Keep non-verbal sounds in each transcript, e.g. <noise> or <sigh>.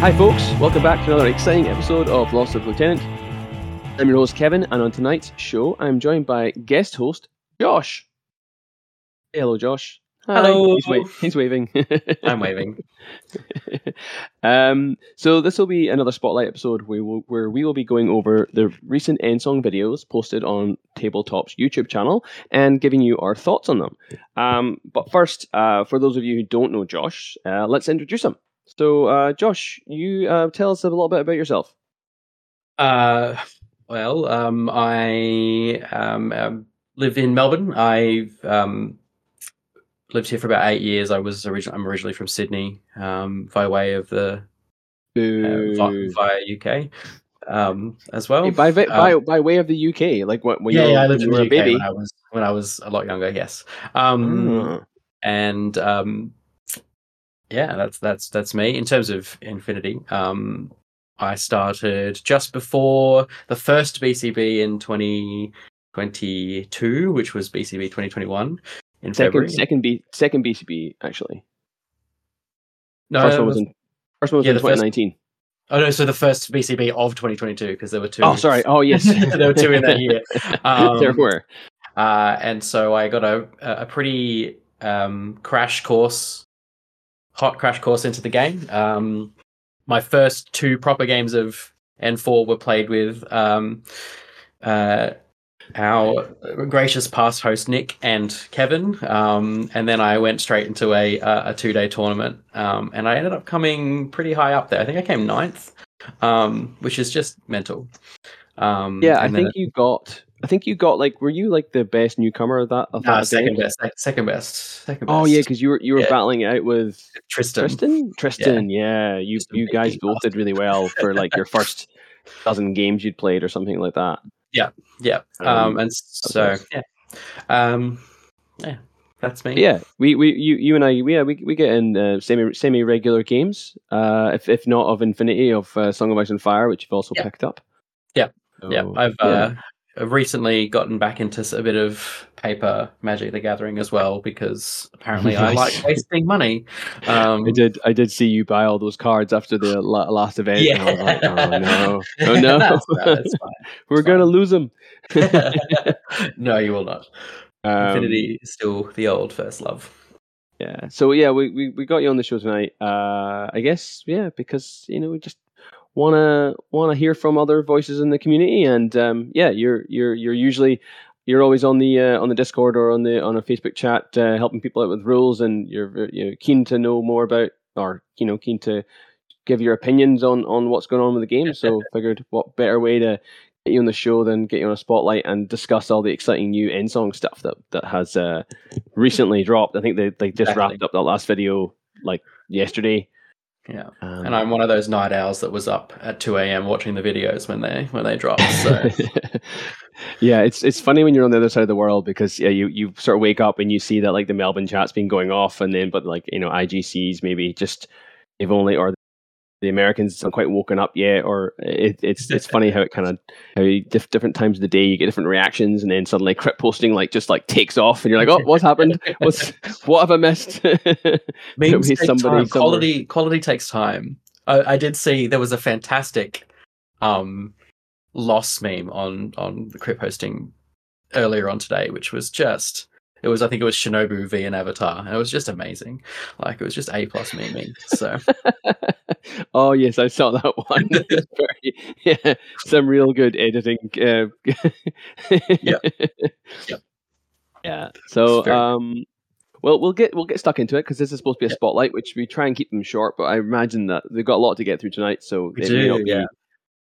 Hi, folks. Welcome back to another exciting episode of Loss of Lieutenant. I'm your host, Kevin, and on tonight's show, I'm joined by guest host, Josh. Hey, hello, Josh. Hi. Hello. He's, wa- he's waving. <laughs> I'm waving. <laughs> um, so this will be another spotlight episode where, we'll, where we will be going over the recent Endsong videos posted on Tabletop's YouTube channel and giving you our thoughts on them. Um, but first, uh, for those of you who don't know Josh, uh, let's introduce him. So, uh, Josh, you uh, tell us a little bit about yourself. Uh, well, um, I um, um, live in Melbourne. I've um, lived here for about eight years. I was originally I'm originally from Sydney, um, by way of the uh, via UK, um, as well. Hey, by, Um, by, by way of the UK, like what, when yeah, you, yeah, I lived in the UK baby. when I was when I was a lot younger. Yes. Um, Ah. and um, yeah, that's that's that's me in terms of Infinity. Um, I started just before the first BCB in 2022, which was BCB 2021 in Second, February. second, B, second BCB actually. no, first one was in first one was yeah, in the first- 2019. oh no, so the first BCB of 2022 because there were two. Oh, sorry. Oh, yes. <laughs> there were two in that year. <laughs> Um, there were. Uh, and so I got a a pretty um, crash course, hot crash course into the game. Um, my first two proper games of N4 were played with um, uh, our gracious past host Nick and Kevin, um, and then I went straight into a a two day tournament, um, and I ended up coming pretty high up there. I think I came ninth, um, which is just mental. Um, Yeah, I think you got. I think you got like. Were you like the best newcomer of that? Of Uh, that second event? best, second best, second best. Oh yeah, because you were you were Yeah. battling out with Tristan. Tristan. Tristan, yeah. You Just a you guys both did really well for like your <laughs> first dozen games you'd played or something like that. Yeah, Um, um, and so yeah, um, yeah, that's me. Yeah, we, we you you and I we yeah, we we get in uh, semi semi regular games. Uh, if if not of Infinity of uh, Song of Ice and Fire, which you've also Yeah. picked up. Yeah. yeah. I've yeah. I've recently gotten back into a bit of paper Magic the Gathering as well because apparently I like wasting money. Um, I did. I did see you buy all those cards after the la- last event. and I was like, oh no, <laughs> oh no, That's fine, <laughs> we're gonna lose them. <laughs> no, you will not. Um, Infinity is still the old first love. Yeah. So yeah, we, we, we got you on the show tonight. Uh, I guess yeah, because you know we just wanna wanna hear from other voices in the community, and um, yeah, you're you're you're usually you're always on the uh, on the Discord or on the on a Facebook chat uh, helping people out with rules, and you're you know, keen to know more about or you know keen to give your opinions on on what's going on with the game. So <laughs> figured what better way to get you on the show than get you on a spotlight and discuss all the exciting new Endsong stuff that that has uh, recently dropped. I think they they just Exactly. wrapped up that last video like yesterday. Yeah. Um, and I'm one of those night owls that was up at 2 a.m. watching the videos when they when they dropped. So <laughs> yeah, it's it's funny when you're on the other side of the world because yeah, you you sort of wake up and you see that like the Melbourne chat's been going off, and then but like you know IGCs maybe just they've only or the Americans haven't quite woken up yet, or it, it's it's funny how it kind of how you, diff, different times of the day you get different reactions, and then suddenly crypt posting like just like takes off, and you're like, oh, what's happened? What's <laughs> what have I missed? <laughs> memes take somebody time. Quality quality takes time. I, I did see there was a fantastic um loss meme on on the crypt posting earlier on today, which was just it was I think it was Shinobu v an Avatar, and it was just amazing. Like it was just a plus meme. So <laughs> oh yes, I saw that <laughs> one. Very, yeah, some real good editing. Uh, Yep. <laughs> Yep. Yeah. So um, well, we'll get we'll get stuck into it because this is supposed to be a spotlight, which we try and keep them short. But I imagine that they've got a lot to get through tonight, so We may do, not be yeah.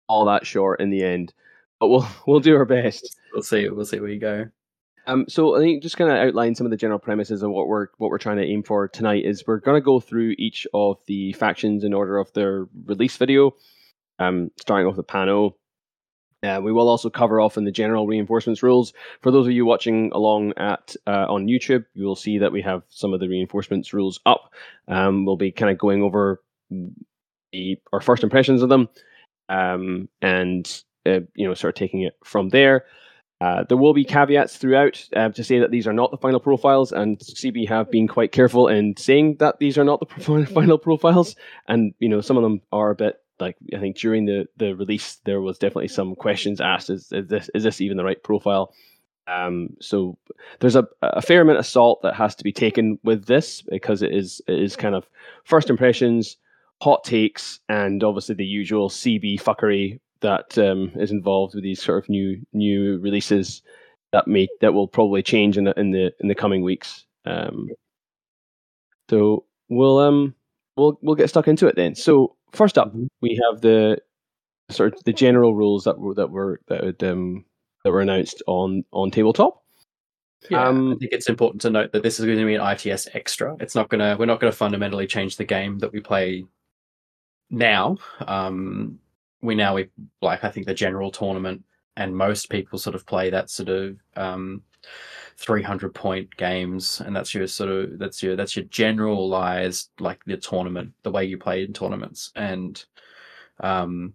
all that short in the end. But we'll we'll do our best. we'll see we'll see where you go. Um, so I think just kind of outline some of the general premises of what we're what we're trying to aim for tonight is we're going to go through each of the factions in order of their release video. Um, starting off with PanO, Uh, we will also cover off in the general reinforcements rules. For those of you watching along at uh, on YouTube, you will see that we have some of the reinforcements rules up. Um, we'll be kind of going over the, our first impressions of them, um, and uh, you know, sort of taking it from there. Uh, there will be caveats throughout uh, to say that these are not the final profiles, and CB have been quite careful in saying that these are not the <laughs> final profiles. And you know, some of them are a bit like I think during the the release there was definitely some questions asked: Is, is this is this even the right profile? Um, so there's a, a fair amount of salt that has to be taken with this because it is it is kind of first impressions, hot takes, and obviously the usual CB fuckery that um, is involved with these sort of new new releases that may that will probably change in the in the in the coming weeks. Um, so we'll um we'll we'll get stuck into it then. So first up, mm-hmm. we have the sort of the general rules that were that were that um that were announced on on tabletop. Yeah, um, I think it's important to note that this is going to be an ITS extra. It's not gonna we're not going to fundamentally change the game that we play now. Um, we now we like I think the general tournament and most people sort of play that sort of um, 300 point games and that's your sort of that's your that's your generalized like the tournament the way you play in tournaments. And um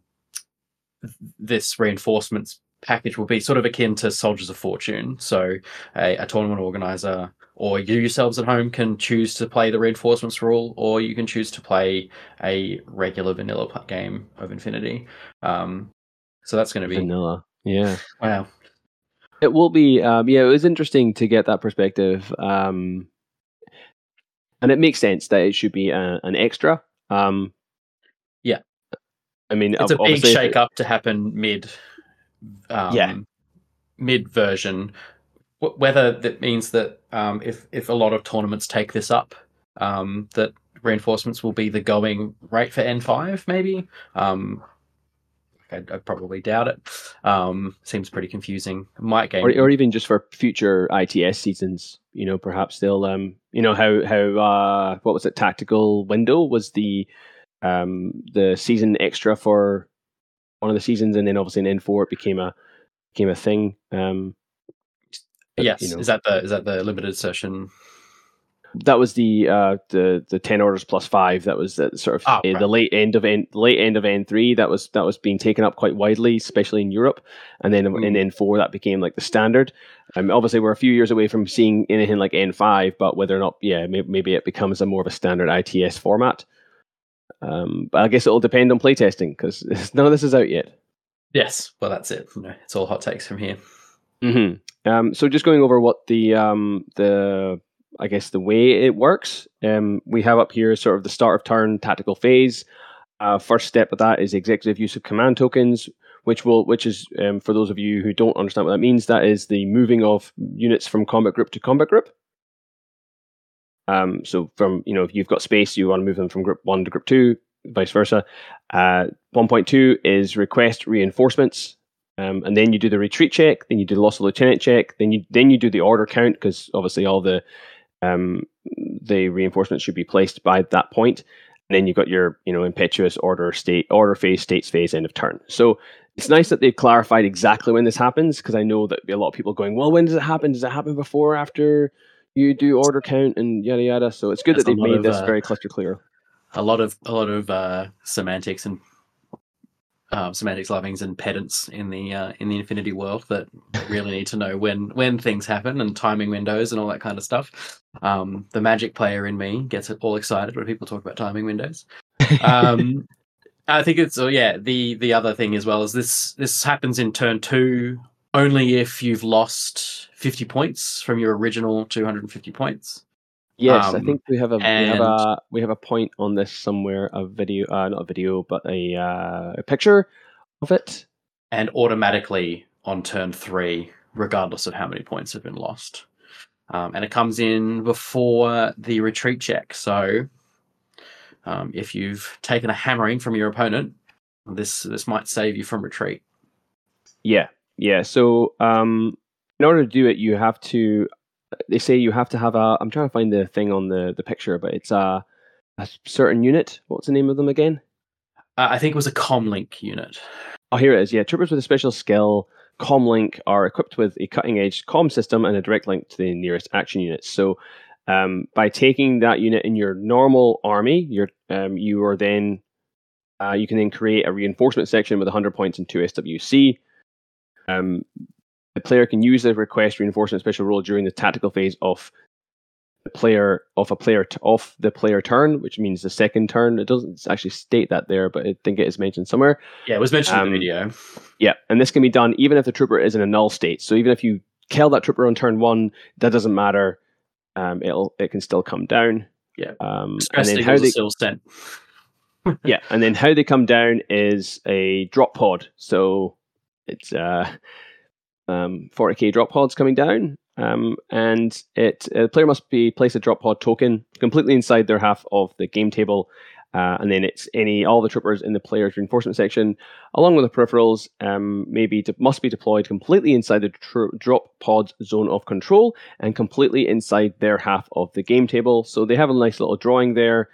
this reinforcements package will be sort of akin to soldiers of fortune. So a, a tournament organizer or you yourselves at home can choose to play the reinforcements rule or you can choose to play a regular vanilla game of infinity um so that's going to be vanilla yeah wow it will be, um, yeah. It was interesting to get that perspective, um, and it makes sense that it should be a, an extra. Um, yeah, I mean, it's a big shake up to happen mid, um, yeah, mid version. Whether that means that um, if if a lot of tournaments take this up, um, that reinforcements will be the going rate for N five, maybe. Um, I, I probably doubt it. Um, seems pretty confusing. Might game, or, or, even just for future ITS seasons. You know, perhaps they'll, um, you know, how how uh, what was it? Tactical window was the um the season extra for one of the seasons, and then obviously in N four it became a became a thing. Um, yes, you know. is that the is that the limited session? that was the uh, the the ten orders plus five. That was the, sort of oh, uh, right. the late end of N late end of N three. That was that was being taken up quite widely, especially in Europe. And then mm. in N four, that became like the standard. Um, obviously, we're a few years away from seeing anything like N five, but whether or not, yeah, maybe, maybe it becomes a more of a standard ITS format. Um, but I guess it'll depend on playtesting because <laughs> none of this is out yet. Yes, well, that's it. it's all hot takes from here. Mm-hmm. Um, so just going over what the um, the I guess the way it works. Um, we have up here sort of the start of turn tactical phase. Uh, first step of that is executive use of command tokens, which will which is um, for those of you who don't understand what that means, that is the moving of units from combat group to combat group. Um, so from you know if you've got space, you want to move them from group one to group two, vice versa. Uh, 1.2 is request reinforcements. Um, and then you do the retreat check, then you do the loss of lieutenant check, then you then you do the order count because obviously all the um, the reinforcements should be placed by that point. And then you've got your, you know, impetuous order state, order phase, states phase, end of turn. So it's nice that they've clarified exactly when this happens because I know that a lot of people going, well, when does it happen? Does it happen before, after you do order count and yada yada? So it's good That's that they've made of, this uh, very cluster clear. A lot of a lot of uh, semantics and um, semantics lovings and pedants in the uh, in the infinity world that really need to know when when things happen and timing windows and all that kind of stuff. Um, the magic player in me gets all excited when people talk about timing windows. Um, <laughs> I think it's oh yeah the the other thing as well is this this happens in turn two only if you've lost 50 points from your original 250 points. Yes, um, I think we have a and... we have a we have a point on this somewhere. A video, uh, not a video, but a uh, a picture of it. And automatically on turn three, regardless of how many points have been lost, um, and it comes in before the retreat check. So, um, if you've taken a hammering from your opponent, this this might save you from retreat. Yeah, yeah. So, um, in order to do it, you have to they say you have to have a. I'm trying to find the thing on the the picture, but it's a a certain unit. What's the name of them again? Uh, I think it was a comlink unit. Oh, here it is. Yeah, troopers with a special skill, comlink, are equipped with a cutting edge com system and a direct link to the nearest action units. So, um, by taking that unit in your normal army, you're, um, you are then uh, you can then create a reinforcement section with 100 points and two SWC. Um, the player can use the request reinforcement special rule during the tactical phase of the player of a player t- off the player turn, which means the second turn. It doesn't actually state that there, but I think it is mentioned somewhere. Yeah, it was mentioned in Um, the video. Yeah, and this can be done even if the trooper is in a null state. So even if you kill that trooper on turn one, that doesn't matter. Um, it'll it can still come down. Yeah. Um, and then how they still sent. <laughs> yeah, and then how they come down is a drop pod. So it's uh, um, 40k drop pods coming down, um, and it uh, the player must be place a drop pod token completely inside their half of the game table, uh, and then it's any all the troopers in the player's reinforcement section, along with the peripherals, um, maybe de- must be deployed completely inside the drop pod's zone of control and completely inside their half of the game table. So they have a nice little drawing there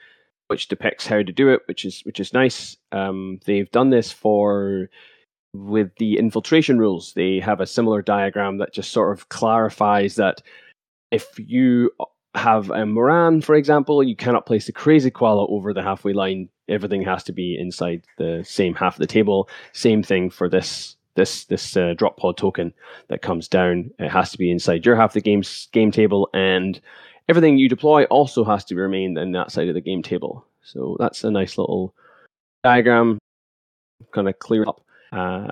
which depicts how to do it, which is which is nice. Um, they've done this for with the infiltration rules. They have a similar diagram that just sort of clarifies that if you have a Moran, for example, you cannot place the crazy koala over the halfway line. Everything has to be inside the same half of the table. Same thing for this this this uh, drop pod token that comes down. It has to be inside your half of the game's game table and everything you deploy also has to remain in that side of the game table. So that's a nice little diagram, kind of clear up. Uh,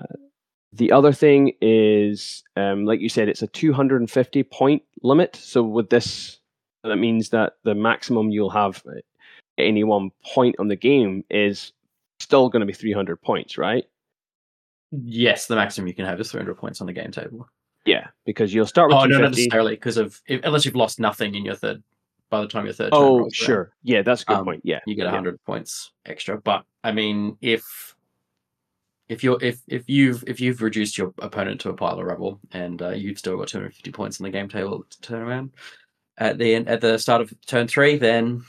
the other thing is, um, like you said, it's a 250 point limit. So with this, that means that the maximum you'll have at any one point on the game is still going to be 300 points, right? Yes, the maximum you can have is 300 points on the game table. Yeah, because you'll start with Oh, no, not necessarily, because of if, unless you've lost nothing in your third. By the time your third. turn Oh, rolls around, sure. Yeah, that's a good Um, point. Yeah. you get yeah. 100 points extra. But I mean, if if you're if if you've if you've reduced your opponent to a pile of rubble and uh, you've still got 250 points on the game table to turn around at the end, at the start of turn three, then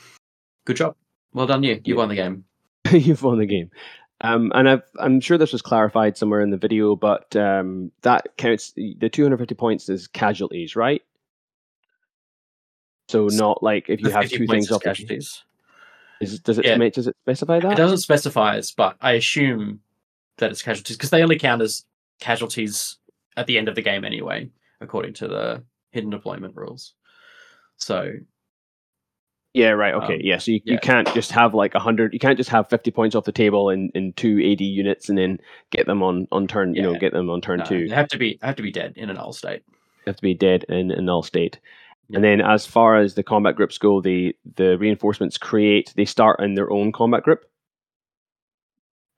good job. Well done, you. You Yeah. won the game. <laughs> you've won the game. Um, and I've, I'm sure this was clarified somewhere in the video, but um, that counts. The 250 points is casualties, right? So not like if you have two things off. casualties. Is, does it Yeah. make, does it specify that? It doesn't specify but I assume that it's casualties because they only count as casualties at the end of the game anyway, according to the hidden deployment rules. So Yeah, right. Okay. Um, yeah. So you, yeah. you can't just have like 100, you can't just have 50 points off the table in, in two AD units and then get them on, on turn, you know, get them on turn no, two. they have to be have to be dead in a null state. They have to be dead in a null state. And then as far as the combat groups go, the the reinforcements create they start in their own combat group.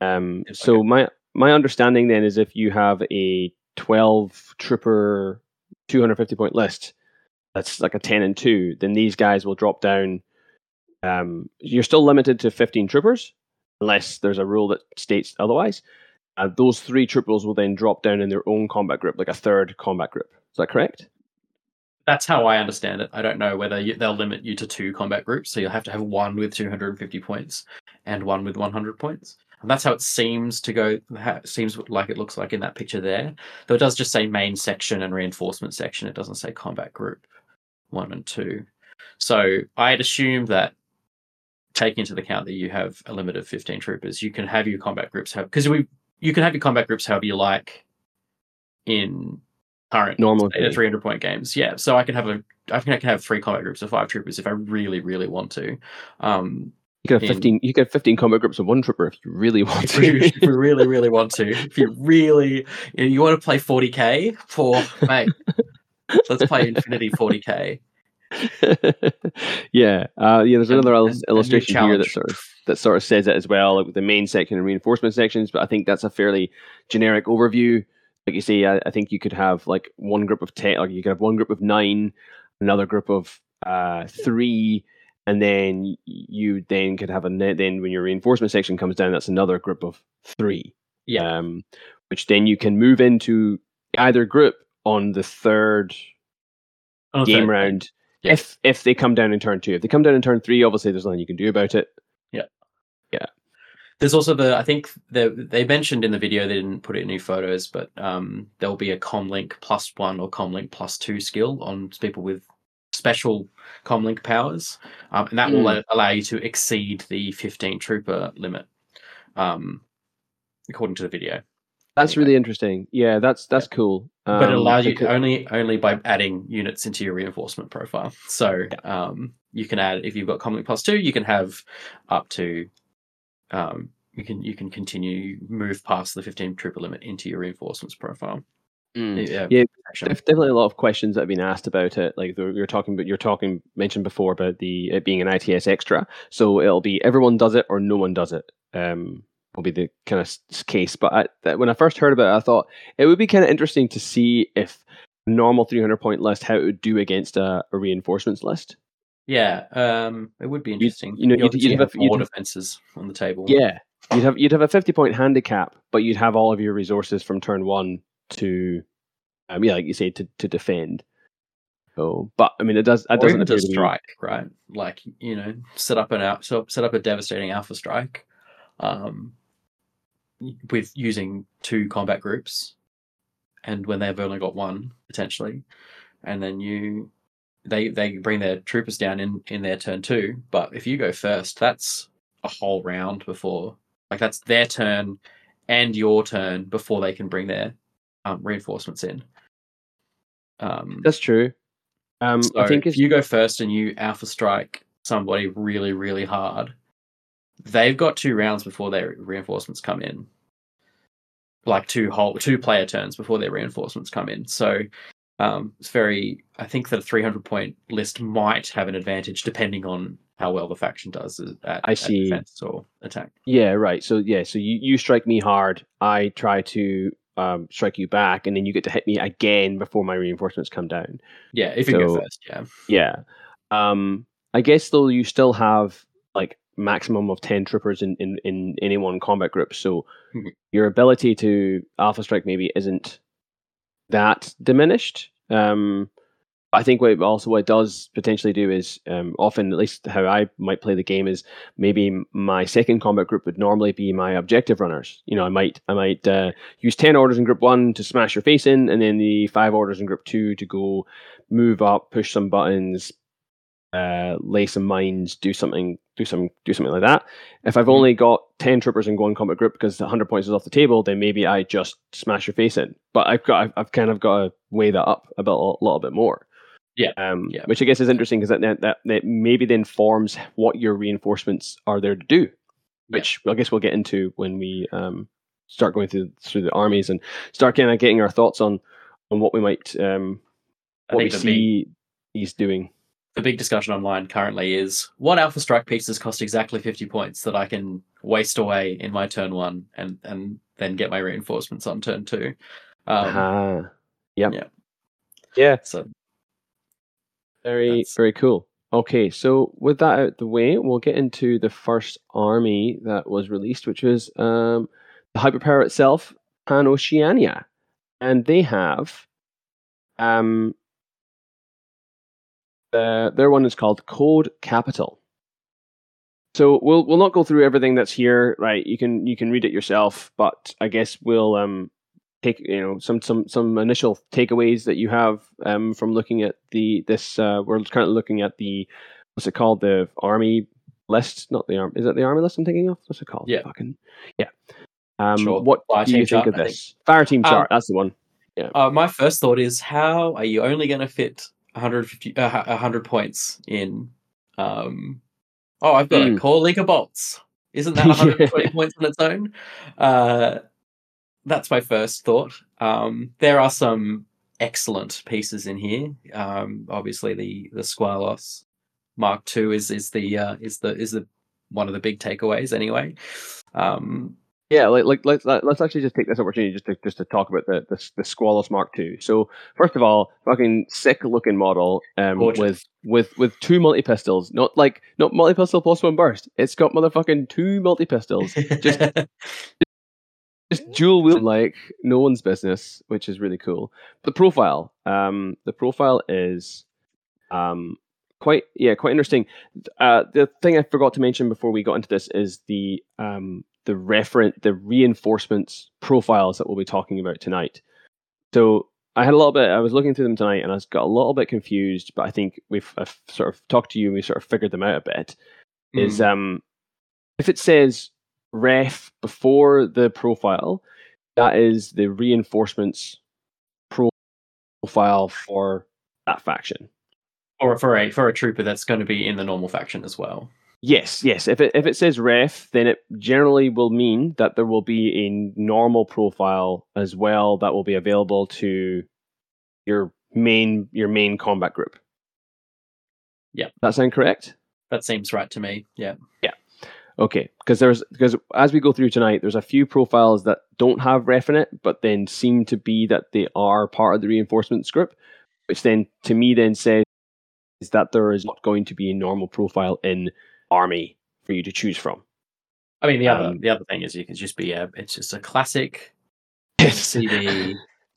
Um Yes, so okay. my my understanding then is if you have a 12 trooper 250 point list that's like a 10 and 2 then these guys will drop down um you're still limited to 15 troopers unless there's a rule that states otherwise uh, those three troopers will then drop down in their own combat group like a third combat group is that correct That's how I understand it. I don't know whether you, they'll limit you to two combat groups, so you'll have to have one with 250 points and one with 100 points. And that's how it seems to go. Seems like it looks like in that picture there. Though it does just say main section and reinforcement section. It doesn't say combat group one and two. So I'd assume that taking into account that you have a limit of 15 troopers, you can have your combat groups have because we you can have your combat groups however you like in current Normal state 300 point games. Yeah, so I can have a I think I can have three combat groups of five troopers if I really really want to. Um, You could have 15 you could have 15 combat groups of one trooper if you really want to. if you really really want to, if you really you want to play 40k for mate, let's play Infinity 40k. <laughs> yeah. Uh, yeah, there's another and- and you illustration here that sort of that sort of says it as well, like the main section and reinforcement sections, but I think that's a fairly generic overview. Like you say, I, I think you could have like one group of ten like you could have one group of nine, another group of uh three, and then you then could have a then when your reinforcement section comes down, that's another group of three. Yeah. Um, which then you can move into either group on the third On game third round Yeah. if if they come down in turn two. If they come down in turn three, obviously there's nothing you can do about it. Yeah. Yeah. There's also the I think they they mentioned in the video they didn't put it in any photos, but um, there'll be a comlink plus one or comlink plus two skill on people with special comlink powers, um, and that will Mm. allow you to exceed the 15 trooper limit, um, according to the video. That's Anyway. really interesting. Yeah, that's that's cool. but it Um, allows you only only by adding units into your reinforcement profile. So um, you can add if you've got comlink plus two, you can have up to um, you can you can continue move past the 15 trooper limit into your reinforcements profile. Mm. Yeah, Yeah, protection. Definitely a lot of questions that have been asked about it. Like you're talking, but you're talking mentioned before about the it being an ITS extra. So it'll be everyone does it or no one does it. Um, will be the kind of case. But I, that, when I first heard about it, I thought it would be kind of interesting to see if normal 300 point list how it would do against a, a reinforcements list. Yeah, um, it would be interesting. you know, you'd- you'd have have- you'd four have- defenses on the table. Yeah, you'd have you'd have a 50 point handicap, but you'd have all of your resources from turn one to, um, yeah, like you said, to to defend. So, but I mean, it does. It doesn't appear to to be. strike, right? Like you know, set up an out, so set up a devastating alpha strike, um, with using two combat groups, and when they've only got one potentially, and then you, they they bring their troopers down in in their turn two. But if you go first, that's a whole round before, like that's their turn and your turn before they can bring their um, reinforcements in. Um, That's true. Um, so I think if you go first and you alpha strike somebody really, really hard, they've got two rounds before their reinforcements come in. Like two whole two player turns before their reinforcements come in. So um, it's very. I think that a 300 point list might have an advantage depending on how well the faction does at, I at defense or attack. yeah, right. So yeah, so you you strike me hard, I try to um strike you back, and then you get to hit me again before my reinforcements come down. Yeah, if you go first, yeah. Yeah. Um, I guess though you still have like maximum of ten troopers in in in any one combat group, so Mhm. your ability to alpha strike maybe isn't that diminished. Um, I think what also what it does potentially do is um, often at least how I might play the game is maybe my second combat group would normally be my objective runners. You know, I might I might uh, use ten orders in group one to smash your face in, and then the five orders in group two to go move up, push some buttons, uh, lay some mines, do something, do some, do something like that. If I've Mhm. only got ten troopers in one combat group because the hundred points is off the table, then maybe I just smash your face in. But I've got, I've, I've kind of got to weigh that up a bit, a little bit more. Yeah, Um, yeah. Which I guess is interesting because that, that that maybe then forms what your reinforcements are there to do. Yeah. Which I guess we'll get into when we um start going through through the armies and start kind of getting our thoughts on on what we might um what we the big- see he's doing. the big discussion online currently is what alpha strike pieces cost exactly 50 points that I can waste away in my turn one and and then get my reinforcements on turn two. Um, Aha. Yep. yeah. Yeah. So Very That's- very cool. Okay, so with that out the way, we'll get into the first army that was released, which was um, the hyperpower itself, Pan Oceania, and they have um, uh, their one is called Code Capital. So we'll we'll not go through everything that's here, right? You can you can read it yourself, but I guess we'll um take you know some some some initial takeaways that you have um from looking at the this uh we're currently looking at the what's it called? The army list not the arm is it the army list I'm thinking of? What's it called? Yeah. fucking yeah. Um Sure. what Fire do you think chart, of I think. this? Fire team Um, chart that's the one. Uh, my first thought is how are you only going to fit 150 uh, 100 points in um oh I've got Hmm. a core link of bolts. Isn't that 120 <laughs> points on its own? Uh that's my first thought. Um there are some excellent pieces in here. Um obviously the the squalos mark ii is is the uh is the is the one of the big takeaways anyway. Um Yeah, like, like let's let- let's actually just take this opportunity just to just to talk about the the, the Squalus Mark II. So first of all, fucking sick looking model um, with with with two multi pistols, not like not multi pistol plus one burst. It's got motherfucking two multi pistols, just <laughs> just dual wield like no one's business, which is really cool. The profile, um, the profile is um quite yeah quite interesting. Uh, the thing I forgot to mention before we got into this is the um the referent the reinforcements profiles that we'll be talking about tonight. So I had a little bit. I was looking through them tonight, and I got a little bit confused. But I think we've I've sort of talked to you, and we sort of figured them out a bit. Mm. Is um, if it says ref before the profile, that is the reinforcements profile for that faction, or for a for a trooper that's going to be in the normal faction as well. Yes, yes. If it if it says ref, then it generally will mean that there will be a normal profile as well that will be available to your main your main combat group. Yeah. That sound correct? That seems right to me. Yeah. Yeah. Okay, because there's because as we go through tonight, there's a few profiles that don't have ref in it, but then seem to be that they are part of the reinforcements group, which then to me then says is that there is not going to be a normal profile in army for you to choose from. I mean, the other um, the other thing is you can just be a it's just a classic <laughs> CB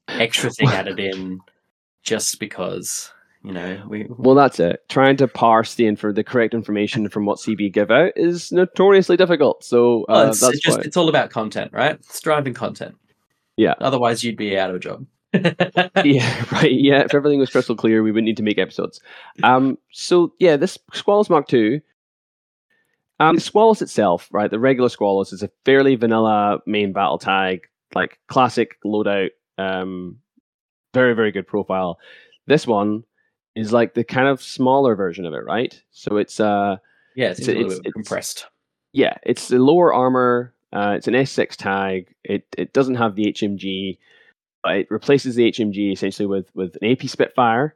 extra thing added in just because you know we. Well, that's it. Trying to parse the info, the correct information from what CB give out is notoriously difficult. So uh, well, it's, that's just it's all about content, right? It's driving content. Yeah. Otherwise, you'd be out of a job. <laughs> <laughs> yeah, right. Yeah, if everything was crystal clear, we wouldn't need to make episodes. Um, so yeah, this squalls Mark 2 um, Squalus itself, right? The regular Squalus is a fairly vanilla main battle tag, like classic loadout. Um, very very good profile. This one is like the kind of smaller version of it, right? So it's uh, yeah, it's, it's, it's, it's compressed. Yeah, it's the lower armor. Uh, it's an S6 tag. It it doesn't have the HMG. But it replaces the HMG essentially with with an AP Spitfire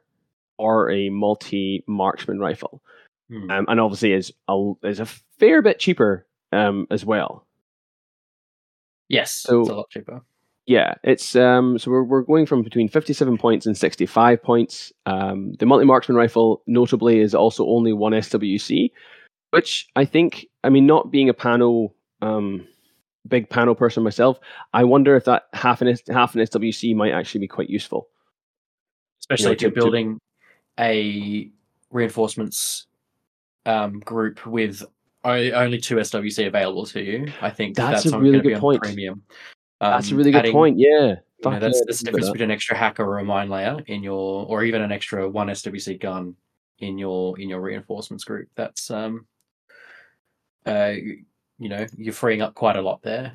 or a multi marksman rifle. Hmm. Um, and obviously is a is a fair bit cheaper um, as well. Yes, so, it's a lot cheaper. Yeah, it's um, so we're we're going from between fifty seven points and sixty five points. Um, the multi marksman rifle, notably, is also only one SWC, which I think, I mean, not being a panel um, big panel person myself, I wonder if that half an half an SWC might actually be quite useful. Especially you know, if you're to, building to... a reinforcements um, group with only two SWC available to you, I think that's, that's a really good point. Premium. Um, that's a really good adding, point. Yeah, you know, that's, that's the difference between an extra hacker or a mine layer in your, or even an extra one SWC gun in your in your reinforcements group. That's um, uh, you know, you're freeing up quite a lot there.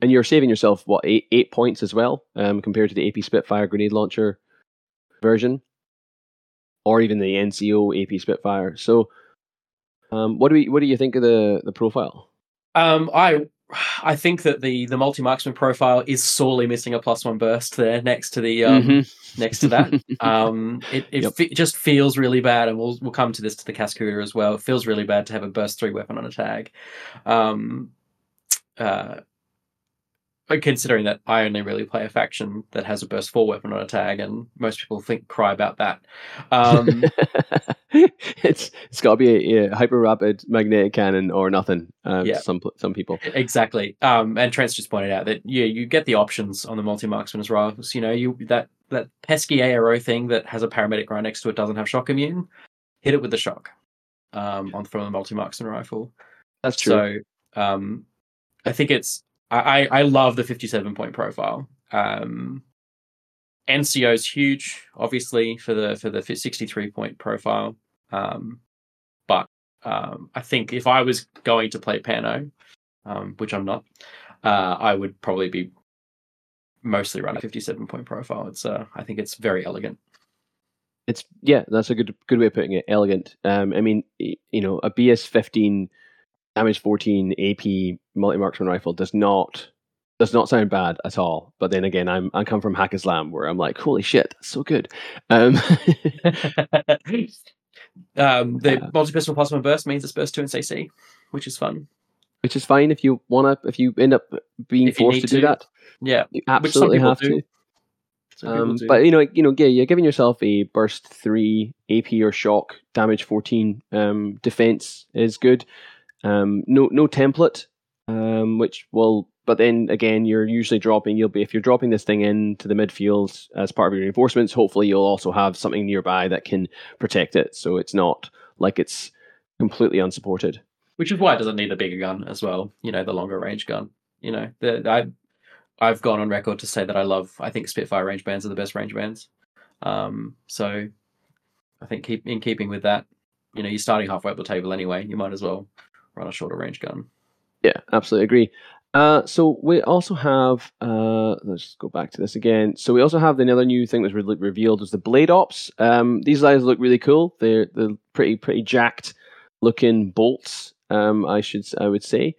And you're saving yourself what eight eight points as well, um, compared to the AP Spitfire grenade launcher version, or even the NCO AP Spitfire. So um, what do we what do you think of the the profile? Um, I I think that the the multi marksman profile is sorely missing a plus one burst there next to the um, mm-hmm. next to that. <laughs> um, it it yep. just feels really bad, and we'll we'll come to this to the Cascuda as well. It feels really bad to have a burst three weapon on a tag. Um, uh, considering that I only really play a faction that has a burst four weapon on a tag, and most people think cry about that. Um, <laughs> it's it's got to be a, a, hyper rapid magnetic cannon or nothing. Um, yeah. some some people exactly. Um, and Trent's just pointed out that yeah, you get the options on the multi marksman as well. So, you know, you that that pesky ARO thing that has a paramedic right next to it doesn't have shock immune. Hit it with the shock um, on from the multi marksman rifle. That's true. So um, I think it's I, I love the 57 point profile. Um, NCO is huge, obviously for the for the 63 point profile. Um, but um, I think if I was going to play PanO, um, which I'm not, uh, I would probably be mostly run a 57 point profile. It's uh, I think it's very elegant. It's yeah, that's a good good way of putting it. Elegant. Um, I mean, you know, a BS 15 damage 14 AP multi marksman rifle does not does not sound bad at all. But then again, I'm I come from Haqqislam where I'm like, holy shit, that's so good. Um, <laughs> um the uh, multi pistol plasma burst means it's burst two in CC, which is fun. Which is fine if you wanna if you end up being if forced to, to, do that. Yeah, you absolutely have do. to. Um, but you know, you know, yeah, you're giving yourself a burst three AP or shock damage fourteen um, defense is good. Um, no no template, um, which will. But then again, you're usually dropping. You'll be if you're dropping this thing into the midfield as part of your reinforcements. Hopefully, you'll also have something nearby that can protect it, so it's not like it's completely unsupported. which is why it doesn't need the bigger gun as well. You know, the longer range gun. You know, the, I I've gone on record to say that I love. I think Spitfire range bands are the best range bands. Um, so I think keep in keeping with that. You know, you're starting halfway up the table anyway. You might as well run a shorter range gun. Yeah, absolutely agree. Uh, so we also have. Uh, let's go back to this again. So we also have another new thing that's re- revealed is the blade ops. Um, these guys look really cool. They're they're pretty pretty jacked looking bolts. Um, I should I would say.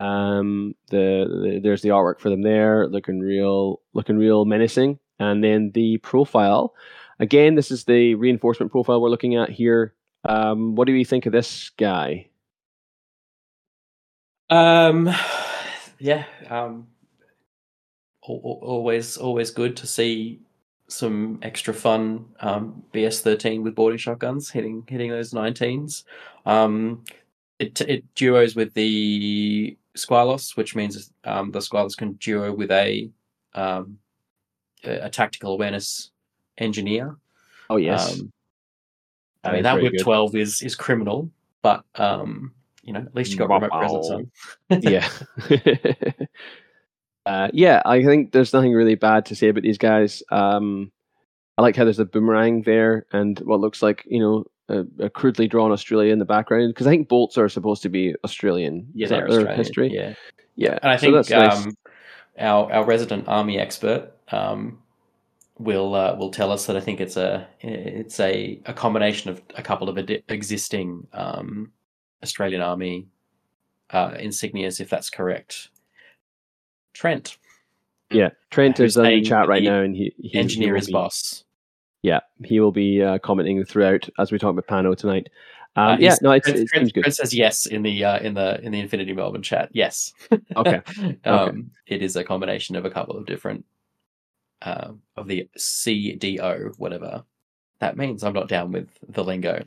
Um, the, the there's the artwork for them there, looking real looking real menacing. And then the profile. Again, this is the reinforcement profile we're looking at here. Um, what do we think of this guy? Um, <sighs> yeah. Um, always, always good to see some extra fun um, BS13 with boarding shotguns hitting hitting those 19s. Um, it it duos with the Squalos, which means um, the Squalos can duo with a um, a, a tactical awareness engineer. Oh yes. Um, I mean that WIP good. twelve is is criminal, but um, you know at least you got wow. remote presence on. yeah. <laughs> uh, yeah, I think there's nothing really bad to say about these guys. Um, I like how there's a boomerang there and what looks like you know a, a crudely drawn Australia in the background because I think bolts are supposed to be Australian. Yeah, they're Australian. history. Yeah, yeah. And I think so um, nice. our our resident army expert um, will uh, will tell us that I think it's a it's a, a combination of a couple of ad- existing um, Australian Army uh, insignias, if that's correct. Trent. Yeah, Trent is in the chat right now, and he, he engineer is boss. Yeah, he will be uh, commenting throughout as we talk about PanO tonight. Um, uh, yeah, no, it's, Trent, it good. Trent says yes in the uh, in the in the Infinity Melbourne chat. Yes. <laughs> <laughs> Okay. um. It is a combination of a couple of different uh, of the CDO, whatever that means. I'm not down with the lingo.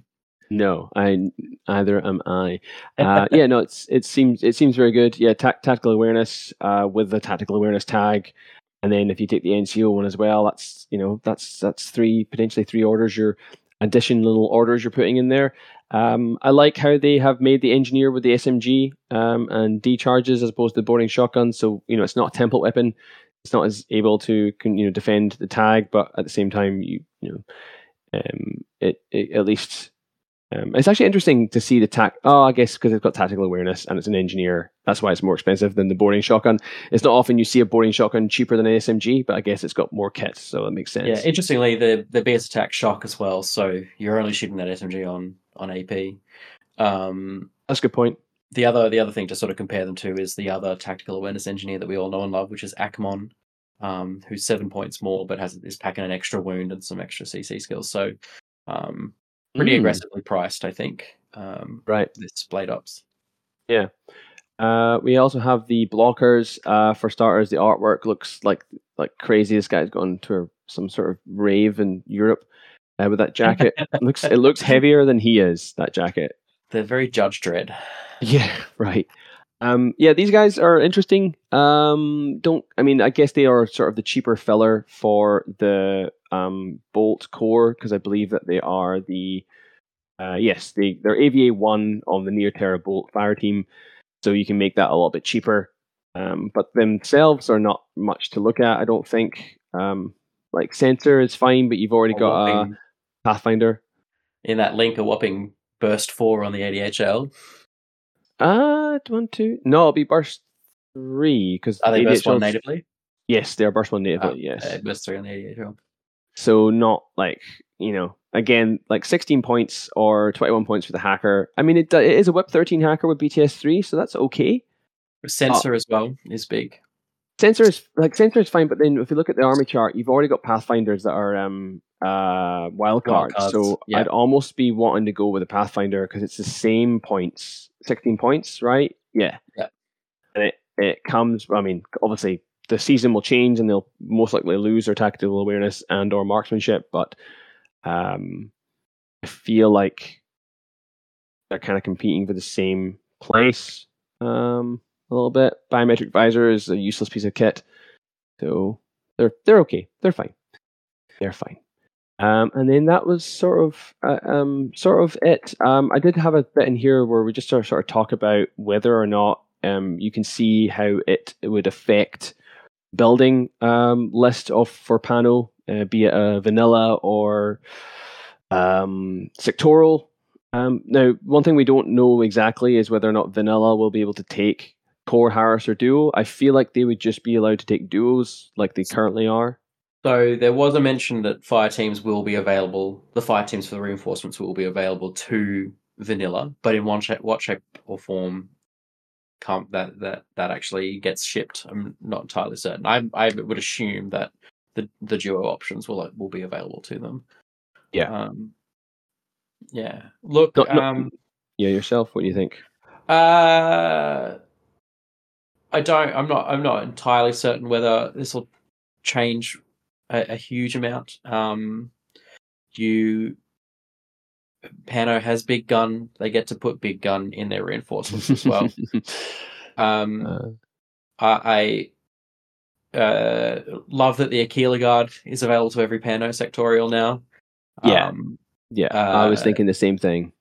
No, I either am I. Uh, <laughs> yeah, no, it's it seems it seems very good. Yeah, ta- tactical awareness uh, with the tactical awareness tag, and then if you take the NCO one as well, that's you know that's that's three potentially three orders. Your additional orders you're putting in there. Um, I like how they have made the engineer with the SMG um, and D charges as opposed to the boarding shotgun. So you know it's not a template weapon it's not as able to you know defend the tag, but at the same time, you you know, um, it, it at least um, it's actually interesting to see the tac. Oh, I guess because it's got tactical awareness and it's an engineer, that's why it's more expensive than the boarding shotgun. It's not often you see a boarding shotgun cheaper than an SMG, but I guess it's got more kit, so that makes sense. Yeah, interestingly, the the BS attack shock as well. So you're only shooting that SMG on on AP. Um, that's a good point the other the other thing to sort of compare them to is the other tactical awareness engineer that we all know and love, which is Akmon, um, who's seven points more but has is packing an extra wound and some extra CC skills. So um, pretty mm. aggressively priced, I think. Um, right, this blade ops. Yeah. Uh, we also have the blockers. Uh, for starters, the artwork looks like like crazy. This guy's gone to a, some sort of rave in Europe uh, with that jacket. it <laughs> looks it looks heavier than he is. That jacket. They're very Judge Dredd. Yeah, <laughs> right. Um, yeah, these guys are interesting. Um, don't I mean? I guess they are sort of the cheaper filler for the um, Bolt core because I believe that they are the uh, yes, they they're AVA one on the Neoterra Bolt fire team, so you can make that a little bit cheaper. Um, but themselves are not much to look at. I don't think. Um, like sensor is fine, but you've already a got whopping, a Pathfinder. In that link, a whopping burst four on the ADHL. Uh, one, two. No, it'll be burst three because are they burst one natively? Yes, they are burst one natively. Oh, yes, uh, burst three on the ADHL. So not like you know again like 16 points or 21 points for the hacker. I mean it, it is a WIP 13 hacker with BTS three, so that's okay. Sensor uh, as well is big. Sensor is like sensor is fine, but then if you look at the army chart, you've already got pathfinders that are um uh wild cards. Wild. So yeah. I'd almost be wanting to go with a pathfinder because it's the same points 16 points, right? Yeah. Yeah. And it, it comes, I mean, obviously the season will change and they'll most likely lose their tactical awareness and or marksmanship, but um, I feel like they're kind of competing for the same place um, a little bit. Biometric visor is a useless piece of kit, so they're they're okay. They're fine. They're fine. Um, and then that was sort of uh, um, sort of it. Um, I did have a bit in here where we just sort of, sort of talk about whether or not um, you can see how it, it would affect building um, list of for PanO, uh, be it a vanilla or um, sectoral. Now, one thing we don't know exactly is whether or not vanilla will be able to take core Haris or duo. I feel like they would just be allowed to take duos like they currently are. So there was a mention that fire teams will be available. The fire teams for the reinforcements will be available to vanilla, but in one shape, what shape or form can't that that that actually gets shipped? I'm not entirely certain. I I would assume that the the duo options will will be available to them. Yeah. Um, yeah. Look. Not- not- um, Yeah, yourself. What do you think? uh, I don't. I'm not. I'm not entirely certain whether this will change a, a huge amount. Um, you, PanO has big gun. They get to put big gun in their reinforcements as well. <laughs> um, Uh, I, I uh, love that the Aquila Guard is available to every PanO sectorial now. Yeah. Um, yeah, I was uh, thinking the same thing.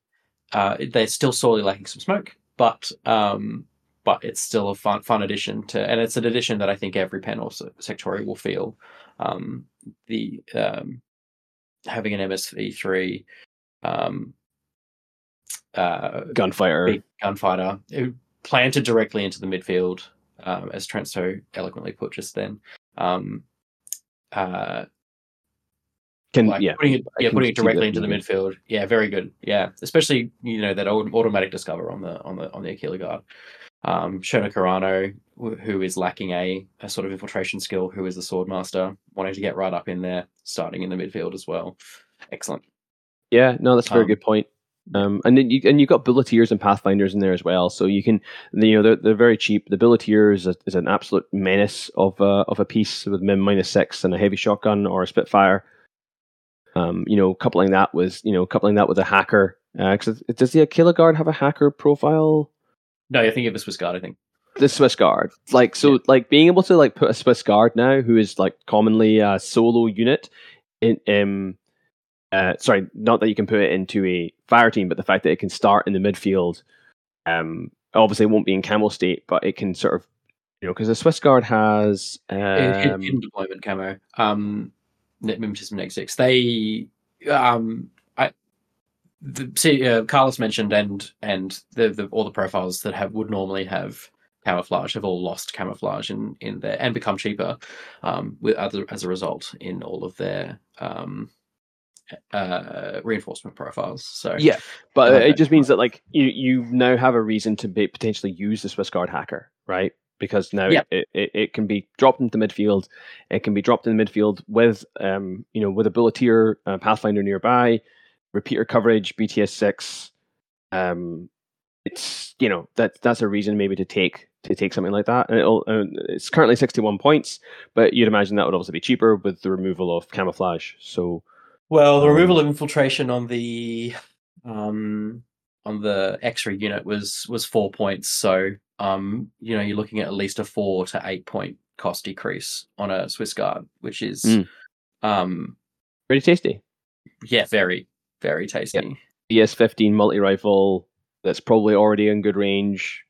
uh, they're still sorely lacking some smoke, but um, but it's still a fun fun addition to, and it's an addition that I think every PanO sectorial will feel. Um, the um, having an MSV three, um, uh, Gunfighter. gunfighter who planted directly into the midfield, um, as Trent so eloquently put just then. Um, uh, Can like yeah. putting it, yeah, putting it directly into the midfield. Yeah, very good. Yeah, especially you know that au- automatic discover on the on the on the Aquila guard. Um, Shona Carano, who is lacking a, a sort of infiltration skill, who is the sword master, wanting to get right up in there, starting in the midfield as well. Excellent. Yeah, no, that's a very Um, good point. Um, and then you and you've got bulleteers and pathfinders in there as well, so you can you know they're they're very cheap. The bulleteer is, a, is an absolute menace of uh, of a piece with min minus six and a heavy shotgun or a Spitfire. Um, you know, coupling that with you know coupling that with a hacker. Because does the Aquila Guard have a hacker profile? No, I think of the Swiss guard. I think. The Swiss Guard. Like so, like being able to like put a Swiss Guard now, who is like commonly a solo unit, in um, uh, sorry, not that you can put it into a fire team, but the fact that it can start in the midfield. Um, obviously, it won't be in camel state, but it can sort of, you know, because the Swiss Guard has um, hidden deployment camo. Um, mimetism next six. They um, I the see uh, Carlos mentioned and and the, the all the profiles that have would normally have camouflage have all lost camouflage in in there and become cheaper um with other as a result in all of their um uh reinforcement profiles so Yeah, but like it just means that like you you now have a reason to be, potentially use the Swiss Guard hacker, right? Because now Yeah. it, it, it can be dropped into midfield. It can be dropped in the midfield with um you know with a bulleteer, uh, pathfinder nearby, repeater coverage, BTS six. Um, it's you know that that's a reason maybe to take to take something like that. And it'll, uh, it's currently sixty one points, but you'd imagine that would also be cheaper with the removal of camouflage. So Well, the Um, removal of infiltration on the um on the X-ray unit was was four points. So um you know you're looking at at least a four to eight point cost decrease on a Swiss Guard, which is Mm. um pretty tasty. yeah very very tasty. ES15 multi rifle that's probably already in good range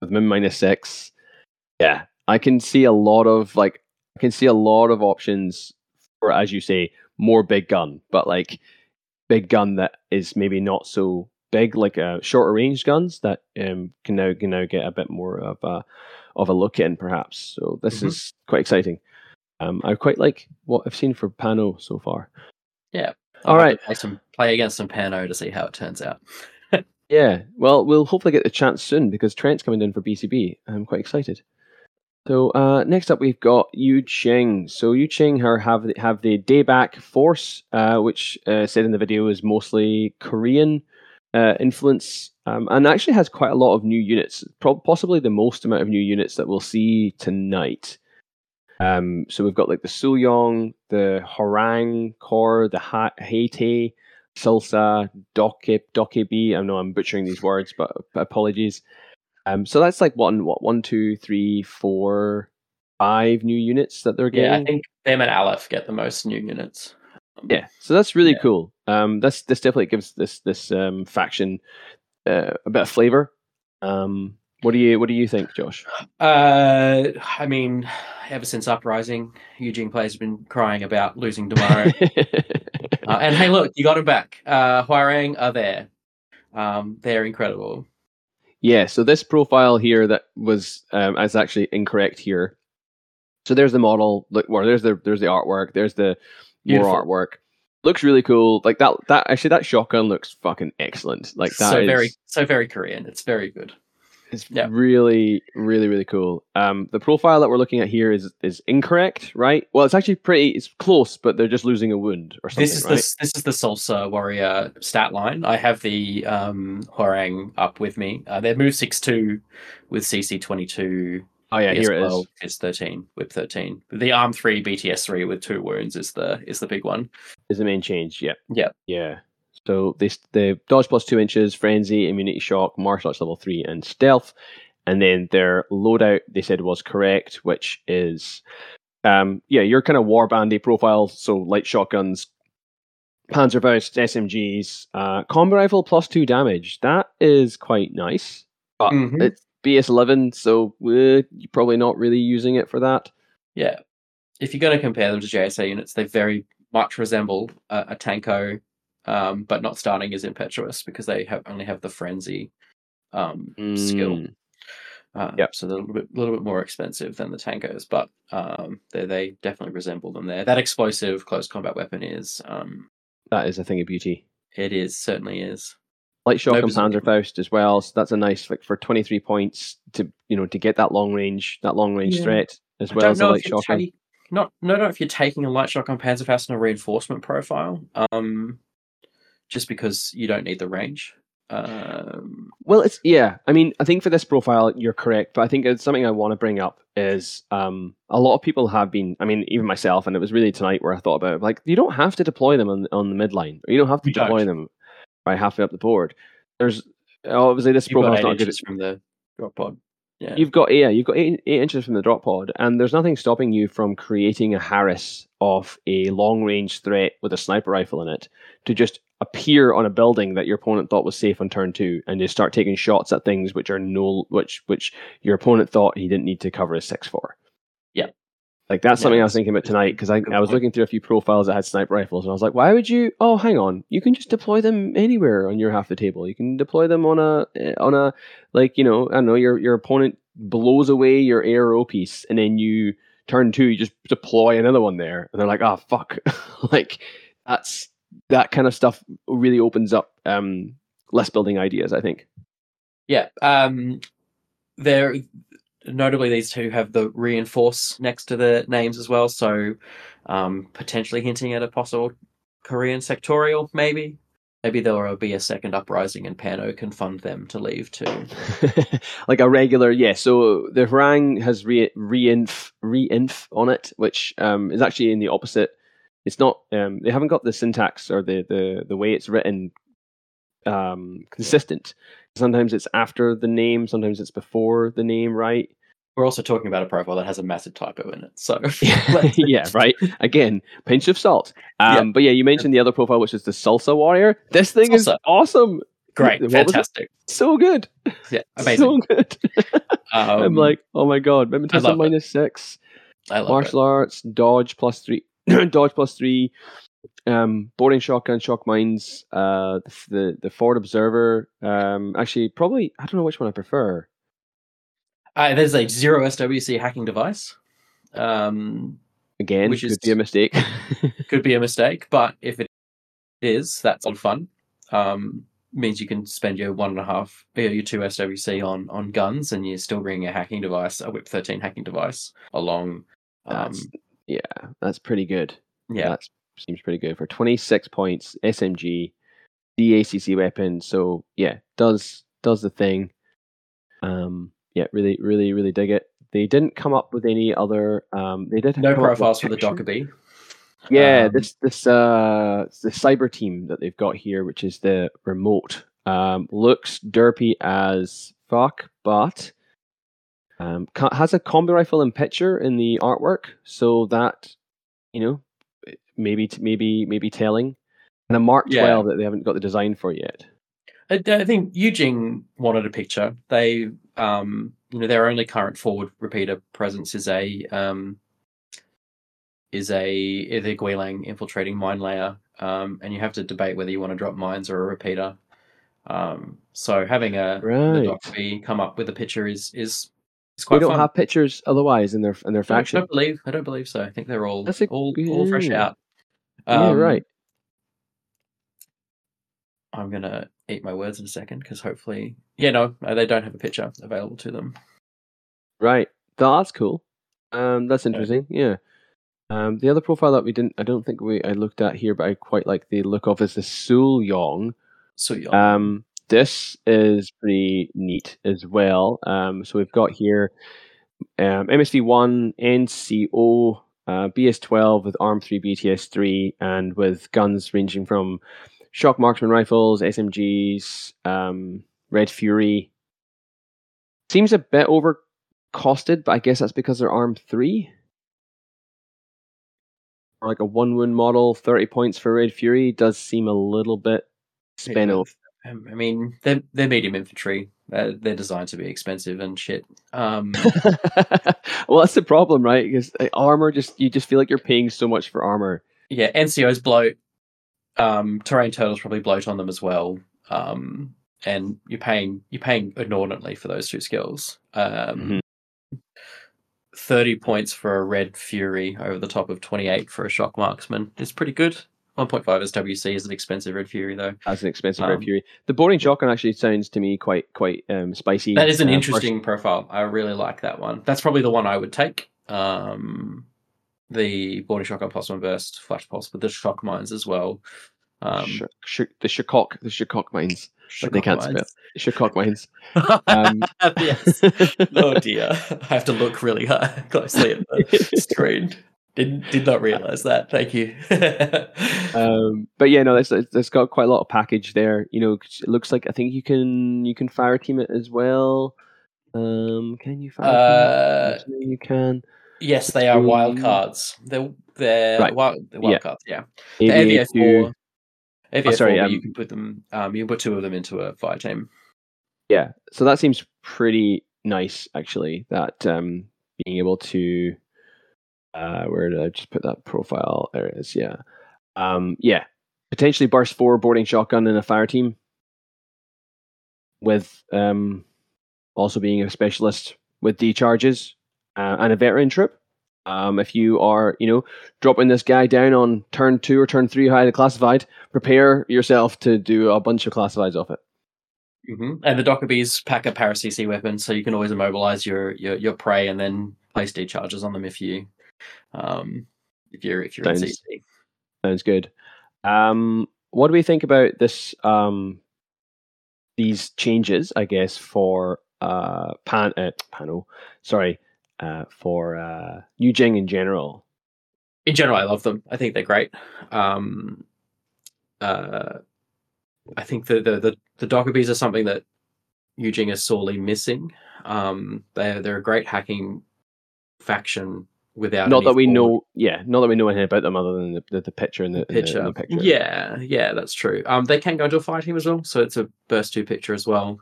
with min minus six. Yeah, I can see a lot of like I can see a lot of options for, as you say, more big gun, but like big gun that is maybe not so big, like uh, shorter range guns that um, can now can now get a bit more of a of a look in, perhaps. So this Mhm. is quite exciting. Um, I quite like what I've seen for PanO so far. I'll All right. play some play against some PanO to see how it turns out. Yeah, well, we'll hopefully get the chance soon because Trent's coming in for BCB. I'm quite excited. So uh, next up, we've got Yu Jing. So Yu Jing are, have the, have the Dayback Force, uh, which uh, said in the video is mostly Korean uh, influence, um, and actually has quite a lot of new units. Pro- possibly the most amount of new units that we'll see tonight. Um, so we've got like the Suyong, the Horang Core, the ha- Salsa, Doke, Dokkaebi. I know I'm butchering these words, but apologies. Um, so that's like one, what, one, two, three, four, five new units that they're getting. Yeah, I think them and Aleph get the most new units. Yeah, so that's really Yeah. cool. Um, this this definitely gives this this um, faction uh, a bit of flavor. Um, what do you what do you think, Josh? Uh, I mean, ever since Uprising, Yu Jing Play's been crying about losing tomorrow. <laughs> uh, and hey, look, you got him back. Uh, Hwarang are there. Um, they're incredible. Yeah, so this profile here that was um, is actually incorrect here. So there's the model. Look, well, there's the there's the artwork. There's the more artwork. Looks really cool. Like that. That actually, that shotgun looks fucking excellent. Like that so is- very, so very Korean. It's very good. It's Yeah. really, really, really cool. Um, the profile that we're looking at here is is incorrect, right? Well, it's actually pretty. It's close, but they're just losing a wound or something, This is right? the this is the Salsa Warrior stat line. I have the um, Hwarang up with me. Uh, they're move six two with CC twenty two. oh yeah, here it is. Is thirteen WIP thirteen. The arm three BTS three with two wounds is the is the big one. Is the main change? Yeah. Yeah. Yeah. So they the dodge plus two inches, frenzy, immunity shock, martial arts level three, and stealth. And then their loadout they said was correct, which is um yeah, your kind of war bandy profile, so light shotguns, Panzerfaust, SMGs, uh combo rifle plus two damage. That is quite nice. But Mhm. it's BS eleven, so uh, you're probably not really using it for that. Yeah. If you're going to compare them to JSA units, they very much resemble a, a Tanko, um, but not starting as impetuous because they have only have the frenzy um, skill. Mm. Uh, Yep. So they're a little bit, little bit more expensive than the Tankos, but um, they they definitely resemble them there. That explosive close combat weapon is um, That is a thing of beauty. it is certainly is. light Shock Nobody's looking- Panzerfaust as well. So that's a nice like for twenty three points to you know to get that long range that long range Yeah. threat as I well as a light if you're ta- not no, no, if you're taking a light shotgun Panzerfaust in a reinforcement profile, um, just because you don't need the range. Um, Well, it's yeah. I mean, I think for this profile you're correct, but I think it's something I want to bring up is um a lot of people have been. I mean, even myself, and it was really tonight where I thought about it. Like, you don't have to deploy them on on the midline, or you don't have to You don't. deploy them right halfway up the board. There's obviously this profile's not good. from the drop pod. Yeah, You've got yeah, you've got eight, eight inches from the drop pod, and there's nothing stopping you from creating a Haris of a long range threat with a sniper rifle in it to just appear on a building that your opponent thought was safe on turn two, and just start taking shots at things which are no which which your opponent thought he didn't need to cover a six for. Yeah. Like that's Yeah, something I was thinking about tonight because I, I was looking through a few profiles that had sniper rifles and I was like, why would you? Oh, hang on, you can just deploy them anywhere on your half the table. You can deploy them on a eh, on a like you know I don't know your your opponent blows away your ARO piece and then you turn two, you just deploy another one there and they're like, oh fuck, <laughs> like that's that kind of stuff really opens up um less building ideas. I think. yeah. Um, there, notably, these two have the reinforce next to the names as well, so um, potentially hinting at a possible Korean sectorial, maybe. Maybe there will be a second uprising, and PanO can fund them to leave too. <laughs> like a regular, yeah. So the Hwarang has re reinf reinf on it, which um, is actually in the opposite. It's not. Um, they haven't got the syntax or the the the way it's written um, consistent. Sometimes it's after the name, sometimes it's before the name, right? We're also talking about a profile that has a massive typo in it, so <laughs> yeah, right. Again, pinch of salt. Um, Yeah. But yeah, you mentioned the other profile, which is the Salsa Warrior. This thing is awesome. great, What fantastic, So good. yeah, <laughs> amazing. So good. <laughs> Um, I'm like, oh my god, Mimetism love it. minus six, I love martial arts, dodge plus three, <clears throat> dodge plus three, um, boarding shotgun, shock mines, uh, the the, the forward observer. Um, actually, probably I don't know which one I prefer. Uh, there's a zero SWC hacking device. Um, Again, Which could is- be a mistake. <laughs> could be a mistake, but if it is, that's on fun. Um, means you can spend your one and a half, uh, your two SWC on on guns, and you're still bringing a hacking device, a WIP 13 hacking device along. Um, That's, yeah, that's pretty good. yeah, That seems pretty good for 26 points. SMG, DACC weapon. So yeah, does does the thing. Um, yeah, really, really, really dig it. They didn't come up with any other. Um, they did no come up with profiles for the. Dokkaebi. Yeah, Um, this this uh the cyber team that they've got here, which is the remote, um, looks derpy as fuck, but um, has a combi rifle and picture in the artwork, so that you know maybe maybe maybe telling, and a Mark Yeah. Twelve that they haven't got the design for yet. I, I think Yu Jing wanted a picture. They, um, you know, their only current forward repeater presence is a um, is a the Guilang infiltrating mine layer, um, and you have to debate whether you want to drop mines or a repeater. Um, so having a the Right. Dokkaebi come up with a picture is is is quite don't fun. have pictures otherwise in their in their I don't- I don't believe I don't believe so. I think they're all a- all, all fresh yeah. out. yeah, Um, right. I'm gonna eat my words in a second because hopefully, yeah, no, uh, they don't have a picture available to them. Right. That's cool. Um, that's interesting. Yeah. Um, the other profile that we didn't, I don't think we I looked at here, but I quite like the look of is the Sul Yong. So Yong. Um, this is pretty neat as well. Um, so we've got here um, MSV1, NCO, uh, BS12 with ARM3, BTS3, and with guns ranging from shock marksman rifles, SMGs, um, Red Fury. Seems a bit over costed, but I guess that's because they're ARM3. Or like a one wound model, 30 points for Red Fury does seem a little bit spin off. Um, I mean, they're they're medium infantry. They're, they're designed to be expensive and shit. Um, <laughs> well, that's the problem, right? Because armor just you just feel like you're paying so much for armor. yeah, NCOs bloat. Um, terrain turtles probably bloat on them as well. Um, and you're paying you're paying inordinately for those two skills. Um, Mhm. thirty points for a red fury over the top of twenty eight for a shock marksman is pretty good. One point five SWC is an expensive red fury though. As an expensive Um, Red Fury, the boarding shotgun actually sounds to me quite quite um, spicy. That is an uh, interesting profile. I really like that one. That's probably the one I would take. Um, the boarding shotgun pulse one burst flash pulse but the shock mines as well. Um, sh- sh- the Shakok, the Shakok mines, but they shock can't spell mines. Shakok mines. <laughs> Um, yes. <laughs> Oh dear. I have to look really hard, <laughs> closely at the screen. Did did not realize that. Thank you. um, but yeah, no, it's, it's got quite a lot of package there. You know, it looks like I think you can you can fire team it as well. Um, can you fire? Uh, team it? you can. Yes, they are wild cards. They're they're Right. wild, they're wild Yeah. cards. Yeah. The AVA four. AVA Oh, sorry, um, you can put them. Um, you can put two of them into a fire team. Yeah, so that seems pretty nice, actually. That um, being able to, uh, where did I just put that profile? There it is. Yeah, um, yeah, potentially burst four boarding shotgun in a fire team, with um, also being a specialist with D charges uh, and a veteran trip. Um, if you are, you know, dropping this guy down on turn two or turn three highly classified, prepare yourself to do a bunch of classifieds off it. hmm And the Dokkaebis pack a para CC weapon, so you can always immobilize your your, your prey and then place D charges on them if you, um, if you're if you're in Sounds- CC. Sounds good. Um, what do we think about this? Um, these changes, I guess, for uh, pan uh, PanO, sorry, uh, for uh, Yu Jing in general. in general, I love them. I think they're great. Um, uh, I think the the the, the Dokkaebis are something that Yu Jing is sorely missing. Um, they're they're a great hacking faction without not that we forward know, yeah, not that we know anything about them other than the, the, the picture and the, the- picture. the picture. Yeah, yeah, that's true. Um, they can go into a fire team as well, so it's a burst two picture as well.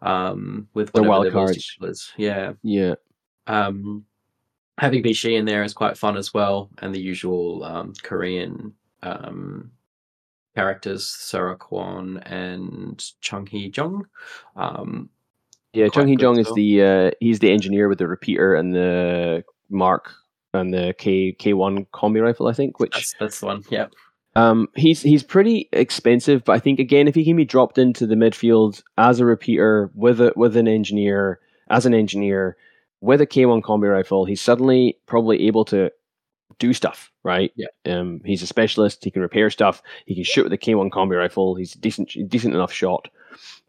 Um, with They're whatever wild cards. is. Yeah. yeah. Um, having Bishi in there is quite fun as well, and the usual um, Korean um, characters, Sarah Kwon and Chung Hee Jung. Um, Yeah, Chung Hee Jung is the uh, he's the engineer with the repeater and the mark and the K K one combi rifle, I think. Which that's that's the one. Yeah. um, he's he's pretty expensive, but I think again, if he can be dropped into the midfield as a repeater with a with an engineer as an engineer with a K one combi rifle, he's suddenly probably able to do stuff. Right? Yeah. Um, he's a specialist. He can repair stuff. He can shoot with a K one combi rifle. He's a decent decent enough shot.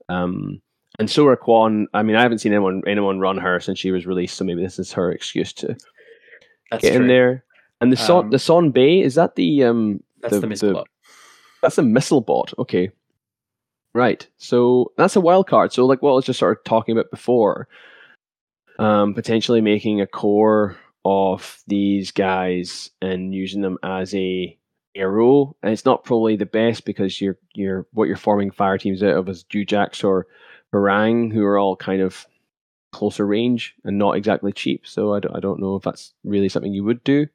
Um, and Sora Kwan, I mean, I haven't seen anyone anyone run her since she was released, so maybe this is her excuse to That's get true. in there. And the Son Um, the Son Bay is that the um That's the- the, missile the- lot. that's a missile bot. Okay, right. So that's a wild card. So like what I was just sort of talking about before, um, potentially making a core of these guys and using them as a arrow, and it's not probably the best because you're you're what you're forming fire teams out of is Dewjacks or Barang, who are all kind of closer range and not exactly cheap. So I don't, I don't know if that's really something you would do.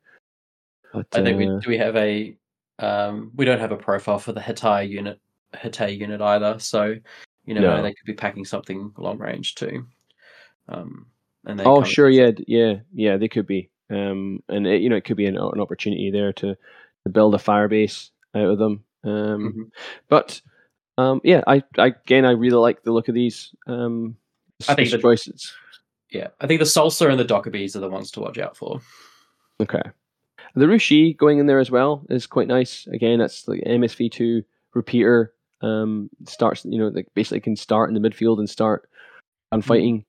But, I think uh, we do we have a um, we don't have a profile for the Hitai unit Hitai unit either. So you know no. they could be packing something long range too. Um, and oh sure, yeah, yeah, yeah, they could be. Um, and it, you know it could be an, an opportunity there to, to build a fire base out of them. Um, mm-hmm. But um, yeah, I, I, again I really like the look of these. Um, I think the choices. Yeah, I think the Salsa and the Dokkaebis are the ones to watch out for. Okay, the Rushi going in there as well is quite nice. Again, that's the MSV two repeater. Um, starts you know like basically can start in the midfield and start on mm-hmm. fighting.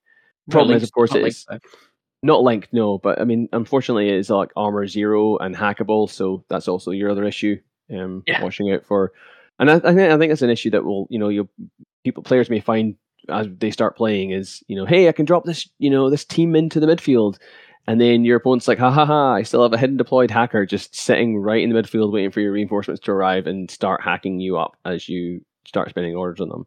Problem is, of course, it's not linked. No, but I mean, unfortunately, it's like armor zero and hackable, so that's also your other issue. Um, yeah. watching out for, and I, I think I think it's an issue that will you know you people players may find as they start playing is you know hey I can drop this you know this team into the midfield and then your opponent's like ha ha ha I still have a hidden deployed hacker just sitting right in the midfield waiting for your reinforcements to arrive and start hacking you up as you start spending orders on them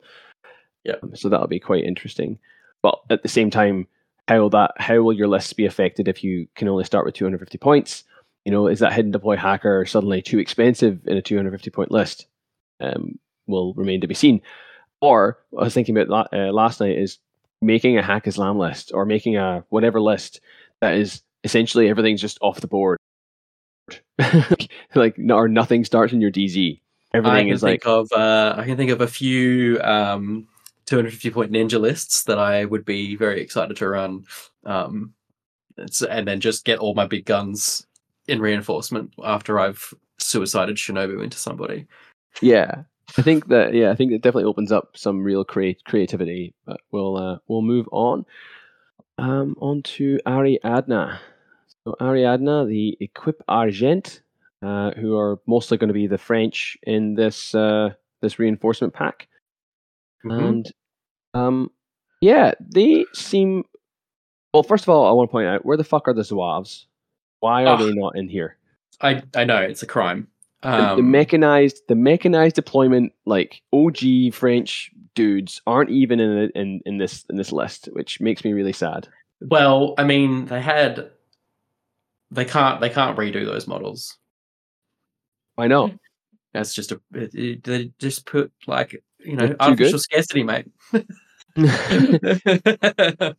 yeah so that'll be quite interesting but at the same time how will that how will your lists be affected if you can only start with 250 points you know is that hidden deploy hacker suddenly too expensive in a 250 point list um, will remain to be seen or I was thinking about uh, last night is making a Haqqislam list or making a whatever list that is essentially everything's just off the board. <laughs> like or nothing starts in your DZ. Everything is like of uh, I can think of a few um, 250 point ninja lists that I would be very excited to run. Um, and then just get all my big guns in reinforcement after I've suicided Shinobu into somebody. Yeah, I think that yeah, I think it definitely opens up some real create creativity. But we'll uh, we'll move on. Um, on to Ariadna. So Ariadna, the Equip Argent, uh, who are mostly going to be the French in this uh, this reinforcement pack, mm-hmm. and um, yeah, they seem. Well, first of all, I want to point out where the fuck are the Zouaves? Why are oh, they not in here? I I know it's a crime. Um, the, mechanized, the mechanized deployment, like OG French dudes, aren't even in in in this in this list, which makes me really sad. Well, I mean, they had, they can't they can't redo those models. I know. That's just a it, it, they just put like you know artificial good? scarcity, mate. <laughs> <laughs>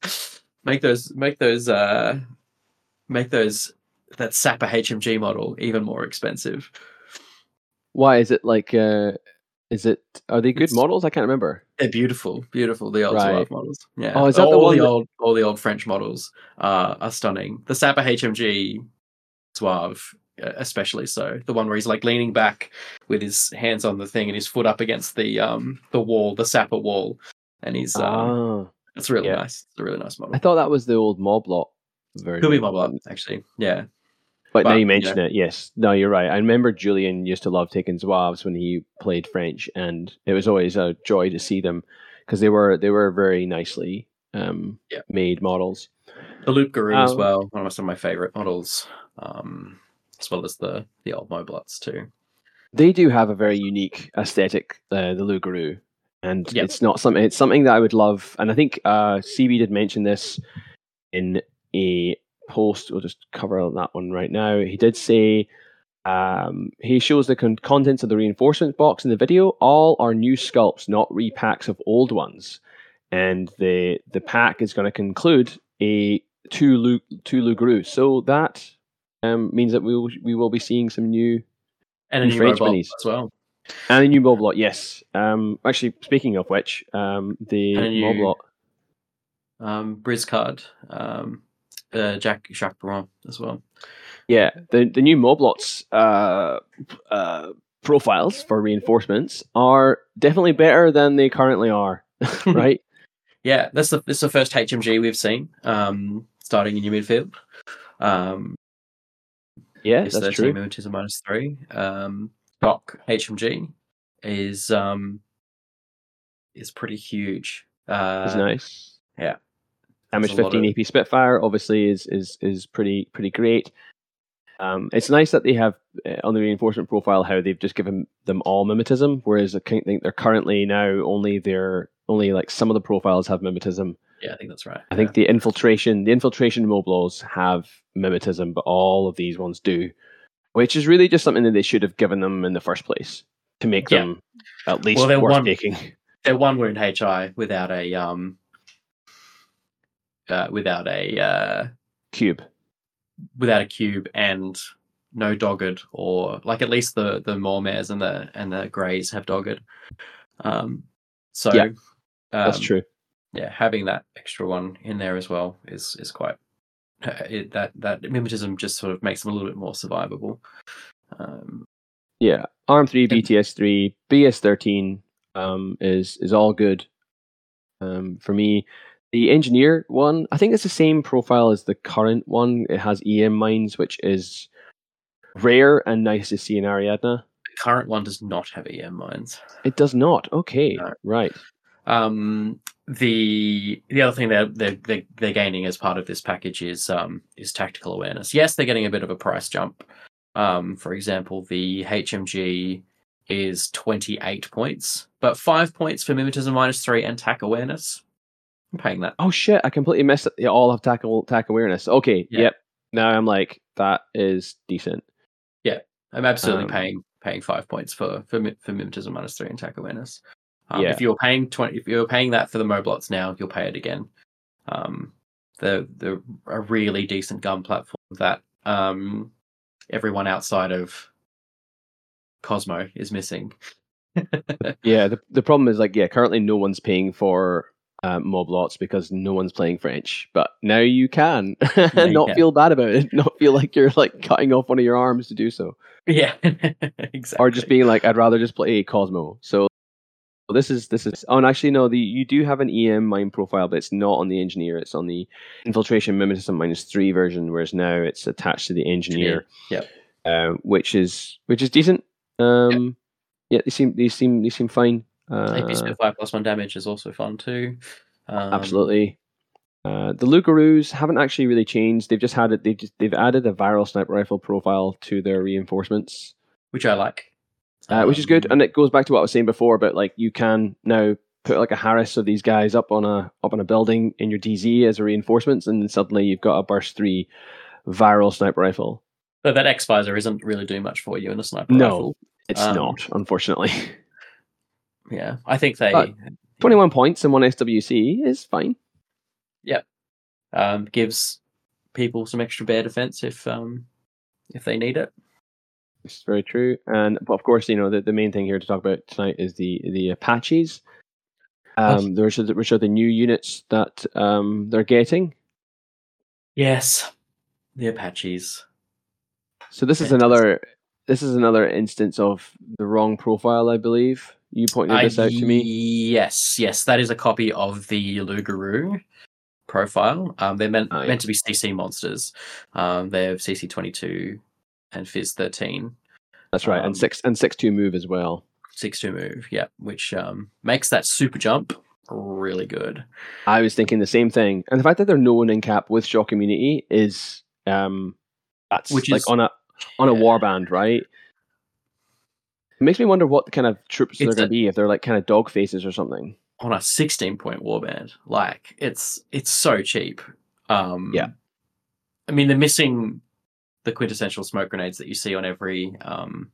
make those make those uh make those that Sapper HMG model even more expensive. Why is it like? uh Is it? Are they good it's, models? I can't remember. They're beautiful, beautiful. The old right. models. Yeah. Oh, is that all the, one the that... old all the old French models uh, are stunning. The Sapper HMG Zouave, especially so. The one where he's like leaning back with his hands on the thing and his foot up against the um the wall, the Sapper wall, and he's um, ah, it's really yeah. nice. It's a really nice model. I thought that was the old Moblot version. Could be mob lot, actually. Yeah. But, but now you mention yeah. it, yes. No, you're right. I remember Julian used to love taking Zouaves when he played French, and it was always a joy to see them because they were they were very nicely um, yeah. made models. The Loup Garou um, as well, one of my favorite models, um, as well as the the old Moblots too. They do have a very unique aesthetic, uh, the Loup Garou, and yep. it's not something. It's something that I would love, and I think uh, CB did mention this in a post. We'll just cover that one right now. He did say um, he shows the con- contents of the reinforcement box in the video. All are new sculpts, not repacks of old ones. And the the pack is going to conclude a two Lu- two Loup Garous. So that um, means that we will we will be seeing some new and a new minis as well. And a new Moblot, yes. Um, actually, speaking of which, um, the Moblot. Um, Briscard. Um, uh, Jack Jacques as well. Yeah, the the new Moblots uh, uh, profiles for reinforcements are definitely better than they currently are, <laughs> <laughs> right? yeah, that's the this is the first HMG we've seen um, starting in your midfield. Um, yeah, that's 13 true. A minus three. Um, Doc HMG is um, is pretty huge. Uh, it's nice. Yeah, damage 15 of... AP Spitfire obviously is is is pretty pretty great. Um, it's nice that they have uh, on the reinforcement profile how they've just given them all mimetism, whereas I think they're currently now only their only like some of the profiles have mimetism. Yeah, I think that's right. I think the infiltration, the infiltration Moblots have mimetism, but all of these ones do, which is really just something that they should have given them in the first place to make Yeah. them at least Well, they're worth one- taking. <laughs> they're one wound HI without a um uh, without a uh, Cube. without a cube and no dogged or like at least the the Mormaers and the and the Greys have dogged. Um, so Yeah, That's um, true. Yeah, having that extra one in there as well is is quite <laughs> it, that that mimetism just sort of makes them a little bit more survivable. Um, Yeah, ARM three, BTS three, BS thirteen um, is is all good. Um, for me, the engineer one, I think it's the same profile as the current one. It has EM mines, which is rare and nice to see in Ariadna. the current one does not have EM mines. It does not. Okay, No. right. Um, the the other thing they're, they're they're they're gaining as part of this package is um is tactical awareness. Yes, they're getting a bit of a price jump. Um, for example, the HMG is twenty eight points, but five points for mimetism minus three and tack awareness. I'm paying that. Oh shit! I completely missed it. They all have tackle attack awareness. Okay, Yeah. yep. Now I'm like that is decent. Yeah, I'm absolutely Um, paying paying five points for for for mimetism minus three and tack awareness. Um, Yeah. If you're paying twenty, if you're paying that for the Moblots now, you'll pay it again. Um, the the a really decent gun platform that um everyone outside of Cosmo is missing. <laughs> Yeah, the the problem is like yeah, currently no one's paying for uh, Moblots because no one's playing French. But now you can <laughs> you not can. feel bad about it, <laughs> not feel like you're like cutting off one of your arms to do so, yeah, exactly. or just being like I'd rather just play Cosmo. So this is this is oh and actually no, the you do have an EM mine profile, but it's not on the engineer. It's on the infiltration mimetism minus three version, whereas now it's attached to the engineer. Yep. Uh, which is which is decent. Um, yeah, they seem they seem they seem fine. AP Uh, Spitfire plus one damage is also fun too. Um, Absolutely. Uh, the Loup Garous haven't actually really changed. They've just had it. They've just they've added a viral sniper rifle profile to their reinforcements, which I like. Uh, which is good. Um, And it goes back to what I was saying before about like you can now put like a Haris of these guys up on a up on a building in your DZ as a reinforcements, and suddenly you've got a burst three viral sniper rifle. But that X visor isn't really doing much for you in a sniper No. rifle. It's Um, not, unfortunately. Yeah, I think they But- Twenty one points and one SWC is fine. um, gives people some extra bear defense if um, if they need it. It's very true. And but of course, you know the, the main thing here to talk about tonight is the the Apaches. Um, which are the, which are the new units that um, they're getting. Yes, the Apaches. So this is another this is another instance of the wrong profile, I believe. You pointed this out to me. Yes, yes, that is a copy of the Loup Garou profile. Um, they're meant Oh, yeah. meant to be CC monsters. Um, they have CC twenty two and Fizz thirteen. That's right, um, and six and six two move as well. Six two move, yeah, which um, makes that super jump really good. I was thinking the same thing, and the fact that they're known in cap with shock immunity is um, that's Which like is- on a on a yeah. warband, right? It makes me wonder what kind of troops they're going to be if they're like kind of dog faces or something. on a 16 point warband. Like it's it's so cheap. Um Yeah. I mean they're missing the quintessential smoke grenades that you see on every um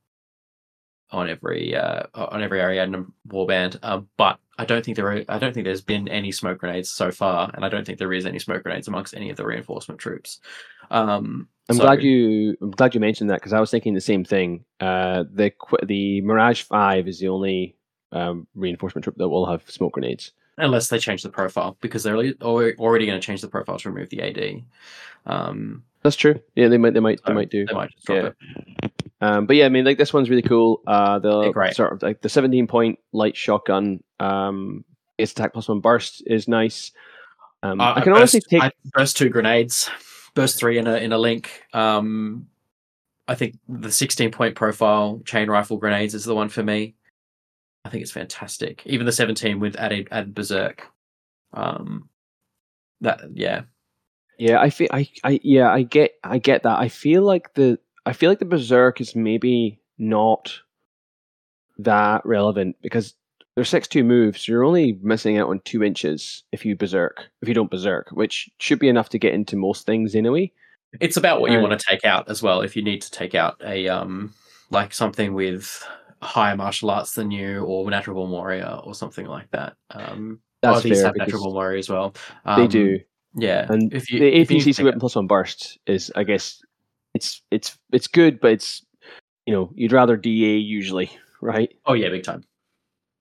on every uh on every Ariadna warband. Um but I don't think there are, I don't think there's been any smoke grenades so far and I don't think there is any smoke grenades amongst any of the reinforcement troops. Um I'm so- glad you I'm glad you mentioned that because I was thinking the same thing. Uh, the the Mirage Five is the only um, reinforcement troop that will have smoke grenades. unless they change the profile because they're already- already going to change the profile to remove the AD. Um That's true. Yeah, they might they might they might do. They might just drop Yeah. it. Um, but yeah, I mean, like this one's really cool. Uh, the sort of like the 17 point light shotgun. Um, its attack plus one burst is nice. Um, Uh, I can burst, honestly take. I burst two grenades, burst three in a in a link. Um, I think the sixteen point profile chain rifle grenades is the one for me. I think it's fantastic. Even the seventeen with added added berserk. Um, that yeah, Yeah, I feel I, I yeah I get I get that. I feel like the I feel like the berserk is maybe not that relevant because they're six two moves. So you're only missing out on two inches if you berserk. If you don't berserk, which should be enough to get into most things anyway. It's about what you Uh, want to take out as well. If you need to take out a um like something with higher martial arts than you, or natural born warrior, or something like that. Um, That's fair have natural born warrior as well. they Um, do. Yeah, And if you the if you need to APCC take weapon plus one burst is, I guess, it's it's it's good, but it's you know you'd rather DA usually, right? Oh yeah, big time.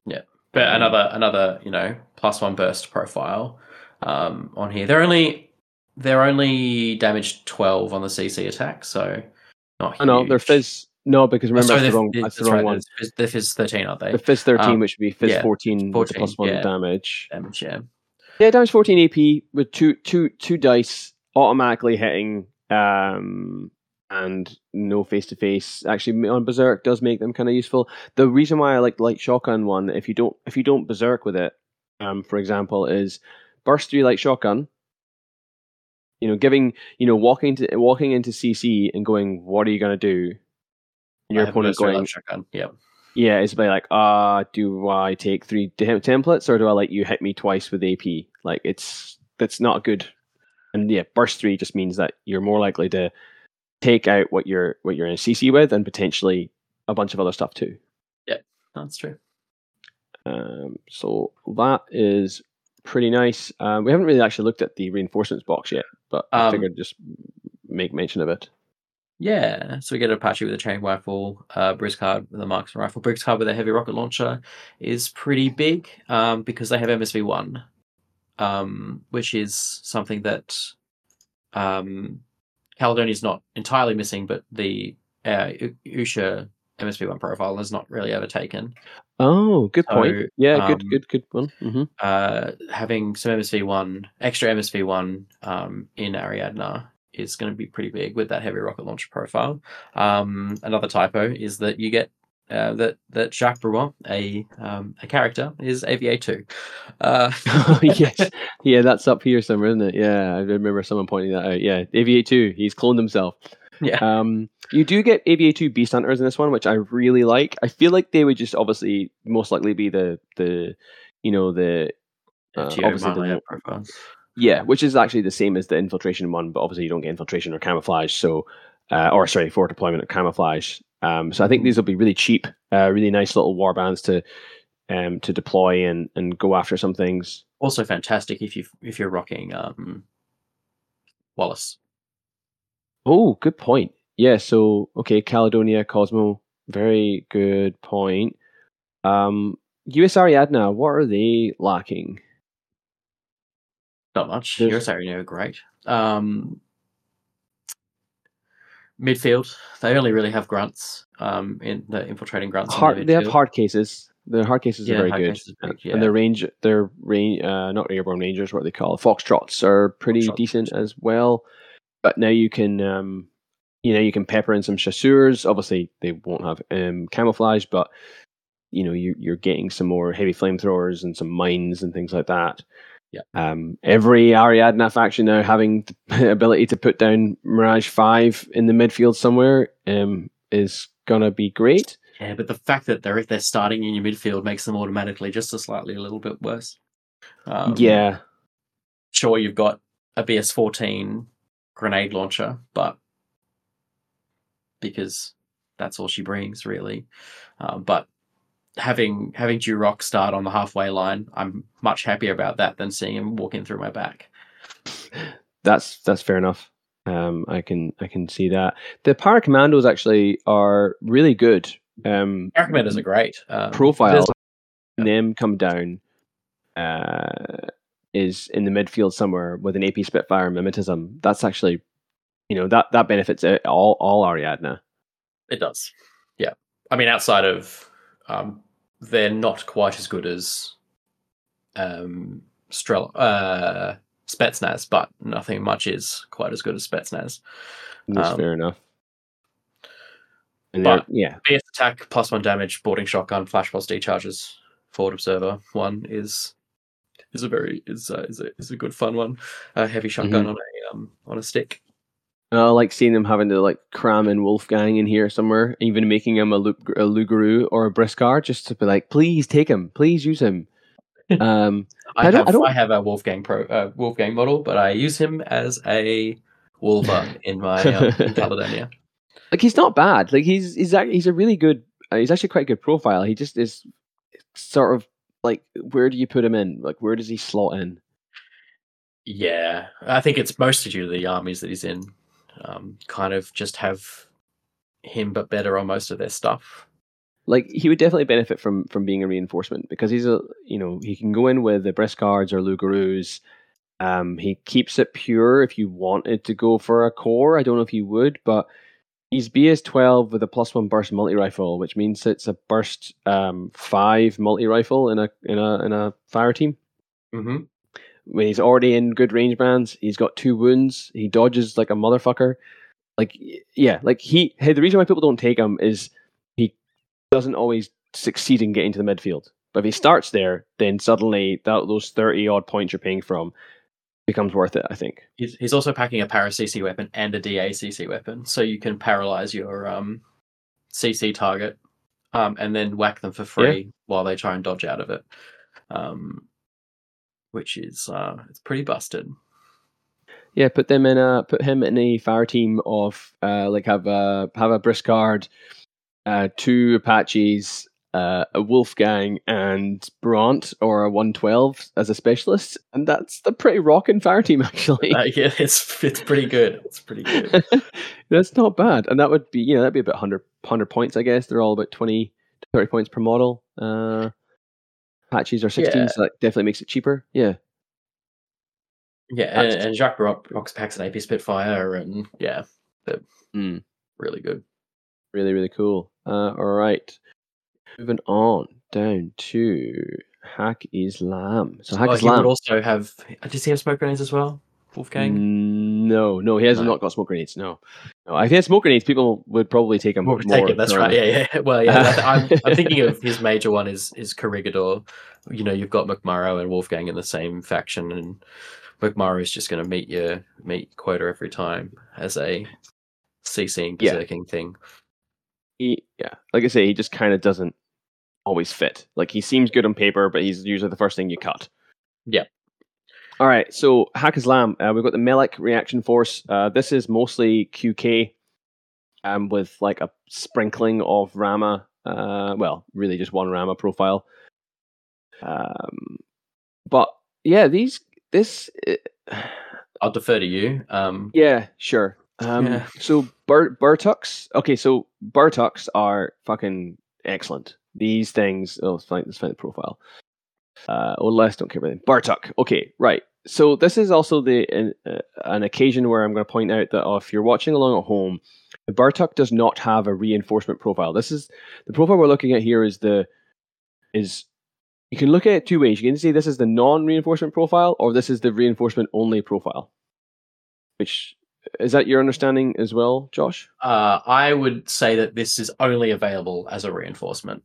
Yeah, but Um, another another you know plus one burst profile um, on here. They're only they're only damaged twelve on the CC attack, so not. Oh no, they're fizz. No, because Oh, remember sorry, that's the wrong. that's the wrong right, one. They're fizz, they're fizz thirteen, aren't they? The fizz thirteen, Um, which would be fizz yeah, fourteen, with the 14, plus one yeah. damage. Damage, yeah. Yeah, damage fourteen AP with two two two dice automatically hitting, um, and no face to face. Actually, on berserk does make them kind of useful. The reason why I like the light shotgun one, if you don't if you don't berserk with it, um, for example, is burst three light shotgun. You know, giving you know walking to walking into CC and going, what are you gonna do? And your opponent going, light shotgun. Yeah, yeah, it's about like, ah, do I take three tem- templates or do I let you hit me twice with AP? Like, it's that's not good. And yeah, burst three just means that you're more likely to take out what you're what you're in CC with and potentially a bunch of other stuff too. Yeah, that's true. Um, so that is pretty nice. Um, we haven't really actually looked at the reinforcements box yet, but I Um, figured just make mention of it. Yeah, so we get Apache with a chain rifle, uh, Briscard with a marksman rifle. Briscard with a heavy rocket launcher is pretty big um, because they have MSV one, um, which is something that um, Caledonia is not entirely missing, but the uh, Usha MSV one profile is not really ever taken. Oh, good point. Yeah, good, um, good, good one. hmm Uh, having some MSV one, extra MSV one um, in Ariadna is going to be pretty big with that heavy rocket launcher profile. Um, another typo is that you get uh, that that Jacques Brouin, a um, a character, is AVA two. Uh, <laughs> yes. Yeah, that's up here somewhere, isn't it? Yeah, I remember someone pointing that out. Yeah, AVA2, he's cloned himself. yeah, Um, you do get AVA2 Beast Hunters in this one, which I really like. I feel like they would just obviously most likely be the the you know the uh, obviously the profiles. Yeah, which is actually the same as the infiltration one, but obviously you don't get infiltration or camouflage. So, uh, or sorry, for deployment or camouflage. Um, so I think these will be really cheap, uh, really nice little war bands to um to deploy and and go after some things. Also fantastic if you if you're rocking um, Wallace. Oh, good point. Yeah, so okay, Caledonia, Cosmo, very good point. Um, US Ariadna, what are they lacking? Not much. There's- Your Sarah are great. Um, midfield, they only really have grunts. Um, in the infiltrating grunts. in the they have hard cases. Their hard cases Yeah, are very good, and, big, and yeah. their range, their range, uh, not airborne rangers, what they call foxtrots, are pretty decent as well. But now you can, um, you know, you can pepper in some chasseurs. Obviously, they won't have um, camouflage, but you know, you, you're getting some more heavy flamethrowers and some mines and things like that. Yeah. Um, every Ariadna faction now having the <laughs> ability to put down Mirage Five in the midfield somewhere um, is gonna be great. Yeah, but the fact that they're they're starting in your midfield makes them automatically just a slightly a little bit worse. Um, yeah, sure, you've got a BS fourteen grenade launcher, but because that's all she brings, really. Uh, but having having Durock start on the halfway line, I'm much happier about that than seeing him walking through my back. that's that's fair enough. Um, I can I can see that the para commandos actually are really good. Um, Recommenders are great. Um, profile there's- them come down uh, is in the midfield somewhere with an AP Spitfire mimetism. That's actually you know that that benefits all all Ariadna. It does. Yeah. I mean, outside of um, they're not quite as good as um, Strel- uh, Spetsnaz, but nothing much is quite as good as Spetsnaz. That's Um, fair enough. And but- yeah, BS attack plus one damage, boarding shotgun, flash pulse decharges, forward observer one is is a very is a, is a, is a good fun one. A heavy shotgun on a um on a stick. I like seeing them having to like cram in Wolfgang in here somewhere, even making him a, Lu- a Loup Garou or a Briscard, just to be like, please take him, please use him. <laughs> Um, I, I don't- have I don't- I have a Wolfgang Pro uh, Wolfgang model, but I use him as a Wulver in my um, in <laughs> Caledonia. like he's not bad. Like he's he's he's a really good. Uh, he's actually quite a good profile. He just is sort of like where do you put him in? Like where does he slot in? Yeah, I think it's mostly due to the armies that he's in. Um, kind of just have him, but better on most of their stuff. like he would definitely benefit from from being a reinforcement because he's a you know he can go in with the Briscards or Loup Garous. Um, he keeps it pure if you wanted to go for a core. I don't know if you would, but he's BS twelve with a plus one burst multi rifle, which means it's a burst um, five multi rifle in a in a in a fire team. Mm-hmm. When he's already in good range bands, he's got two wounds. He dodges like a motherfucker. Like yeah, like he. Hey, the reason why people don't take him is he doesn't always succeed in getting to the midfield. But if he starts there, then suddenly that those thirty odd points you're paying from becomes worth it. I think. He's, he's also packing a para CC weapon and a DA CC weapon, so you can paralyze your um, CC target, um, and then whack them for free while they try and dodge out of it. Um, which is uh, it's pretty busted. Yeah, put them in a put him in a fire team of uh like have a have a Briscard, uh two Apaches, uh a Wolfgang and Brant or a one twelve as a specialist, and that's the pretty rocking fire team <laughs> actually. Uh, yeah, it's it's pretty good. It's pretty good. <laughs> that's not bad. And that would be you know, that'd be about 100, 100 points, I guess. They're all about 20 to 30 points per model. Uh Apaches are 16, Yeah. so that definitely makes it cheaper. Yeah. Yeah, and, and Jacques Rock rocks packs an AP Spitfire, and yeah, they're Mm. really good. Really, really cool. Uh, all right. Moving on down to Haqqislam. So Hack Oh, he would Islam. also have. Does he have smoke grenades as well? Wolfgang. No, no, he has No. not got smoke grenades. No, no. If he had smoke grenades, people would probably take him More take it, that's right. Yeah, yeah. Well, yeah. <laughs> I'm, I'm thinking of his major one is is Corregidor. You know, you've got McMurrough and Wolfgang in the same faction, and McMurrough is just going to meet your meet quota every time as a CCing Yeah. berserking thing. He, yeah, like I say, he just kind of doesn't always fit. Like he seems good on paper, but he's usually the first thing you cut. Yeah. All right, so Haqqislam, uh, we've got the Melik Reaction Force. Uh, this is mostly QK, um, with like a sprinkling of Ramah. Uh, well, really just one Ramah profile. Um, but yeah, these this, uh, I'll defer to you. Um, yeah, sure. Um, Yeah. So Bur- Burtucks. Okay, so Burtucks are fucking excellent. These things. Oh, let's find, let's find the profile. Uh, oh, less don't care about them. Bartuk. Okay, right. So this is also the an, uh, an occasion where I'm going to point out that if you're watching along at home, the Bartuk does not have a reinforcement profile. This is the profile we're looking at here. Is the is you can look at it two ways. You can say this is the non-reinforcement profile, or this is the reinforcement only profile. Which is that your understanding as well, Josh? uh, I would say that this is only available as a reinforcement.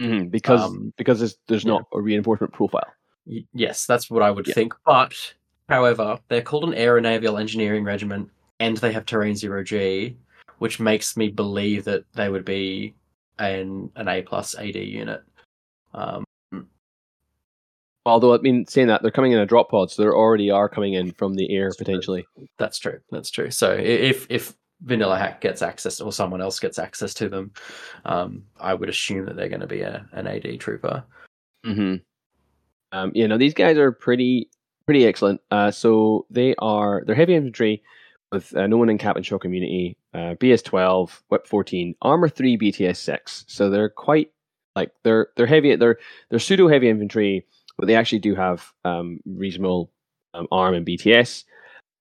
Mm-hmm. Because Um, because there's, there's yeah. not a reinforcement profile. Y- Yes, that's what I would Yeah. think. But, however, they're called an aeronaval engineering regiment, and they have terrain zero G, which makes me believe that they would be an an A plus AD unit. Um, Although I mean, saying that they're coming in a drop pod, so they already are coming in from the air That's true. potentially. that's true. That's true. So if if Vanilla Hack gets access or someone else gets access to them, um, I would assume that they're going to be a, an AD trooper. Mm-hmm. Um, you know, these guys are pretty pretty excellent. Uh, so they are they're heavy infantry with uh, no one in cap and shock immunity, uh, BS twelve, WIP fourteen, armor three, BTS six. So they're quite like they're they're heavy. They're they're pseudo heavy infantry, but they actually do have um, reasonable um, arm and BTS.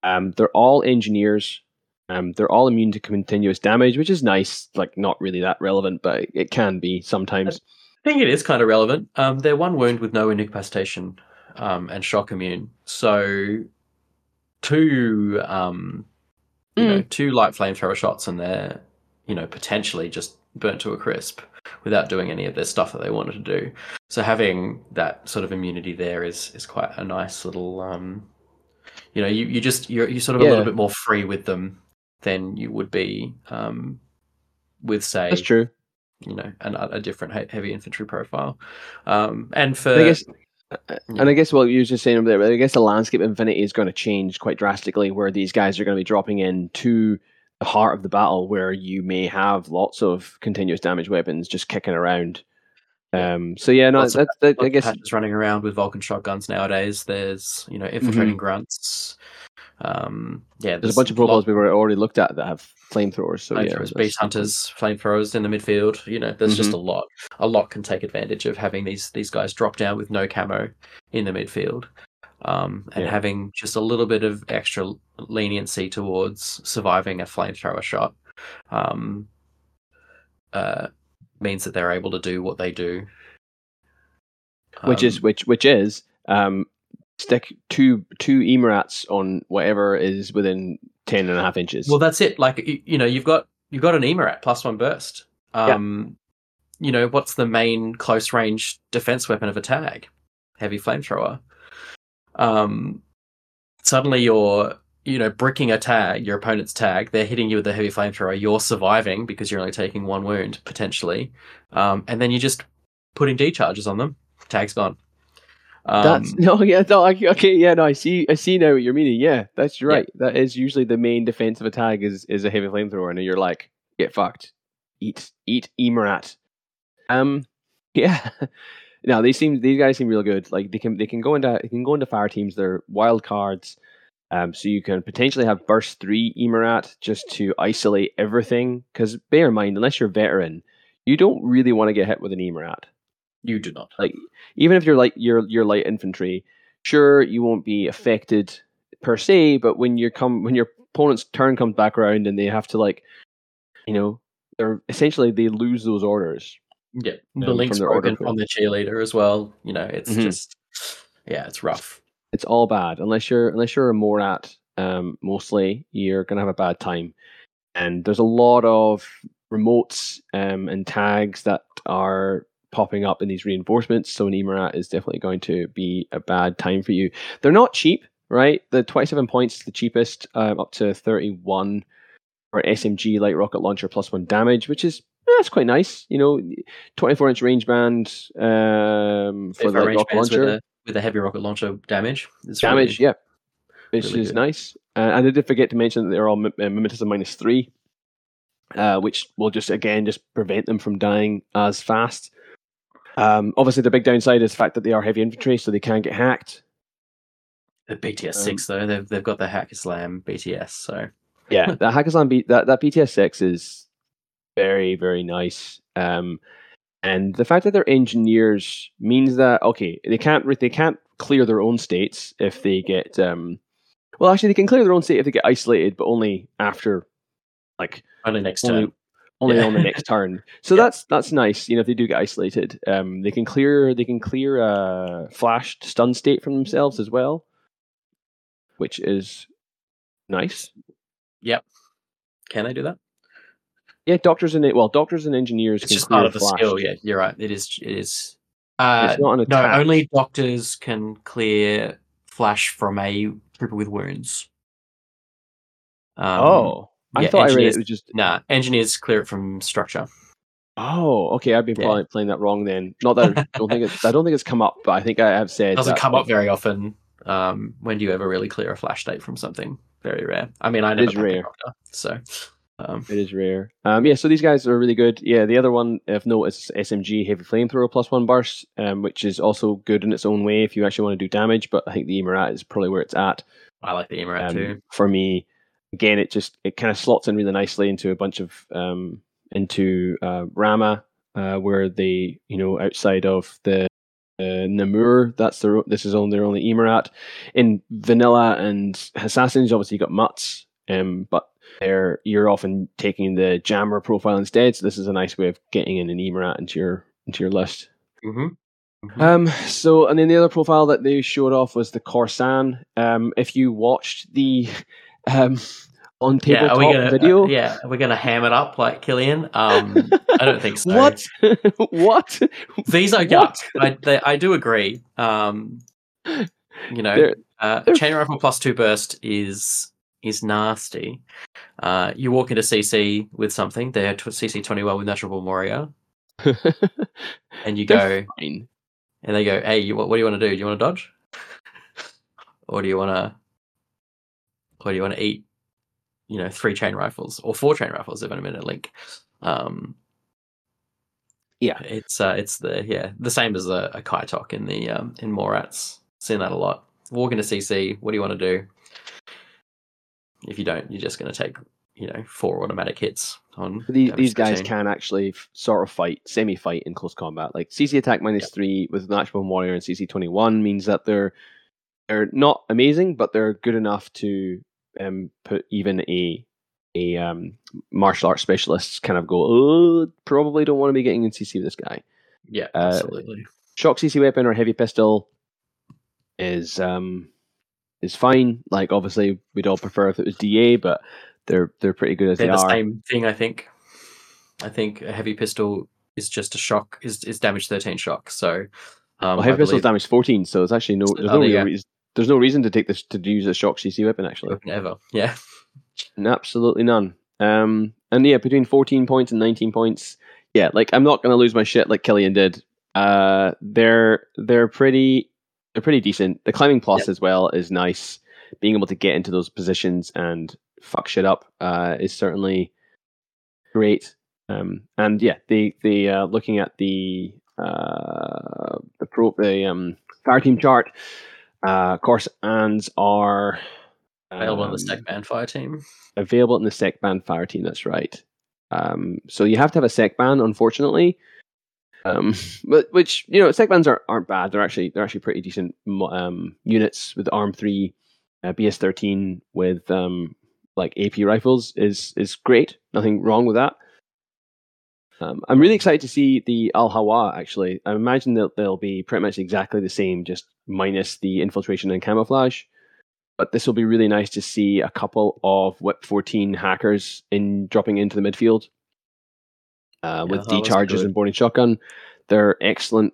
Um, they're all engineers. Um, they're all immune to continuous damage, which is nice. Like not really that relevant, but it can be sometimes. I think it is kind of relevant. Um, they're one wound with no incapacitation um, and shock immune. So two, um, you know, two light flamethrower shots, and they're you know potentially just burnt to a crisp without doing any of their stuff that they wanted to do. So having that sort of immunity there is is quite a nice little. Um, you know, you, you just you're you're sort of a little bit more free with them than you would be um, with say That's true. You know an, a different heavy infantry profile. Um, and for I guess, uh, and I guess what you were just saying over there, but I guess the landscape of Infinity is going to change quite drastically, where these guys are going to be dropping in to the heart of the battle, where you may have lots of continuous damage weapons just kicking around. Um, so yeah, no, Lots of- that, I guess patches running around with Vulcan shotguns nowadays. There's you know infiltrating Mm-hmm. grunts. Um, yeah, there's a bunch of profiles we've already looked at that have flamethrowers. So yeah, flamethrowers, that's- beast hunters, flamethrowers in the midfield. You know, there's just a lot. A lot can take advantage of having these these guys drop down with no camo in the midfield, um, and Yeah. having just a little bit of extra leniency towards surviving a flamethrower shot. Um, uh, means that they're able to do what they do. which is Um, which which is um, stick two two E/Marats on whatever is within 10 and a half inches. Well, that's it. Like you, you know, you've got you've got an E/Marat plus one burst. Um, you know, what's the main close range defense weapon of a tag? Heavy flamethrower. Um, suddenly you're you know bricking a tag, your opponent's tag. They're hitting you with the heavy flamethrower. You're surviving because you're only taking one wound potentially, um, and then you're just putting D charges on them. Tag's gone. Um, That's <laughs> no, yeah, no, I- okay, yeah, no, I see, I see now what you're meaning. Yeah, that's right. That is usually the main defensive attack is is a heavy flamethrower, and you're like, get fucked, eat, eat, E/Marat. Um, <laughs> yeah. no, they seem these guys seem real good. Like they can they can go into they can go into fire teams. They're wild cards. Um, so you can potentially have burst three E/Marat just to isolate everything. Because bear in mind, unless you're veteran, you don't really want to get hit with an E/Marat you do not. like even if you're like you're you're light infantry, sure you won't be affected per se, but when you come when your opponent's turn comes back around and they have to like, you know, they're essentially they lose those orders. Yeah, um, the link's from their order broken on the cheerleader as well. You know, it's Mhm. just yeah, it's rough. It's all bad unless you're unless you're a Morat. Um, mostly you're gonna have a bad time, and there's a lot of remotes um, and tags that are popping up in these reinforcements. So an E/Marat is definitely going to be a bad time for you. They're not cheap, right? The 27 points is the cheapest, um, up to 31 for SMG light rocket launcher plus one damage, which is eh, that's quite nice. You know, 24 inch range band um, for the rocket launcher with a with a heavy rocket launcher damage, it's damage, really- yeah, which really is good. nice. Uh, and I did forget to mention that they're all uh, mimetism minus three, uh, which will just again just prevent them from dying as fast. Um, obviously, the big downside is the fact that they are heavy infantry, so they can get hacked. The BTS Um, six though, they've they've got the Haqqislam BTS, so <laughs> Yeah, the that Hakazan beat that that BTS six is very very nice. Um, and the fact that they're engineers means that okay, they can't re- they can't clear their own states if they get um, well actually they can clear their own state if they get isolated, but only after like only next only turn. Only Yeah. on the next turn. <laughs> So Yeah. that's that's nice. You know, if they do get isolated, um, they can clear they can clear a flashed stun state from themselves as well, which is nice. Yep. Can they do that? Yeah, doctors and well, doctors and engineers It's just part of the flashed. skill. Yeah, you're right. It is. It is. Uh, It's not an no, only doctors can clear flash from a trooper with wounds. Um, oh, I yeah, thought I read it engineers- was just. Nah, engineers clear it from structure. Oh, okay. I've been Yeah. probably playing that wrong then. Not that I <laughs> don't think it's, I don't think it's come up, but I think I have said It doesn't that- come up very often. Um, when do you ever really clear a flash state from something? Very rare. I mean, I never is packed a rare. doctor, so um, It is rare. Um, yeah, so these guys are really good. Yeah, the other one, if note, is SMG Heavy Flamethrower plus one burst, um, which is also good in its own way if you actually want to do damage. But I think the E/Marat is probably where it's at I like the E/Marat um, too. for me. Again, it just it kind of slots in really nicely into a bunch of um, into uh, Ramah, uh, where they you know outside of the uh, Namur, that's their this is on their only E/Marat. In Vanilla and Assassins, obviously you got Mutts, um, but there you're often taking the Jammer profile instead. So this is a nice way of getting in an E/Marat into your into your list. Mm-hmm. Um, so and then the other profile that they showed off was the Corsan. Um, if you watched the um on yeah, tabletop are we gonna video, uh, yeah, are we gonna ham it up like Killian? Um, I don't think so. what? <laughs> what? These are yuck. I they, I do agree. Um, you know, They're- uh, they're- chain rifle plus two burst is is nasty. Uh, you walk into CC with something. They're CC twenty one with Natural Warrior, <laughs> and you go fine. and they go, "Hey, you, what, what do you want to do? Do you want to dodge, or do you want to, or do you want to eat, you know, three chain rifles or four chain rifles if I'm in a link?" Um, Yeah. it's uh, it's the yeah the same as a, a Kaitok in the um, in Morats. Seen that a lot. Walk into CC. What do you want to do? If you don't, you're just going to take you know four automatic hits on These, these guys can actually f- sort of fight, semi-fight in close combat. Like CC attack minus three with Natural Born Warrior and CC twenty one means that they're they're not amazing, but they're good enough to um, put even a a um, martial arts specialist kind of go, oh, probably don't want to be getting in CC with this guy. Yeah, uh, absolutely. Shock CC weapon or heavy pistol is um is fine. Like obviously we'd all prefer if it was DA, but they're they're pretty good as They're they the are. same thing, I think. I think a heavy pistol is just a shock. is is damage thirteen shock. So, um, Well, I heavy pistol's believe damage 14, so it's actually no. There's oh, no there real reason. There's no reason to take this to use a shock CC weapon. Actually, Never. Yeah, absolutely none. Um, and yeah, between 14 points and 19 points, yeah, like I'm not gonna lose my shit like Killian did. Uh, they're they're pretty they're pretty decent. The climbing plus as well is nice. Being able to get into those positions and fuck shit up uh, is certainly great. Um, and yeah, the the uh, looking at the uh, the pro the um, fire team chart, uh, of course, ands are available in the Sec stack band fire team. available in the Sekban fire team. That's right. Um, so you have to have a Sekban, unfortunately. Um, <laughs> but which you know, Sekbans aren't, aren't bad. They're actually they're actually pretty decent um, units with Arm three, uh, BS thirteen with um, like AP rifles is is great. Nothing wrong with that. Um, I'm really excited to see the Al Hawa. Actually, I imagine that they'll be pretty much exactly the same, just minus the infiltration and camouflage but this will be really nice to see a couple of WIP 14 hackers in dropping into the midfield uh, with D charges and boarding shotgun. They're excellent,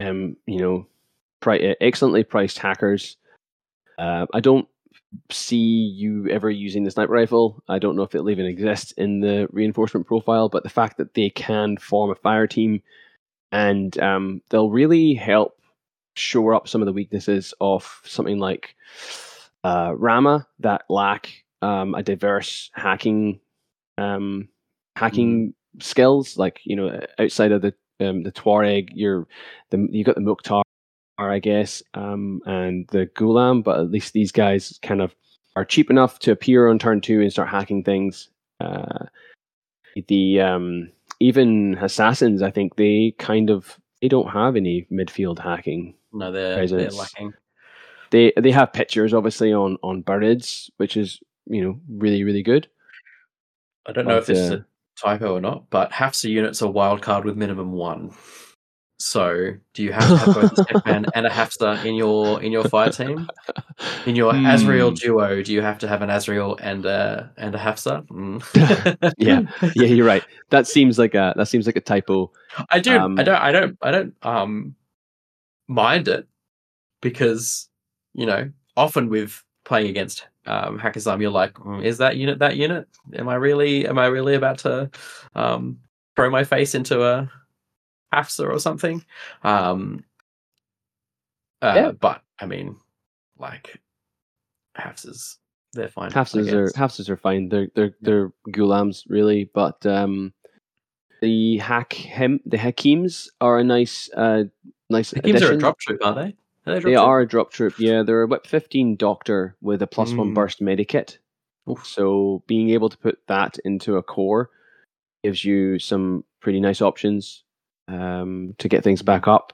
um, you know, pri- uh, excellently priced hackers. Uh, I don't see you ever using the sniper rifle. I don't know if it'll even exist in the reinforcement profile, but the fact that they can form a fire team and um, they'll really help shore up some of the weaknesses of something like uh, Ramah that lack um, a diverse hacking um, hacking skills. Like you know, outside of the um, the Tuareg, you're the you got the Mukhtar, I guess, um, and the Ghulam, but at least these guys kind of are cheap enough to appear on turn two and start hacking things. Uh, the um, even assassins, I think they kind of they don't have any midfield hacking No, they're they're lacking. they they have pictures obviously on on birds, which is you know really really good. I don't know if But, this is uh, a typo or not, but half the units are wild card with minimum one. So, do you have to have both <laughs> a step and a Hafsa in your in your fire team? In your Hmm. Azrael duo, do you have to have an Azrael and a and a Hafsa? Mm. <laughs> Yeah. yeah, you're right. That seems like a that seems like a typo. I do. Um, I don't. I don't. I don't. Um, mind it because you know often with playing against um, Haqqislam, you're like, "Mm, is that unit that unit? Am I really? Am I really about to um, throw my face into a Hafsa or something? Um, uh, Yeah. But I mean, like Hafsas, they're fine. Hafsas are. Hafsas are fine. They're they're they're gulams really, but um, the hakim the hakims are a nice uh nice The Kims are a drop troop, they? Are they, drop They troop? are a drop troop. Yeah, they're a WIP 15 doctor with a plus one Mm. burst medikit. So being able to put that into a core gives you some pretty nice options um, to get things back up.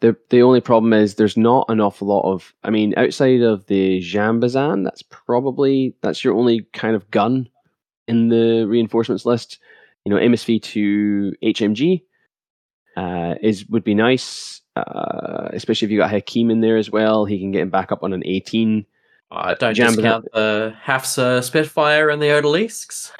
The the only problem is there's not an awful lot of. I mean, outside of the Janbazan, that's probably that's your only kind of gun in the reinforcements list. You know, MSV to HMG uh, is would be nice, uh, especially if you got Hakim in there as well. He can get him back up on an 18. Uh, don't Janbazan- discount the Hafsa Spitfire and the Odalisques.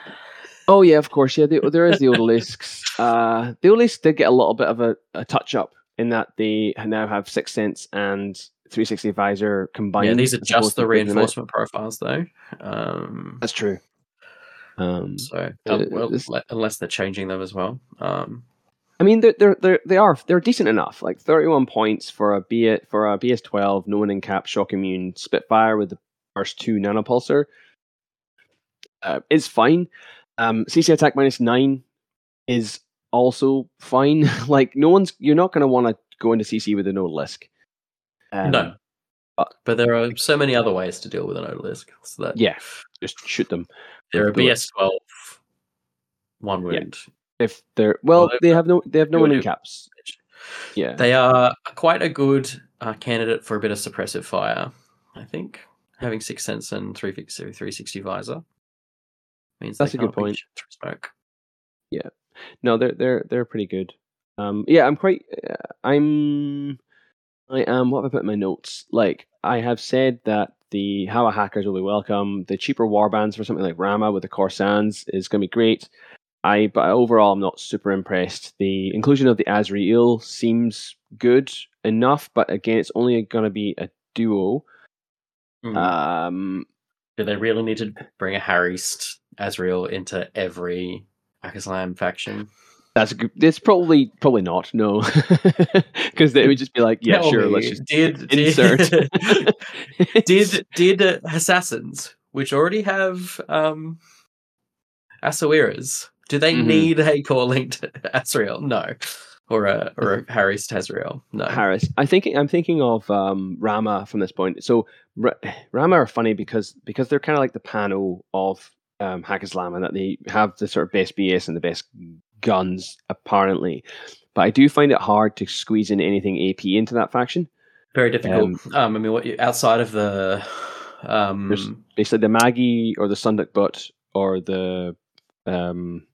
Oh yeah, of course. Yeah, the, there is the Odalisques. <laughs> Uh, the Odalisques did get a little bit of a, a touch up in that they now have Sixth Sense and 360 Visor combined. Yeah, these are just the to breaking them out. reinforcement profiles, though. Um, That's true. Um, So Uh, um, well, this- unless they're changing them as well. Um, I mean, they're, they're they're they are they're decent enough. Like thirty-one points for a B it for a BS twelve, no one in cap, shock immune Spitfire with the first two Nanopulser. Uh, is fine. Um, CC attack minus nine is also fine. <laughs> like no one's you're not going to want to go into CC with a no lisk. Um, no, but- but there are so many other ways to deal with an Odalisque. So that Yeah, just shoot them. they're a do it. BS twelve, one Yeah. wound. If they're well, they've they have no they have no one in caps. Yeah, They are quite a good uh, candidate for a bit of suppressive fire. I think having six sense and three three sixty visor means That's they a good point. shot through smoke. no, they're they're they're pretty good. Um, yeah, I'm quite. Uh, I'm. I am. What have I put in my notes? Like I have said that the Hawa hackers will be welcome. The cheaper warbands for something like Ramah with the Corsans is going to be great. I but overall I'm not super impressed. The inclusion of the Azrael seems good enough, but again, it's only going to be a duo. Mm. Um, Do they really need to bring a Harryst Azrael into every Haqqislam faction? that's a good. It's probably probably not. No, <laughs> because they would just be like, yeah, Tell sure, me, let's just did <laughs> insert. did <laughs> did, did uh, assassins which already have um Asawiras, do they Mhm. need a core linked Azrael? No. Or a or a Harry's Azrael? No. Haris. I think I'm thinking of um, Ramah from this point. So Ra- Ramah are funny because because they're kind of like the panel of um, Haqqislam and that they have the sort of best BS and the best guns apparently. But I do find it hard to squeeze in anything AP into that faction. Very difficult. Um, I mean, what you, outside of the um, the Maggie or the Sunduk Butt or the um,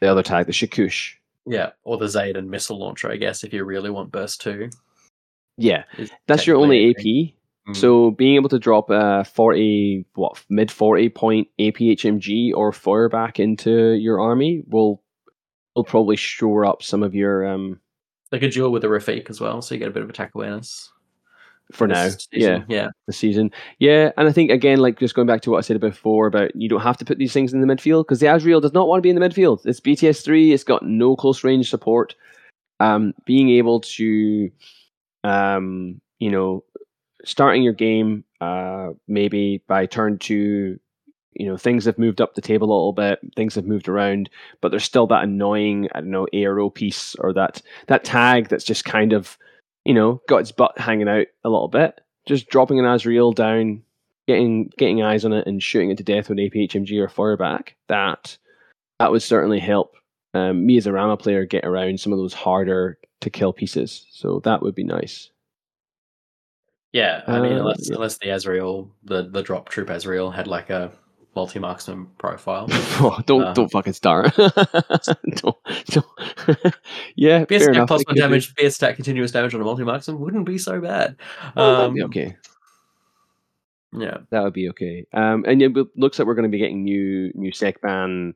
the other tag, the Shikush. yeah, or the Zayden missile launcher, I guess, if you really want burst two. Yeah, that's your only AP. Thing. Mm. So being able to drop a forty, what mid forty point APHMG or Feuerbach into your army will will probably shore up some of your um they could duel with the Rafiq as well, so you get a bit of attack awareness for now. season. Yeah, yeah. the season. Yeah, and I think again, like just going back to what I said before about you don't have to put these things in the midfield because the Azrael does not want to be in the midfield. It's BTS three. It's got no close range support. Um, being able to, um, you know, starting your game, uh, maybe by turn two, you know, things have moved up the table a little bit. Things have moved around, but there's still that annoying, I don't know, ARO piece or that that tag that's just kind of, you know, got its butt hanging out a little bit. Just dropping an Azrael down, getting getting eyes on it, and shooting it to death with APHMG or Feuerbach. That that would certainly help um, me as a Ramah player get around some of those harder to kill pieces. So that would be nice. Yeah, I mean, Uh, unless yeah. unless the Azrael, the the drop troop Azrael had like a multi marksman profile. <laughs> oh, don't Uh, don't fucking start. <laughs> don't, don't. <laughs> yeah, BS fair enough. one could be. damage, BS stack continuous damage on a multi marksman wouldn't be so bad. Oh, Um, be okay. Yeah, That would be okay. Um, and it looks like we're going to be getting new new Sekban,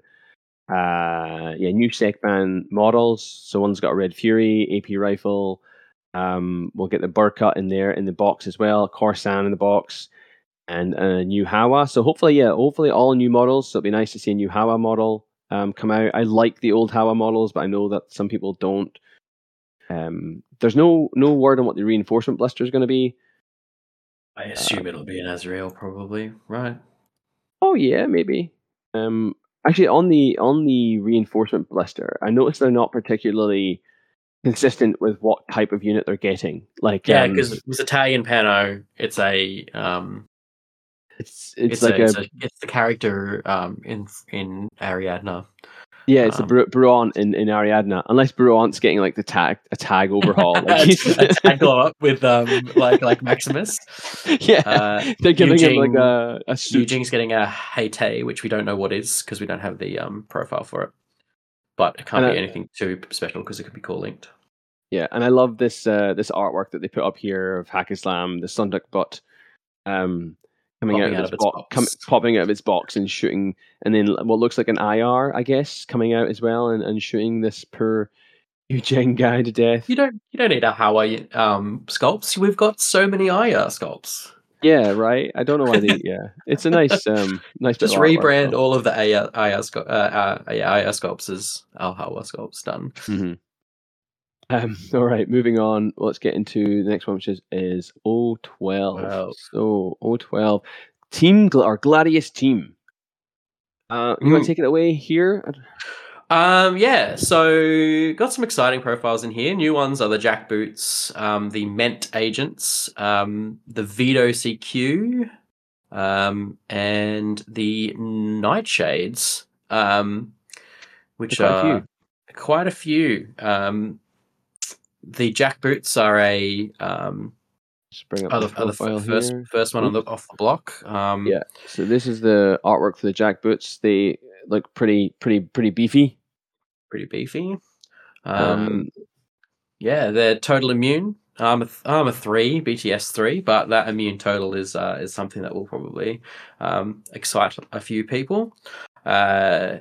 uh, yeah, new Sekban models. So one's got a Red Fury AP rifle. Um, we'll get the Burka in there in the box as well, Corsan in the box, and a new Hawa. So hopefully, yeah, hopefully all new models. So it'll be nice to see a new Hawa model um, come out. I like the old Hawa models, but I know that some people don't. Um, there's no no word on what the reinforcement blister is going to be. I assume it'll be an Azrael, probably, right? Oh yeah, maybe. Um, actually, on the on the reinforcement blister, I noticed they're not particularly consistent with what type of unit they're getting. Like, Yeah, um, because it's Italian PanO. It's a um, it's, it's it's, like a, a, it's, a, it's the character um in in Ariadna. yeah, it's a um, Bru- Bruant in, in Ariadna. Unless Bruant's getting like the tag a tag <laughs> overhaul. Like a tackle up with um like like Maximus. <laughs> yeah, Uh, they're giving him like a a suit. Yu Jing's getting a Hate, which we don't know what is because we don't have the um profile for it. But it can't And be I- anything too special because it could be core linked. Yeah, and I love this uh, this artwork that they put up here of Haqqislam, the Sunduk butt, um, coming Popping out of its, box, com- popping out of its box and shooting, and then what looks like an IR, I guess, coming out as well and, and shooting this poor Yu Jing <laughs> guy to death. You don't you don't need a Hawaii um sculpts. We've got so many IR sculpts. Yeah, right. I don't know why they. <laughs> Yeah, it's a nice, um, nice. Just of artwork, rebrand all of the AR, sco- uh, uh, sculpts as Alhawa sculpts done. Mhm. Um, <laughs> all right, moving on. Let's get into the next one, which is is O twelve. Twelve. So O twelve, team or Gladius team. Uh, you want Mm. to take it away here? Um, yeah, so got some exciting profiles in here. New ones are the Jack Boots, um, the Ment Agents, um, the Vito CQ, um, and the Nightshades, um, which Quite are few. quite a few. Um, the Jack Boots are a um, Just bring up are the the, are the profile first here. first one on the off the block. Um, Yeah. So this is the artwork for the Jack Boots. They look pretty, pretty, pretty beefy. Pretty beefy. Um, Um, yeah, they're total immune. Armor th- armor three, BTS three, but that immune total is uh, is something that will probably um, excite a few people. Uh,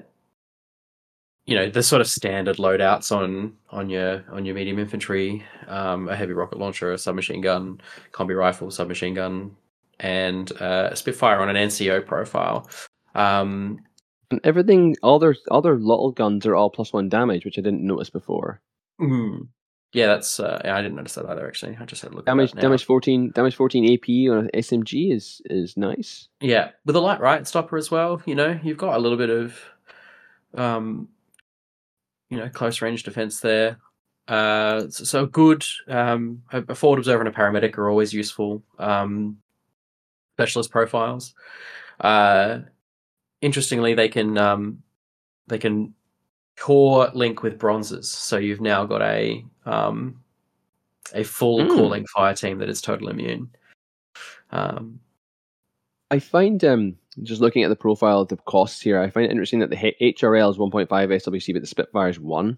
you know, the sort of standard loadouts on on your on your medium infantry, um, a heavy rocket launcher, a submachine gun, combi rifle, submachine gun, and uh, a Spitfire on an NCO profile. Um, and everything, all their other little guns are all plus one damage, which I didn't notice before. mm, yeah, that's uh, I didn't notice that either. Actually, I just had a look. Damage, at that damage fourteen, damage fourteen AP on an SMG is is nice. Yeah, with a light right stopper as well. You know, you've got a little bit of, um, you know, close range defense there. Uh, so, so good. Um, a, a forward observer and a paramedic are always useful. Um, specialist profiles. Uh, interestingly, they can um, they can core link with bronzes. So you've now got a um, a full Mm. core link fire team that is total immune. Um, I find um just looking at the profile of the costs here, I find it interesting that the HRL is 1.5 SWC, but the Spitfire is one.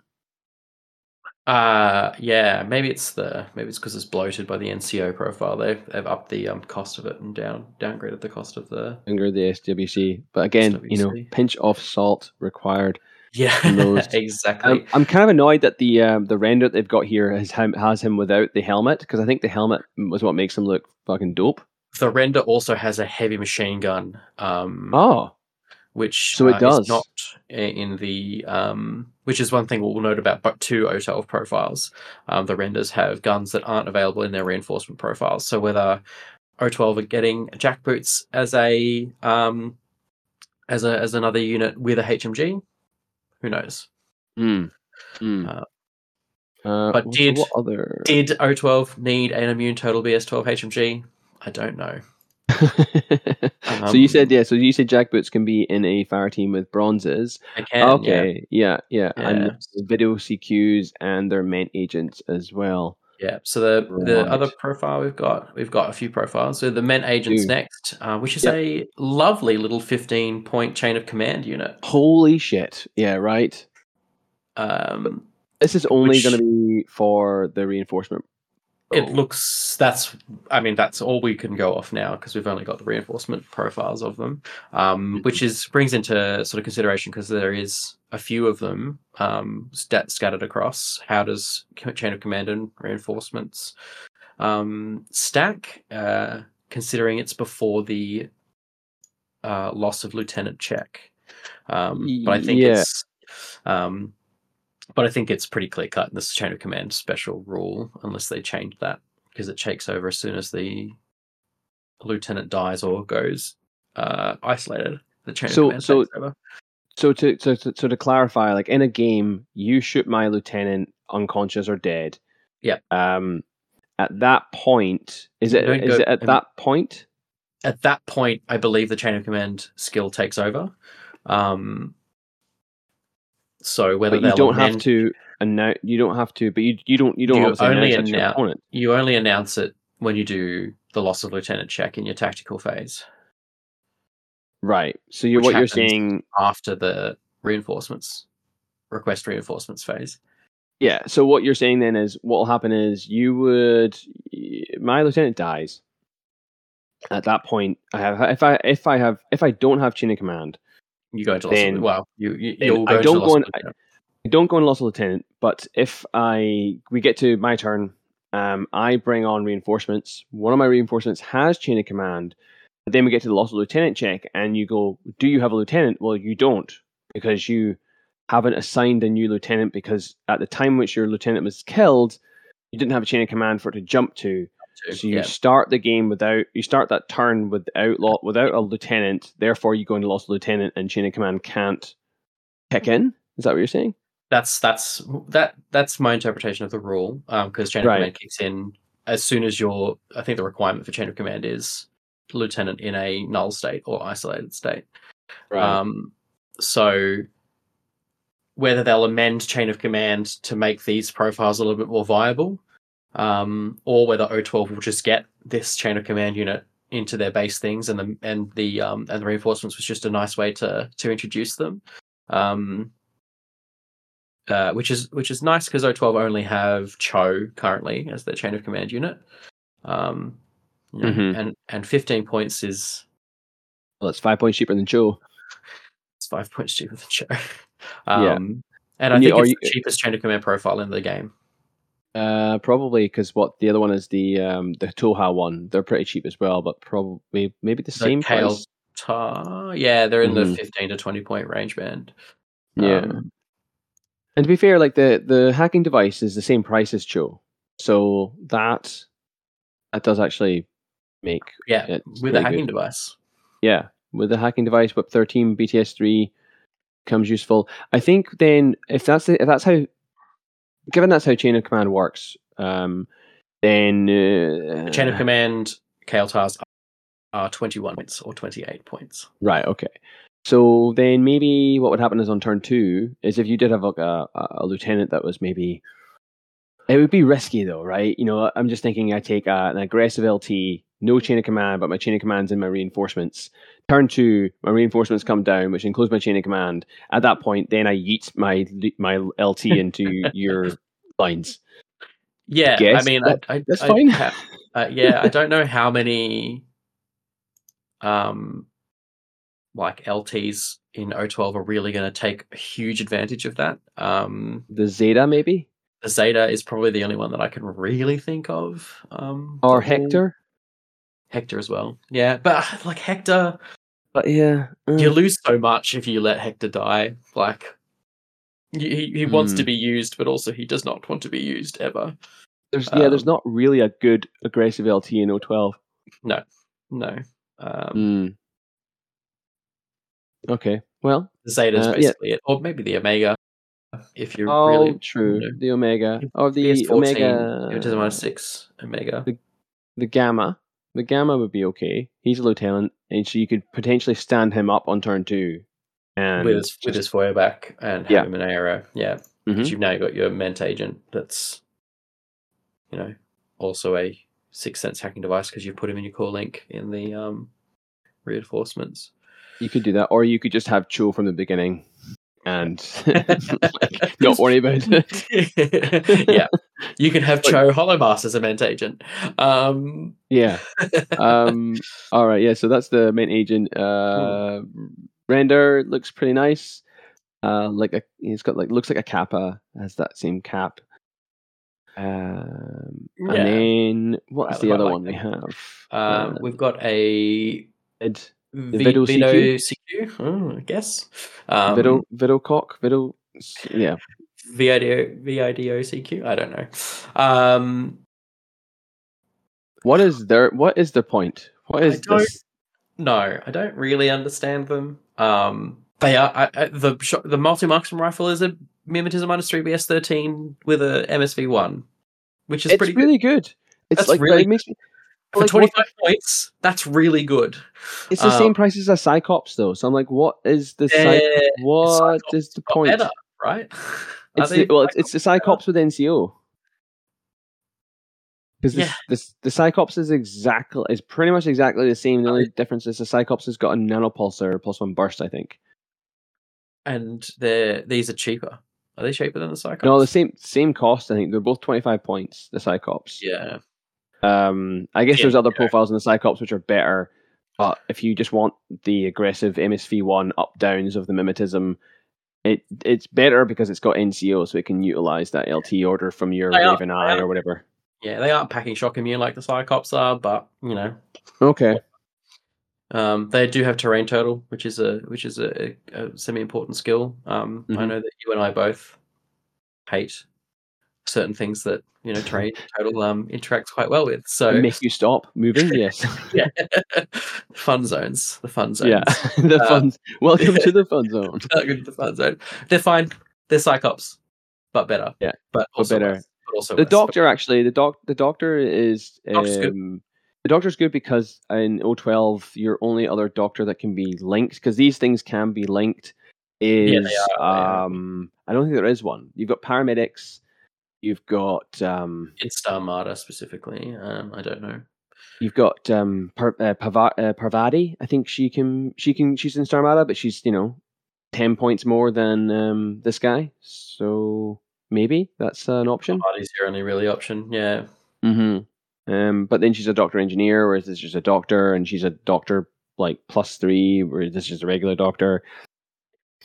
Uh yeah, maybe it's the maybe it's because it's bloated by the NCO profile. They've they've upped the um, cost of it and down downgraded the cost of the Finger the SWC, but again, you know, pinch of salt required. yeah <laughs> exactly. Um, I'm kind of annoyed that the um, the render that they've got here has him, has him without the helmet because I think the helmet was what makes him look fucking dope. the render also has a heavy machine gun, um, Oh, which so it uh, does. is not in the um, which is one thing we'll note about but two O12 profiles. Um, the renders have guns that aren't available in their reinforcement profiles. So whether O12 are getting jackboots as a um, as a as another unit with a HMG, who knows? Hmm. Hmm. Uh, Uh, but did- other? Did O12 need an immune total BS12 HMG? I don't know. <laughs> so you said Um, yeah. So you said jackboots can be in a fire team with bronzes. I can. okay, yeah, yeah, and Yeah. there's video CQs and their ment agents as well. Yeah. So the the other profile we've got, we've got a few profiles. So the Men Agents Do. next, uh, which is Yep. a lovely little fifteen point chain of command unit. Holy shit! Yeah, right. Um, This is only going to be for the reinforcement. It looks that's I mean that's all we can go off now because we've only got the reinforcement profiles of them, um, which is brings into sort of consideration because there is a few of them um, stat, scattered across. How does chain of command and reinforcements um, stack? Uh, considering it's before the uh, loss of lieutenant check, um, but I think Yeah. it's. But I think it's pretty clear cut this chain of command special rule, unless they change that, because it takes over as soon as the lieutenant dies or goes uh, isolated. The chain So- of command so- takes over. So to, so to so to clarify, like in a game, you shoot my lieutenant unconscious or dead. Yep. Um, at that point, is it go- it at um, that point? At that point, I believe the chain of command skill takes over. Um, so whether But you don't have to announce. You don't have to. But you you don't you don't You only announce announce- you only announce it when you do the loss of lieutenant check in your tactical phase Right. So you Which what you're saying after the reinforcements request reinforcements phase. Yeah. So what you're saying then is what will happen is you would my lieutenant dies. At that point, I have if I if I have if I don't have chain of command, You go into loss Then- of, well, you, you you'll I go into don't go in-. I don't go in loss of lieutenant. But if I we get to my turn Um, I bring on reinforcements. One of my reinforcements has chain of command. But then we get to the loss of lieutenant check, and you go, "Do you have a lieutenant?" Well, you don't because you haven't assigned a new lieutenant because at the time which your lieutenant was killed, you didn't have a chain of command for it to jump to. So you yeah. start the game without you start that turn without lo- without a lieutenant. Therefore, you go into lost lieutenant, and chain of command can't kick in. Is that what you're saying? that's that's that that's my interpretation of the rule because chain of Right. command kicks in as soon as your i think the requirement for chain of command is lieutenant in a null state or isolated state Right. um so whether they'll amend chain of command to make these profiles a little bit more viable um or whether o12 will just get this chain of command unit into their base things and the and the um and the reinforcements was just a nice way to to introduce them um uh, which is which is nice because O12 only have Cho currently as their chain of command unit. Um, you know, Mhm. and and 15 points is well, it's five points cheaper than Cho. it's five points cheaper than Cho. <laughs> Yeah. Um, and I And think are it's you- the cheapest chain of command profile in the game. Uh, probably because what the other one is the um the Tohaa one. They're pretty cheap as well, but probably maybe the same Kale price. Tar, yeah, they're in Mhm. the 15 to 20 point range band. Yeah. Um, And to be fair, like the the hacking device is the same price as Cho, so that that does actually make yeah, with a hacking good. device. yeah with the hacking device WIP 13 bts 3 comes useful i think then if that's the, if that's how given that's how chain of command works um then uh, The chain of command Kaeltars are 21 points or 28 points. right okay. So then maybe what would happen is on turn two is if you did have like a, a a lieutenant that was maybe it would be risky though right? You know i'm just thinking i take a, an aggressive lt no chain of command but my chain of command's in my reinforcements turn two my reinforcements come down which includes my chain of command at that point then i yeet my my lt <laughs> into your lines Yeah, I Guess mean, that- I, I, that's I fine. ha- uh, yeah, I don't know how many, um, like LTs in O12 are really going to take a huge advantage of that. Um, the zeta maybe the Zeta is probably the only one that I can really think of. Um, or hector Hector as well. Yeah, but <sighs> like Hector, but yeah uh, you lose so much if you let Hector die. Like. He, he wants to Hmm. be used, but also he does not want to be used ever. there's yeah there's um, not really a good aggressive lt in 012 No. No. Um, Mm. Okay. Well, The Zeta is Uh, yeah. basically it, or maybe the Omega, if you're oh, really true. know. The Omega or the PS14, Omega, It doesn't minus six Omega. The- the Gamma. The Gamma would be okay. He's a lieutenant, and so you could potentially stand him up on turn two, and with his with his Feuerbach and have Yeah. him an arrow. Yeah, because Mhm. you've now got your Ment agent. That's you know also a six sense hacking device because you've put him in your core link in the um reinforcements. you could do that, or you could just have Cho from the beginning, and <laughs> <laughs> like, not worry about it. <laughs> yeah, you can have Cho Hollowmaster as a Ment agent. Um, Yeah. <laughs> Um. all right. Yeah. So that's the main agent. Uh, render looks pretty nice. Uh, like a he's got like looks like a kappa has that same cap. Um, Yeah. and then what's I the other like one we have? um, Uh, we've got a Ed, V- CQ? CQ, oh, I guess. Um, Vido Vido cock Vido. Yeah. VIDO, VIDO CQ? I don't know. Um, What is their What is the point? What I don't- this? no, I don't really understand them. Um, they are I, I, the the multi marksman rifle is a mimetism minus three BS thirteen with a MSV one, which is It's pretty really good. It's That's like really makes me. for like, twenty five points. That's really good. It's the Um, same price as a Cyclops though, so I'm like, what is the Cy- Eh, What Cyclops is the point? better, right? <laughs> It's the, well, it's, it's the Cyclops with NCO. Because Yeah. this, the Cyclops is exactly is pretty much exactly the same. The only difference is the Cyclops has got a Nanopulser plus one burst, I think. and they're these are cheaper. Are they cheaper than the Cyclops? No, the same same cost. I think they're both twenty five points. The Cyclops. Yeah. Um, I guess Yeah, there's other yeah. profiles in the Cyclops which are better, but if you just want the aggressive MSV one up downs of the mimetism, it it's better because it's got NCO, so it can utilize that LT order from your They Raven Eye or whatever. Yeah, they aren't packing shock immune like the Cyclops are, but you know, Okay. um, they do have terrain turtle, which is a which is a, a semi important skill. Um, I Mhm. know that you and I both hate certain things that you know <laughs> trade total um interacts quite well with. So Make you stop moving. <laughs> Yes. yeah, fun zones, the fun zones. yeah. <laughs> the Uh, fun. Welcome to the fun zone. Welcome to the fun zone. They're fine. They're Cyclops, but better. Yeah, but also better. less, but also The but- doctor actually. The doc. The doctor is. Doctor's good. Um, the doctor's good because in O12 your only other doctor that can be linked because these things can be linked is Yeah, they are, they are. um I don't think there is one. You've got paramedics. You've got um in Starmada specifically. Um, I don't know. You've got um uh, uh, Parvati. I think she can she can she's in Starmada, but she's you know ten points more than um this guy. So maybe that's an option. Body's your only really option. Yeah. hmm Um, but then she's a doctor engineer, whereas this is just a doctor, and she's a doctor like plus three, whereas this is just a regular doctor.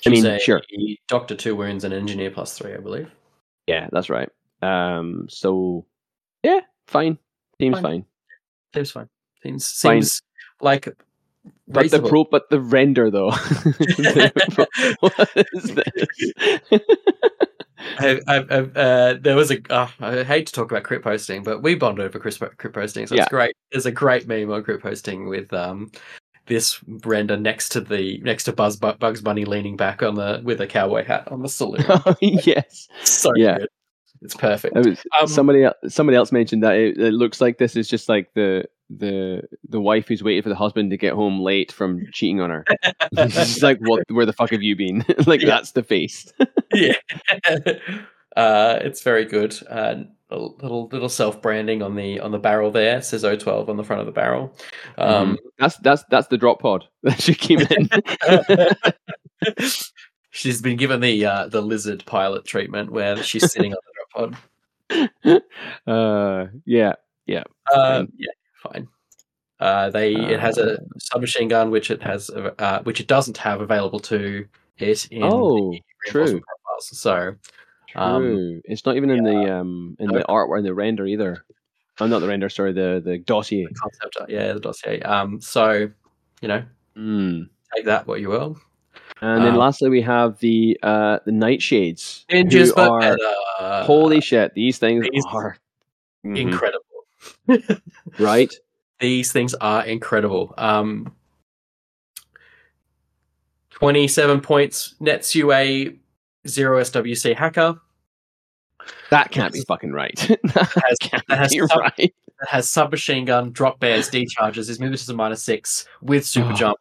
I She's mean, a sure. Doctor two wounds and engineer plus three, I believe. Yeah, that's right. Um, so yeah, fine. Seems Fine. fine. Seems fine. Seems Fine. seems like But the pro, but the render though. <laughs> what is <laughs> this? I, I, I, uh, there was a. Uh, I hate to talk about crypt posting, but we bonded over crypt, crypt posting, so Yeah. it's great. There's a great meme on crypt posting with um this render next to the next to Buzz Bugs Bunny leaning back on the with a cowboy hat on the saloon. <laughs> oh, yes. so Yeah. good. It's perfect. Was, Um, somebody somebody else mentioned that it, it looks like this is just like the the the wife who's waiting for the husband to get home late from cheating on her. She's <laughs> like, "What? Where the fuck have you been?" <laughs> like Yeah. that's the face. <laughs> yeah, uh, it's very good. Uh, a little little self branding on the on the barrel there. It says O12 on the front of the barrel. Um, That's that's that's the drop pod that she came in. she's been given the uh, the lizard pilot treatment where she's sitting on the pod. <laughs> uh, yeah, Uh, yeah, fine. Uh, they it has a submachine gun which it has uh, which it doesn't have available to it in Oh, the true. profiles. So um, true. it's not even in the um in No. the artwork in the render either. Oh, not the render. Sorry, the the dossier. concept, art, yeah, the dossier. Um, so you know, Mm. take that what you will. And then Um, lastly, we have the uh the nightshades. Ninjas, but are- better. Holy shit! These things these- are <laughs> Mhm. incredible. <laughs> right. These things are incredible. Um, 27 points, Netsua, 0 SWC hacker. That can't be fucking right. <laughs> that Has- can't that has be some- right. that has submachine gun, drop bears, decharges, his movement is a minus six with super Oh. jump,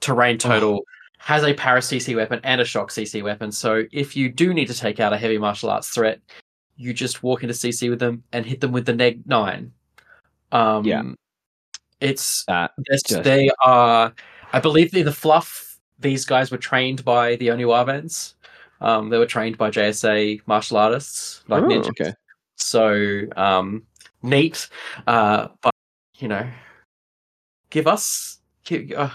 terrain total, has a para CC weapon and a shock CC weapon. So if you do need to take out a heavy martial arts threat, you just walk into CC with them and hit them with the neg nine. Um, Yeah. it's That Yes, Just- they are. I believe the fluff. These guys were trained by the Oniwabans. Um, they were trained by JSA martial artists, like oh, ninjas. okay. So um, neat. Uh, but you know, give us. Give, uh,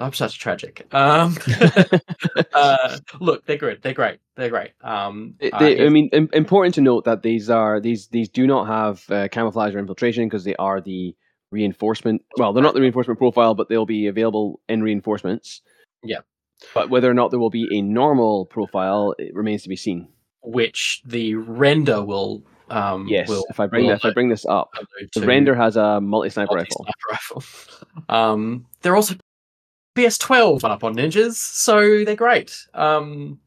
I'm such tragic. Um, <laughs> uh, look, they're good. They're great. They're great. Um, They- uh, I mean, im- important to note that these are these these do not have uh, camouflage or infiltration because they are the reinforcement. Well, they're not the reinforcement profile, but they'll be available in reinforcements. Yeah. But whether or not there will be a normal profile, it remains to be seen. which the render will. Um, Yes, will, if I bring this, if I bring this up, the render has a multi sniper rifle. rifle. <laughs> Um, they're also BS12 up on ninjas, so they're great. Um,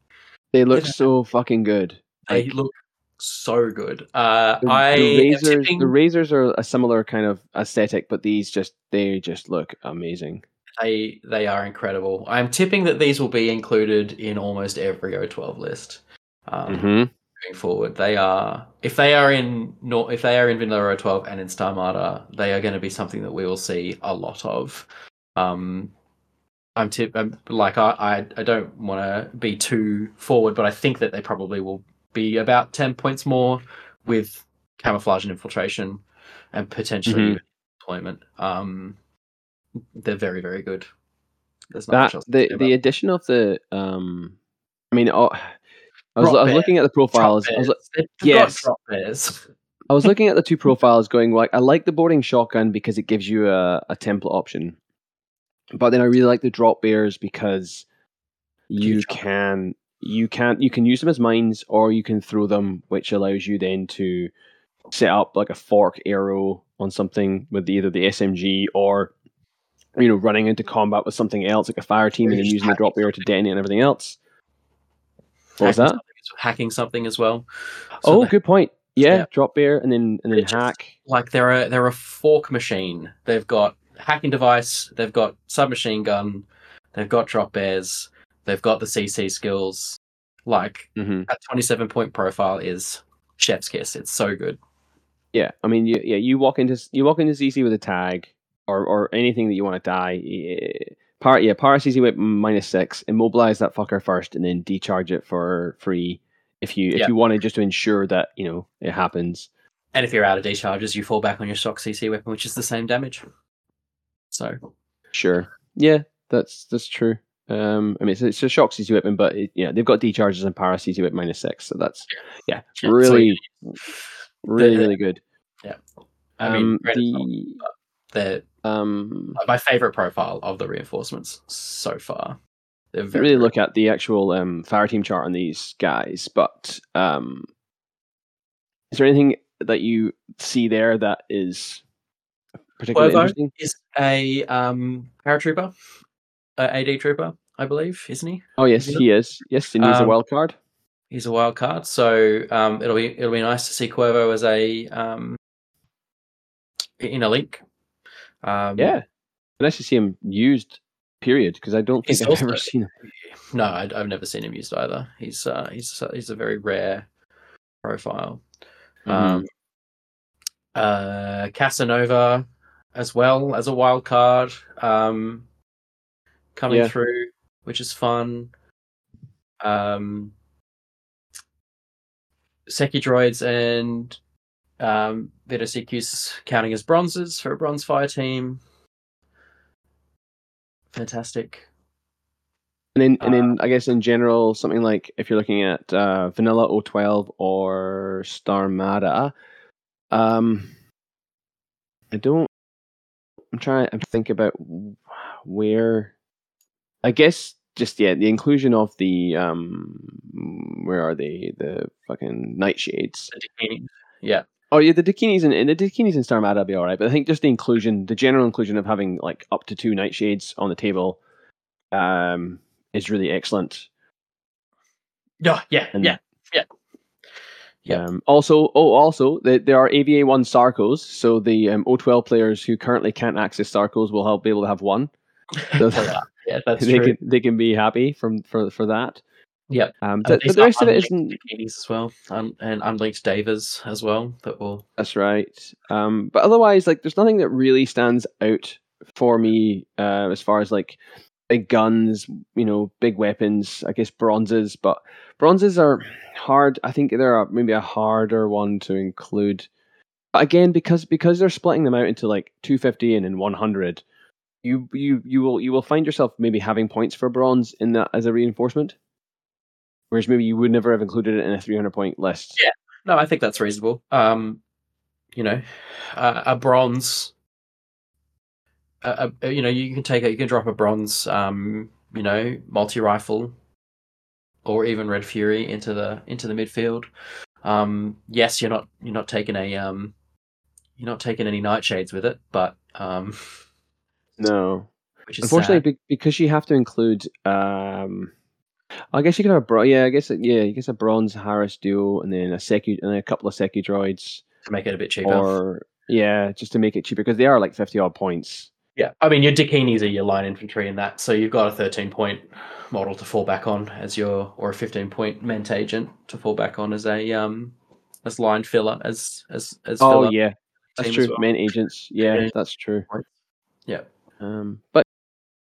They look so fucking good. they Like, look so good. Uh, the, I the razors, tipping the razors are a similar kind of aesthetic, but these just they just look amazing. they they are incredible. I'm tipping that these will be included in almost every O12 list. Um, hmm Moving forward, they are if they are in if they are in Vanilla O12 and in Starmada, they are going to be something that we will see a lot of. Um, I'm tip I'm, like I, I I don't want to be too forward, but I think that they probably will be about ten points more with camouflage and infiltration, and potentially Mhm. deployment. Um, they're very very good. There's not that the the addition of the um i mean oh, i was, I was looking at the profiles I was, bears. li- They've got yes. I was looking at the two <laughs> profiles, going like, I like the boarding shotgun because it gives you a, a template option, but then I really like the drop bears because you can you can you can use them as mines or you can throw them, which allows you then to set up like a fork arrow on something with either the SMG or you know running into combat with something else like a fire team and then using the drop bear to detonate and everything else. What was Hacking that? something as- Hacking something as well. So Oh, they- good point. Yeah, Yeah. drop bear and then and then hack. like they're a they're a fork machine. They've got hacking device. They've got submachine gun. They've got drop bears. They've got the CC skills. Like hmm that twenty seven point profile is chef's kiss. It's so good. Yeah, I mean, you, yeah, you walk into you walk into CC with a tag or or anything that you want to die. eh, yeah, power CC whip minus six. Immobilize that fucker first, and then decharge it for free. If you if you wanted just to ensure that you know it happens. And if you're out of decharges, you fall back on your stock CC weapon, which is the same damage. So Sure. Yeah, that's that's true. Um, I mean, it's, it's a shock CC weapon, but it, yeah, they've got decharges and power CC whip minus six, so that's yeah, Yeah, so really, really, the- really good. Yeah, I mean, um, the they're um, my favorite profile of the reinforcements so far. Very really look at the actual um, fire team chart on these guys, but um, is there anything that you see there that is particularly Cuervo interesting? is a um, paratrooper, a AD trooper, I believe, isn't he? Oh yes, he is. Yes, and he's a Um, wild card. He's a wild card, so um, it'll be it'll be nice to see Cuervo as a um, in a link. Um, Yeah, nice to see him used. Period, because I don't think I've <laughs> ever seen him. No, I, I've never seen him used either. He's uh, he's he's a very rare profile. Mm-hmm. Um, uh, Casanova as well as a wild card um, coming Yeah. through, which is fun. Um, Seki droids and um, Vita CQ's counting as bronzes for a bronze fire team. Fantastic. And then, and Uh, then, I guess in general, something like if you're looking at uh, Vanilla O12 or Starmada, um, I don't. I'm trying to think about where. I guess just yeah, the inclusion of the um, where are they? The fucking nightshades. The Yeah. Oh yeah, the Dakinis and, the Dakinis and Starmada will be all right, but I think just the inclusion, the general inclusion of having like up to two nightshades on the table, um, is really excellent. Yeah, yeah, And- yeah. Yeah. Um, also, oh, also, the, there are AVA one Sarcos, so the um, O12 players who currently can't access Sarcos will help be able to have one. <laughs> So yeah, that's <laughs> they true. can they can be happy from for for that. Yep. Um, th- but the rest of it isn't. as well, un- and unlinked Davers as well. That will. That's right. Um, but otherwise, like, there's nothing that really stands out for me uh, as far as like big guns, you know, big weapons. I guess bronzes, but bronzes are hard. I think they're a, maybe a harder one to include. But again, because because they're splitting them out into like 250 and then 100, you you you will you will find yourself maybe having points for bronze in that as a reinforcement. Whereas maybe you would never have included it in a 300 point list. Yeah. No, I think that's reasonable. Um, you know, uh, a bronze. Uh, uh, you know, you can take a, you can drop a bronze, um, you know, multi rifle, or even Red Fury into the into the midfield. Um, yes, you're not you're not taking a um, you're not taking any nightshades with it, but um, No. <laughs> which is Unfortunately, sad. because you have to include, um, I guess you could have a bro- yeah, I guess yeah, I guess a bronze Haris duo and then a Secu and then a couple of Secu droids, to make it a bit cheaper. or yeah, just to make it cheaper because they are like fifty odd points. Yeah, I mean your Dakinis are your line infantry in that, so you've got a thirteen point model to fall back on as your, or a fifteen point ment agent to fall back on as a um as line filler as as as Oh filler yeah, that's true. well. Main agents, yeah, Yeah. that's true. Yeah. Um, but,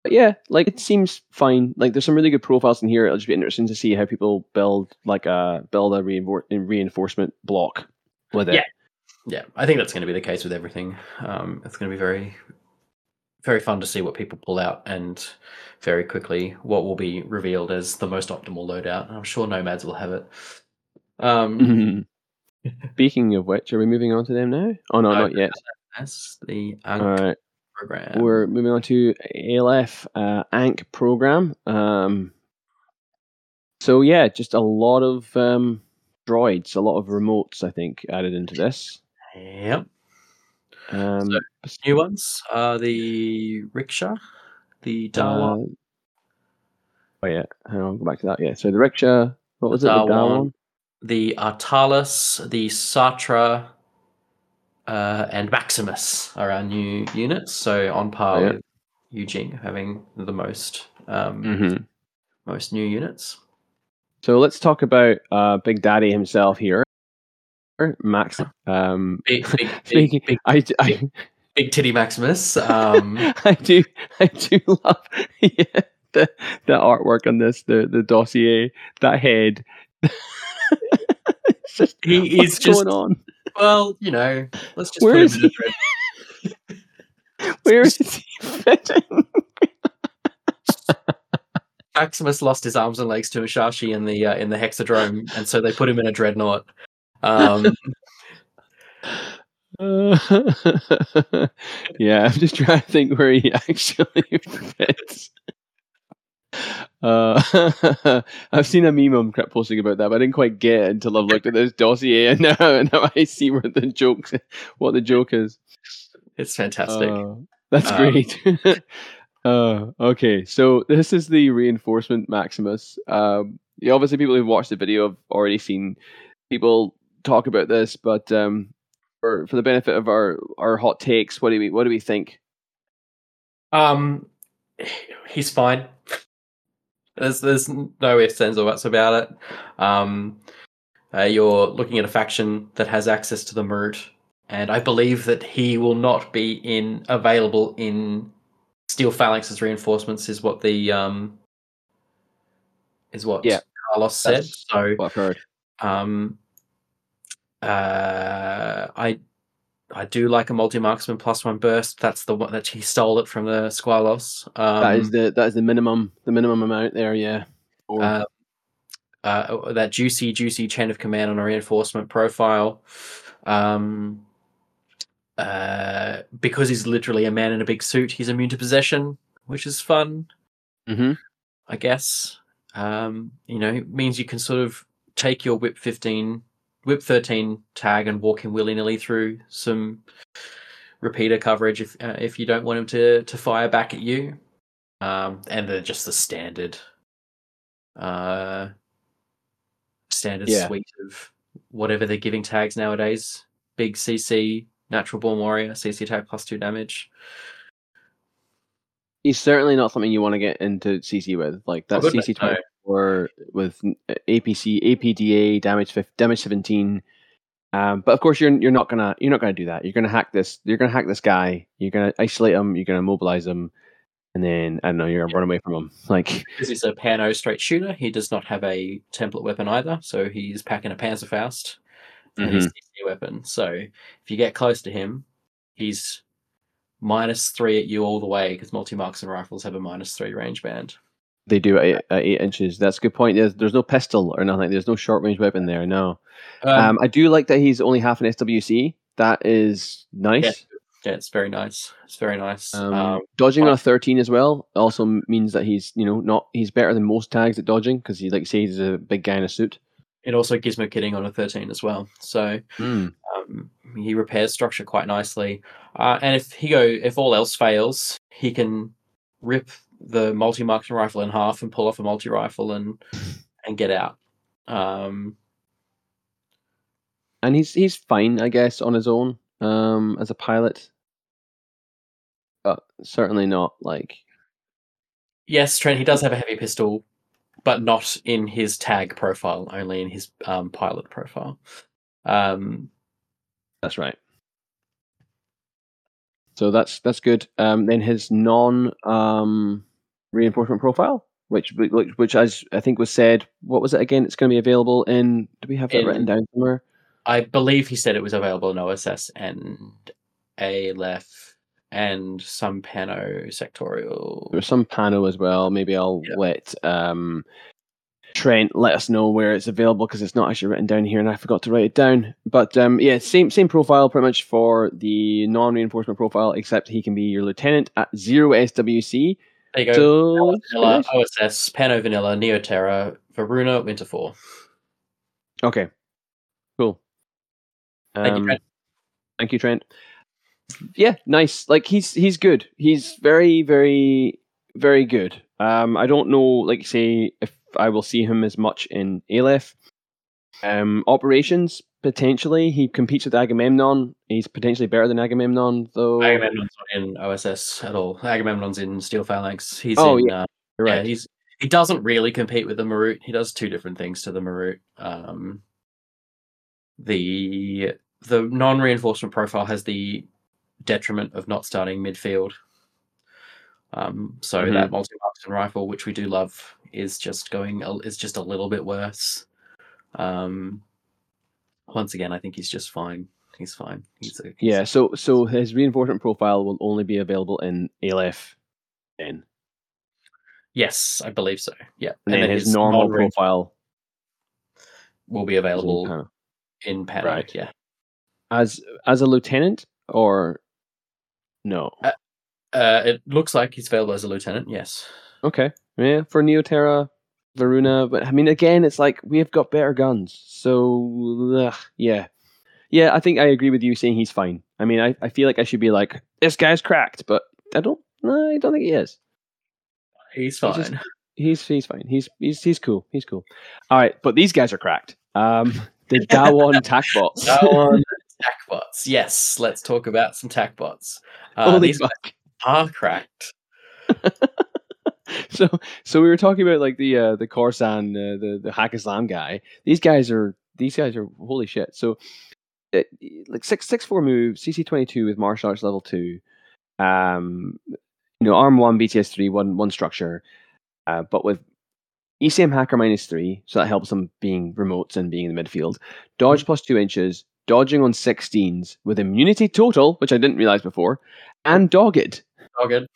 but yeah, like it seems fine. Like there's some really good profiles in here. It'll just be interesting to see how people build like a build a reinfor- reinforcement block with it. Yeah. Yeah, I think that's going to be the case with everything. Um, it's going to be very, very fun to see what people pull out, and very quickly what will be revealed as the most optimal loadout. I'm sure Nomads will have it. Um, Mhm. <laughs> Speaking of which, are we moving on to them now? Oh no, No, not yet. That's the Ankh right, program. we're moving on to Aleph uh, ANK program. Um, so yeah, just a lot of um, droids, a lot of remotes, I think, added into this. Yep. Um, New ones are the rickshaw, the Dawa, uh, oh yeah, hang on, I'll go back to that. Yeah, so the rickshaw. What was it? The Dawon. Dawon? the Artalis, the Satra, uh, and Maximus are our new units. So on par Oh, yeah. with Yu Jing having the most um, Mhm. most new units. So let's talk about uh, Big Daddy himself here, Max. Um, Big, <laughs> big, Speaking- big, big, I, I, big titty Maximus. Um, <laughs> I do I do love <laughs> yeah, the the artwork on this, the the dossier, that head. it's just he what's is just going on? well, you know. Let's just Where is he? Where is he fitting? Maximus lost his arms and legs to Musashi in the uh, in the Hexadrome, and so they put him in a dreadnought. Um, Uh, <laughs> yeah, I'm just trying to think where he <laughs> actually <laughs> fits. Uh, I've seen a meme I'm posting about that, but I didn't quite get it until I've looked at this dossier, and now, now I see where the joke, what the joke is. it's fantastic. Uh, that's Um, great. uh, okay, so this is the reinforcement Maximus. Um, obviously, people who've watched the video have already seen people talk about this, but um, for for the benefit of our our hot takes, what do we what do we think? Um, he's fine. There's there's no ifs ands or buts about it. Um, uh, you're looking at a faction that has access to the Marut, and I believe that he will not be in available in Steel Phalanx's reinforcements. Is what the um is what Yeah, Carlos said. that's- So I've heard. um, uh, I I do like a multi marksman plus one burst. That's the one that he stole it from the Squalos. Um, that is the that is the minimum the minimum amount there. Yeah. Or- uh, uh, that juicy, juicy chain of command on a reinforcement profile. Um, uh, because he's literally a man in a big suit, he's immune to possession, which is fun, Mhm. I guess. Um, you know, it means you can sort of take your whip 15, whip 13 tag and walk him willy nilly through some repeater coverage if uh, if you don't want him to to fire back at you. Um, and then just the standard, uh, standard Yeah. suite of whatever they're giving tags nowadays. Big CC, natural born warrior, CC tag plus two damage. He's certainly not something you want to get into CC with. Like that CC no. Four with uh, APC, APDA damage damage seventeen. Um, but of course, you're you're not gonna you're not gonna do that. You're gonna hack this. You're gonna hack this guy. You're gonna isolate him. You're gonna mobilize him, and then I don't know. You're gonna run away from him. <laughs> Like he's a PanO straight shooter, he does not have a template weapon either, so he's packing a Panzerfaust and his CC weapon. So if you get close to him, he's minus three at you all the way because multi marksman rifles have a minus three range band. They do at eight, at eight inches. That's a good point. There's there's no pistol or nothing. There's no short range weapon there. No. Um, Um, I do like that he's only half an SWC. That is nice. Yeah. yeah, it's very nice. It's very nice. Um, Um, dodging on a 13 as well also means that he's you know not he's better than most tags at dodging because he like you say he's a big guy in a suit. it also gizmo kidding on a 13 as well. So um, he repairs structure quite nicely. Uh, and if he go, if all else fails, he can rip the multi marksman rifle in half and pull off a multi rifle and and get out. Um, And he's he's fine, I guess, on his own um, as a pilot, but certainly not like yes, Trent, he does have a heavy pistol, but not in his tag profile, only in his um, pilot profile. Um, That's right. So that's that's good. Um, then his non um, reinforcement profile, which which which as I think was said, what was it again? It's going to be available in. Do we have that In- written down somewhere? I believe he said it was available in OSS and Aleph and some PanO sectorial. There's some PanO as well. Maybe I'll Yeah. let um, Trent, let us know where it's available because it's not actually written down here, and I forgot to write it down. But um, yeah, same same profile pretty much for the non-reinforcement profile, except he can be your lieutenant at zero SWC. There you go. Vanilla, OSS, PanO Vanilla, Neoterra, Varuna, Winter FOR. okay, cool. Thank you, Um, Trent. Thank you, Trent. Yeah, nice. Like he's he's good. He's very very very good. Um, I don't know, like say, if I will see him as much in Aleph. Um, operations potentially he competes with Agamemnon. He's potentially better than Agamemnon, though. Agamemnon's not in OSS at all. Agamemnon's in Steel Phalanx. He's Oh, in, yeah, uh, You're yeah, right. he's he doesn't really compete with the Marut. He does two different things to the Marut. Um, the the non reinforcement profile has the detriment of not starting midfield. Um, so Mhm. that multi and rifle, which we do love, is just going is just a little bit worse. Um, once again, I think he's just fine. He's fine. He's a, he's Yeah, so so his reinforcement profile will only be available in Aleph then. Yes, I believe so. Yeah, And, then, his, normal profile will be available in PanO. Right. Yeah. as as a lieutenant or no. Uh, it looks like he's available as a lieutenant. Yes. Okay. Yeah, for Neoterra, Varuna, but I mean, again, it's like we've got better guns. So, ugh, yeah. Yeah, I think I agree with you saying he's fine. I mean, I, I feel like I should be like, this guy's cracked, but I don't, no, I don't think he is. He's He's fine. just- He's he's fine. He's he's he's cool. He's cool. All right, but these guys are cracked. Um, the <laughs> Dawon tac bots. Go on, tac bots. Yes, let's talk about some tac bots. Uh, Holy these fuck. are cracked. <laughs> <laughs> so so we were talking about like the uh, the Corsan uh, the the Haqqislam guy. These guys are these guys are holy shit. So uh, like six six four move CC twenty two with martial arts level two. Um, you know, arm one BTS three one one structure, uh, but with ECM hacker minus three, so that helps them being remotes and being in the midfield. Dodge plus two inches, dodging on sixteens with immunity total, which I didn't realize before, and dogged. Dogged.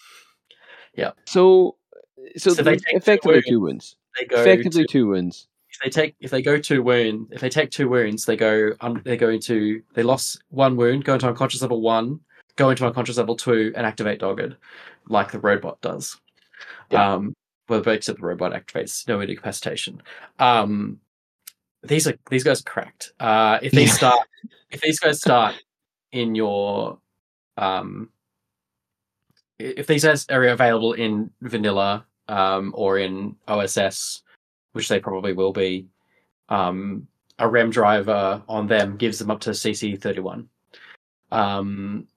Yeah. So, so, So they th- take two effectively wounds. two wounds. They go Effectively to- two wounds. if they take if they go two wound if they take two wounds they go un, they go into they lost one wound go into unconscious level one go into unconscious level two and activate dogged like the robot does Yeah. um well except the robot activates no incapacitation um these are these guys are cracked uh if they Yeah. start if these guys start in your um if these guys are available in vanilla um or in oss which they probably will be, um, a REM driver on them gives them up to CC thirty one, um,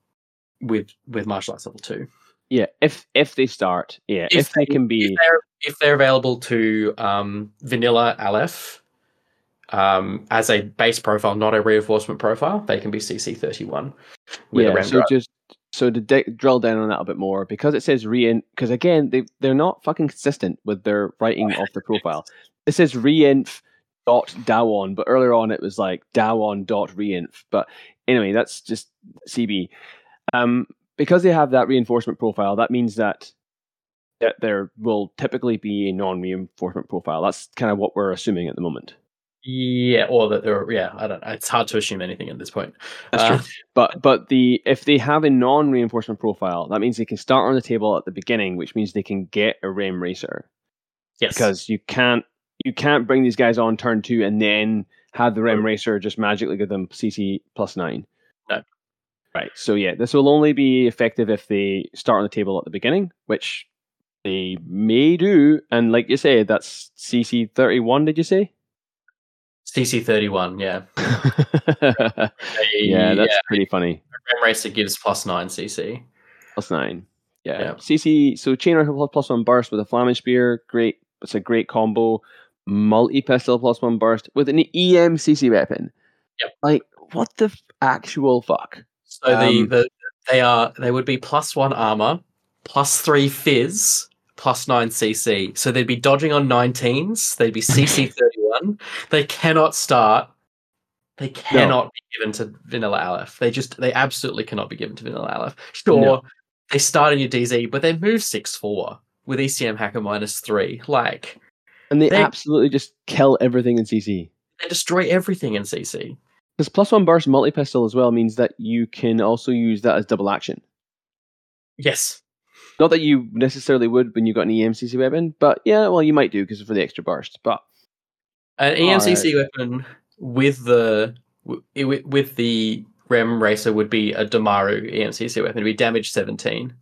with with martial arts level two. Yeah, if if they start, yeah, if, they, can if be, they're, if they're available to um, vanilla Aleph um, as a base profile, not a reinforcement profile, they can be CC thirty one with a yeah. REM So driver. just so to drill down on that a bit more, because it says re because again they they're not fucking consistent with their writing of the <laughs> profile. It says reinf dot dawon, but earlier on it was like dawon dot reinf. But anyway, that's just CB. Um, because they have that reinforcement profile, that means that that there will typically be a non-reinforcement profile. That's kind of what we're assuming at the moment. Yeah, or that there are. yeah. I don't. It's hard to assume anything at this point. That's Uh, true. But but the if they have a non-reinforcement profile, that means they can start on the table at the beginning, which means they can get a Rem Racer Yes, because you can't you can't bring these guys on turn two and then have the Rem. Racer just magically give them CC plus nine. No. Right. So yeah, this will only be effective if they start on the table at the beginning, which they may do. And like you say, that's CC thirty one. Did you say? CC thirty one. Yeah, <laughs> yeah, that's pretty funny. Rem Racer gives plus nine CC. plus nine. Yeah. Yeah. CC so chain rifle plus- plus one burst with a flaming spear. Great. It's a great combo. Multi pistol plus one burst with an EM CC weapon. Yep. Like what the f- actual fuck? So the, Um, the they are they would be plus one armor, plus three fizz, plus nine CC. So they'd be dodging on 19s. They'd be CC <laughs> thirty one. They cannot start. They cannot be given to Vanilla Aleph. They just they absolutely cannot be given to Vanilla Aleph. Sure, No. they start in your DZ, but they move six four with ECM hacker minus three. Like and they, They- absolutely just kill everything in CC. They destroy everything in CC. Because plus one burst multi pistol as well means that you can also use that as double action. Yes. Not that you necessarily would when you got an EMCC weapon, but yeah, well, you might do because for the extra burst. But An EMCC weapon with the with the Rem Racer would be a Damaru EMCC weapon. It'd be damage 17.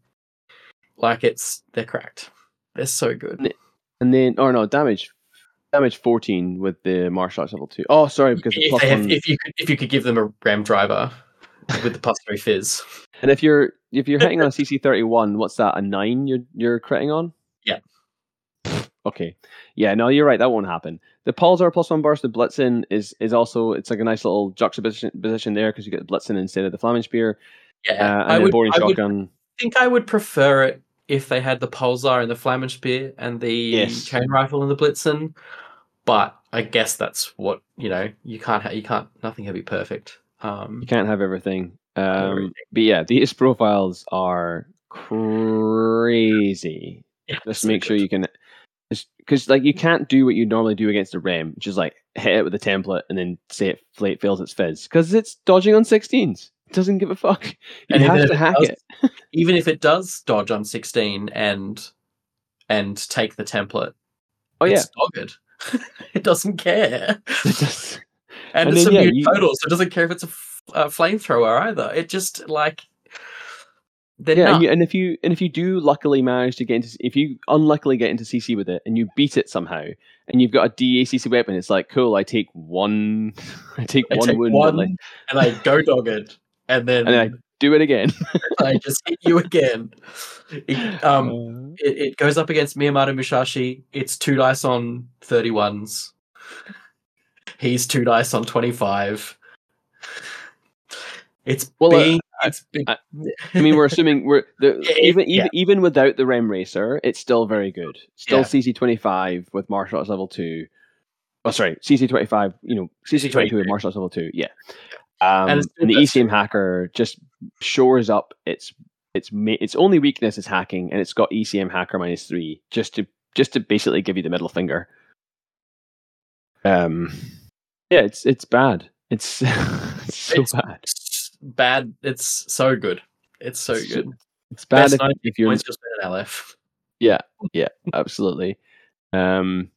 Like it's they're cracked. They're so good. and then, or oh, no, damage, damage fourteen with the martial arts level two. Oh, sorry, because the If, plus they have, one. if you could if you could give them a Ram driver with the plus three fizz. And if you're if you're hitting on <laughs> a CC thirty one, what's that? A nine? You're you're critting on? Yeah. Okay. Yeah. No, you're right. That won't happen. The Pulsar plus one burst, the Blitzen is is also it's like a nice little juxtaposition position there because you get the Blitzen instead of the Flaming Spear, uh, Yeah, and I would, I would shotgun. think I would prefer it if they had the Pulsar and the Flammen Spear and the Yes. chain rifle and the Blitzen. But I guess that's what you know. You can't. Ha- you can't. Nothing can be perfect. Um, You can't have everything. Um, everything. But yeah, these profiles are crazy. yeah, Just make sure good. you can, because like you can't do what you normally do against a rem, which is like hit it with a template and then say it fails its fizz, because it's dodging on 16s. It doesn't give a fuck. You And have to hack does- it. <laughs> even if it does dodge on sixteen and and take the template. Oh yeah, it's dogged. <laughs> it doesn't care. It just- and, And it's then, a yeah, new you- total, so it doesn't care if it's a, f- a flamethrower either. It just like they're yeah, and, you, and if you and if you do luckily manage to get into, if you unluckily get into CC with it and you beat it somehow, and you've got a DACC weapon, it's like cool. I take one, <laughs> I take I one take wound, one, and like, and I go dogged, and then and I do it again. <laughs> I just hit you again. It, um, it, it goes up against Miyamoto Musashi. It's two dice on 31s. He's two dice on 25. It's Well, uh, it's big. I- I mean, we're assuming we're the, <laughs> Yeah, even yeah. even even without the Rem Racer, it's still very good. Still Yeah. CC twenty five with martial arts level two. Oh, sorry, CC twenty five. You know, CC twenty two with martial arts level two. Yeah, um, And and, the. ECM hacker just shores up its its its only weakness is hacking, and it's got ECM hacker minus three just to just to basically give you the middle finger. Um, yeah, it's it's bad. It's, <laughs> it's so It's- bad. Bad. It's so good. It's so It's good. It's bad if, if you're Points just been an LF. Yeah, yeah, absolutely. Um,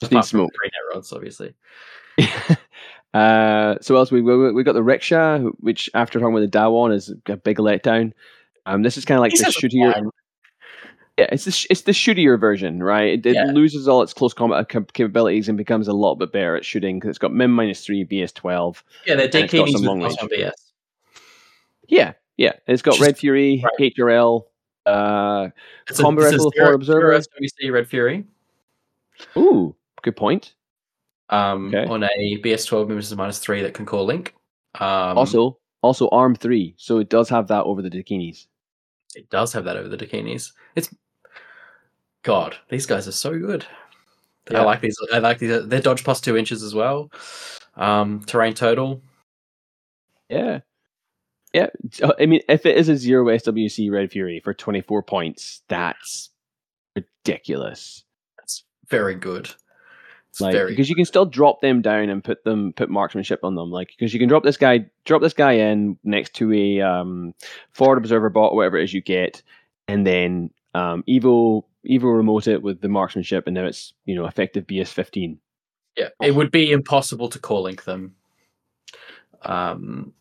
just need Apart smoke. Green Net rods, obviously. <laughs> uh, so else we we we got the rickshaw, which after talking with the Dawon is a big letdown. Um, this is kind of like These the guys are shootier. fine. Yeah, it's the sh- it's the shootier version, right? It, it Yeah. loses all its close combat capabilities and becomes a lot bit better at shooting because it's got min minus three, BS twelve. Yeah, they're it's got Dakinis some with long range. BS. Yeah, yeah. And it's got is- Red Fury, right. HRL, uh, It's Combo a rifle, zero, observer. zero SWC Red Fury. ooh, good point. Um, Okay. on a BS12 minus minus three that can core link. Um, also, also arm three, so it does have that over the Dakinis. it does have that over the Dakinis. It's God, these guys are so good. Yeah. I like these. I like these. They're dodge plus two inches as well. Um, terrain total. Yeah. Yeah. I mean, if it is a zero SWC Red Fury for 24 points, that's ridiculous. That's very good. It's Like, very because you can still drop them down and put them, put marksmanship on them. Like, because you can drop this guy, drop this guy in next to a um, forward observer bot, whatever it is you get, and then um, Evo, Evo remote it with the marksmanship, and now it's, you know, effective BS 15. Yeah, it would be impossible to core link them. Um,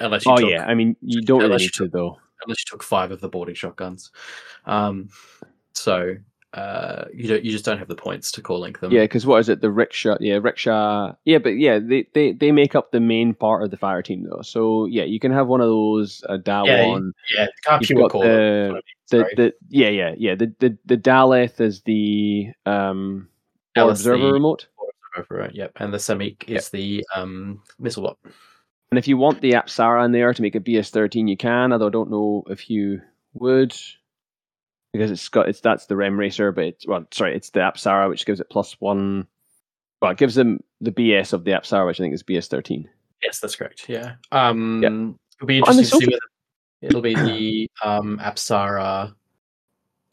unless you Oh, took, yeah. I mean, you don't really need you to, though. unless you took five of the boarding shotguns. Um, so uh, you don't, you just don't have the points to core link them. Yeah, because what is it? The rickshaw. Yeah, rickshaw. Yeah, but yeah, they, they they make up the main part of the fire team though. So yeah, you can have one of those a Dawon. yeah, you can't You've pure got them. the- I mean, the, the yeah yeah yeah the the the Daleth is the um or Daleth's observer the- remote. Right, yep. And the Samekh is the um, missile bot. And if you want the Apsara in there to make a BS thirteen, you can. Although I don't know if you would. Because it's got it's that's the Rem Racer, but it's well sorry, it's the Apsara which gives it plus one well it gives them the BS of the Apsara, which I think is BS thirteen. Yes, that's correct. Yeah. Um, Yeah. It'll be interesting to see whether it'll be the <clears throat> um, Apsara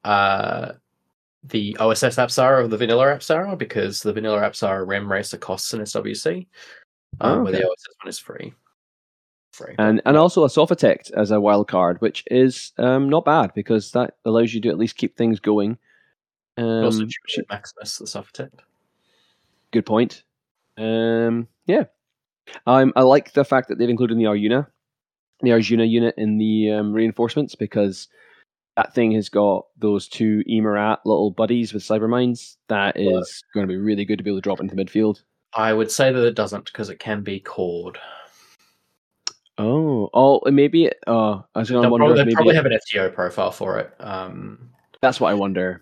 uh, the OSS Apsara or the vanilla Apsara because the vanilla Apsara Rem Racer costs an SWC, um, Oh, where the. OSS one is free. Free. and and also a Sophotect as a wild card, which is um, not bad because that allows you to at least keep things going. Um, also, Maximus, the Sophotect. good point. Um, yeah, um, I like the fact that they've included the Arjuna, the Arjuna unit in the um, reinforcements because that thing has got those two E/Marat little buddies with cyber mines. That is Well- going to be really good to be able to drop into midfield. I would say that it doesn't because it can be cord. Oh, oh, maybe. Uh, I was going to wonder. probably, they maybe probably have an FTO profile for it. Um, that's what I wonder.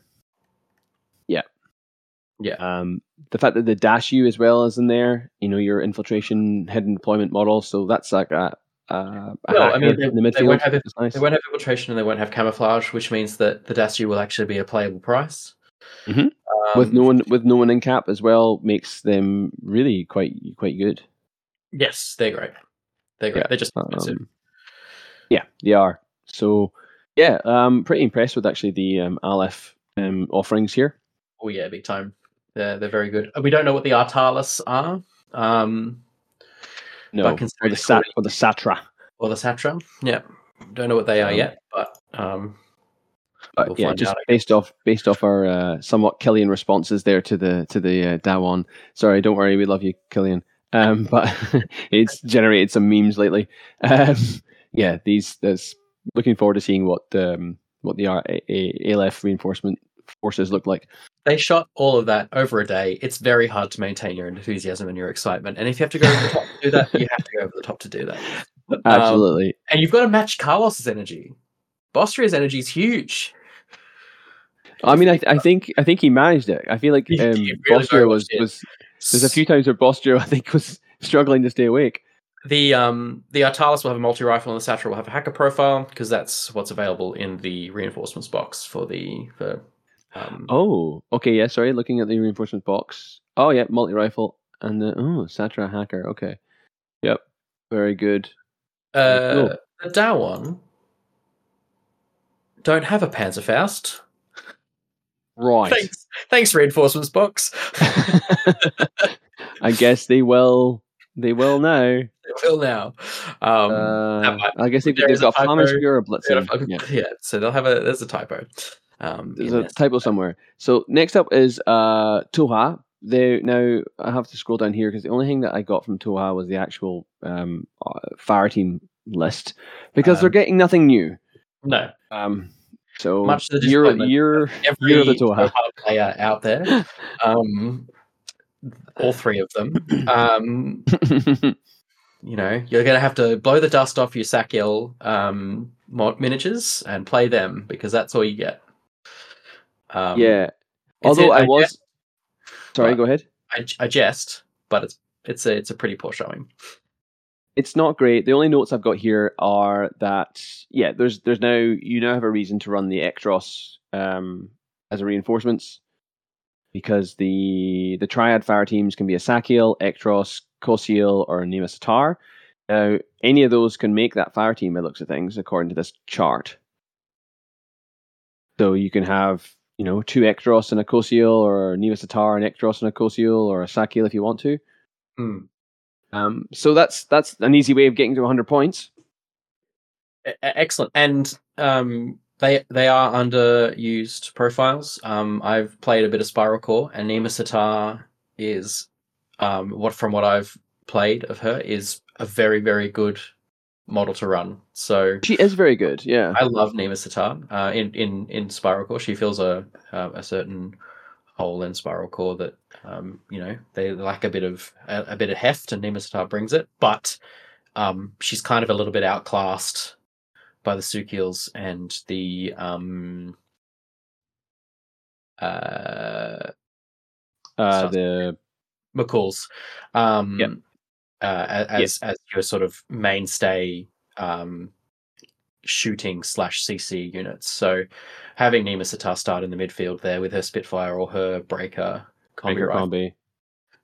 Yeah, Yeah. Um, the fact that the dash U as well is in there, you know, your infiltration hidden deployment model. So that's like a. a Well, I mean, they- the they won't have nice. they won't have infiltration and they won't have camouflage, which means that the Dasyu will actually be a playable price. Mhm. Um, with no one with no one in cap as well makes them really quite quite good. Yes, they're great. They're great. Yeah, They're just expensive. Um, yeah, they are. So yeah, um, pretty impressed with actually the um, Aleph um, offerings here. Oh yeah, big time. They're they're very good. We don't know what the Artalis are, um, No, But or the sat or the Satra. or the Satra. Yeah, don't know what they are Um, yet, but um, But We'll yeah, just based off based off our uh, somewhat Killian responses there to the to the uh, Dawon. Sorry, don't worry, we love you, Killian. Um, <laughs> but it's generated some memes lately. Um, yeah, these. There's looking forward to seeing what um, what the R- A- A- Aleph reinforcement forces look like. they shot all of that over a day. It's very hard to maintain your enthusiasm and your excitement. And if you have to go over the top to do that, you have to go over the top to do that. <laughs> Um, Absolutely. and you've got to match Carlos's energy. Bostria's energy is huge. I mean, I, I think I think he managed it. I feel like um, really Bostria very was, was there's a few times where Bostria <laughs> I think was struggling to stay awake. The um the Artalis will have a multi rifle and the Satra will have a hacker profile because that's what's available in the reinforcements box for the for um Oh, okay, yeah. Sorry, looking at the reinforcement box. Oh, yeah, multi rifle and the oh Satra hacker. Okay, yep, very good. uh cool. the Dawon don't have a Panzerfaust. Right. Thanks, thanks reinforcements box. <laughs> I guess they will. They will now. They will now. Um, Uh, might- I guess they've, they've a got. Flamish Spear or yeah. <laughs> Yeah. so they'll have a there's a typo. Um, There's a this. typo somewhere. So next up is uh, Tohaa. They now I have to scroll down here because the only thing that I got from Tohaa was the actual um, uh, fire team list because they're Um, getting nothing new. No, Um, so Much to the you're you're every you're the. Tohaa player out there, <laughs> um, all three of them, um, <laughs> you know, you're going to have to blow the dust off your Sakiel um, miniatures and play them because that's all you get. Um, yeah. Although it- I was sorry, go ahead. I, I jest, but it's it's a it's a pretty poor showing. It's not great. The only notes I've got here are that yeah, there's there's now you now have a reason to run the Ectros um, as a reinforcements because the the triad fire teams can be a Sakiel, Ectros, Kosuil, or Satar. Now, any of those can make that fire team. It looks at things according to this chart. So you can have you know two Ectros and a Kosuil, or Satar and Ectros and a Kosuil, or a Sakiel if you want to. Hmm. Um, so that's that's an easy way of getting to 100 points. Excellent and um they they are underused profiles um i've played a bit of Spiral Corps and Neema Saatar is um what from what i've played of her is a very very good model to run so She is very good. Yeah. i love Neema Saatar uh in in in Spiral Corps she fills a, a certain hole in Spiral Corps that um you know they lack a bit of a, a bit of heft and Neema brings it but um she's kind of a little bit outclassed by the Sukeuls and the um uh Uh, the Makauls um Yep. uh, as as your sort of mainstay um shooting slash CC units. So having Neema Saatar start in the midfield there with her Spitfire or her Breaker combi Breaker rifle, combi.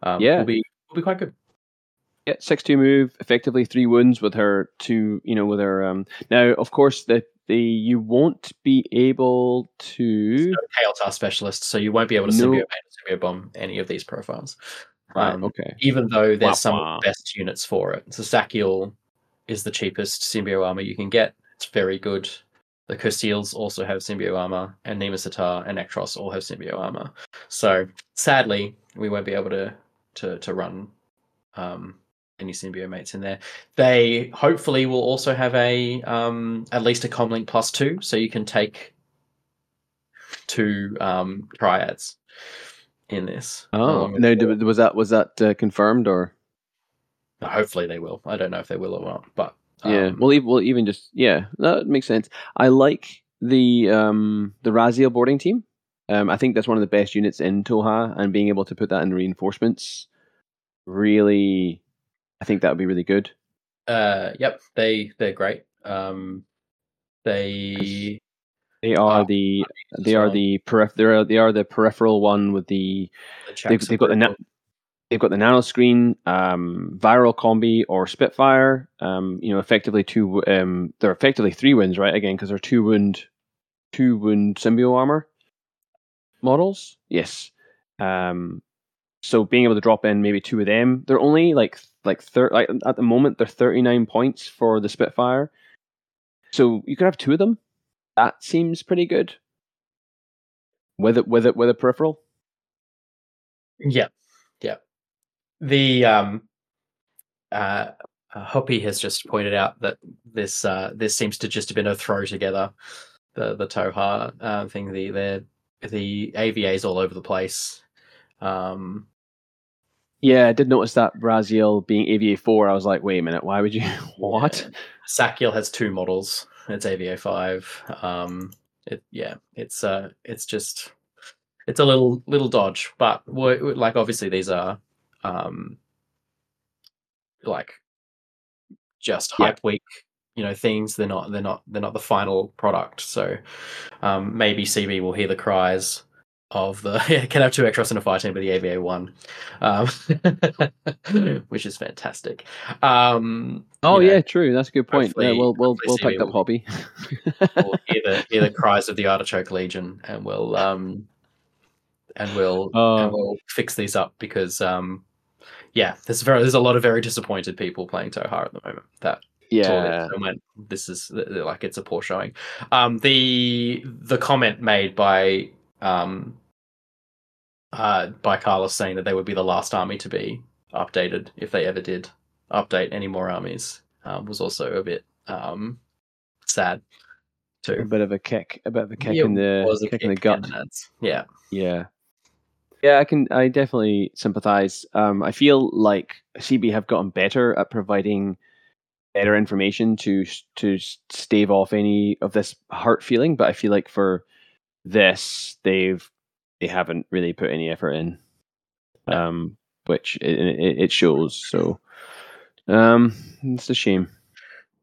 um, Yeah. will be will be quite good. Yeah, six two move, effectively three wounds with her two. You know, with her. Um, now, of course, the the you won't be able to. No Kaeltar specialist, so you won't be able to No. symbiote symbiote bomb any of these profiles. Right, Um, okay. even though there's some best units for it. So Sakiel is the cheapest symbio armor you can get. It's very good. The Kosuils also have symbio armor, and Neema Saatar and Ectros all have symbio armor. So sadly, we won't be able to to to run um, any symbio mates in there. They hopefully will also have a um, at least a comlink plus two, so you can take two um, triads in this. Oh no, was that was that uh, confirmed or? Hopefully they will. I don't know if they will or not, but yeah, um, well, even, well, even just yeah, that makes sense. I like the um the Rasail boarding team. Um, I think that's one of the best units in Tohaa, and being able to put that in reinforcements, really, I think that would be really good. uh, yep, they they're great. Um, they They are the they are well. the periph- they are they are the peripheral one with the the they've, they've got the na- they've got the nano screen, um, viral combi or Spitfire. Um, you know, effectively two. Um, they're effectively three wins, right? Again, because they're two wound, two wound symbio armor models. Yes. Um, so being able to drop in maybe two of them, they're only like like thir- like at the moment they're thirty nine points for the Spitfire. So you could have two of them. That seems pretty good. With it, with it, with a peripheral. Yeah, yeah. The um, uh, uh, Hoppy has just pointed out that this uh, this seems to just have been a throw together. The the Tohaa uh, thing, the the the AVAs all over the place. Um, Yeah, I did notice that Braziel being AVA four. I was like, wait a minute, why would you? <laughs> what? Yeah. Sakiel has two models. It's AVA five. Um, it yeah, it's uh, it's just it's a little little dodge, but like obviously these are um, like just Yeah. hype week, you know, things. They're not they're not they're not the final product. So um, maybe CB will hear the cries of the <laughs> yeah, can have two extras in a fire team with the AVA one, um, <laughs> which is fantastic. Um, Oh you know, yeah, true. That's a good point. Yeah, we'll we'll we'll CB pick up will- hobby. we'll <laughs> hear the hear the cries of the artichoke legion, and we'll um, and we'll Oh. and we'll fix these up because um, yeah, there's very there's a lot of very disappointed people playing Tohaa at the moment. That yeah, this went, this is like it's a poor showing. Um, the the comment made by um, uh, by Carlos saying that they would be the last army to be updated if they ever did update any more armies um, was also a bit um, sad a bit of a kick, a bit of a kick Yeah, in the was a kick in the gut. in nuts. Yeah, Yeah. Yeah, I can. I definitely sympathize. Um, I feel like CB have gotten better at providing better information to to stave off any of this hurt feeling. But I feel like for this, they've they haven't really put any effort in, um, which it, it, it shows. So, um, it's a shame.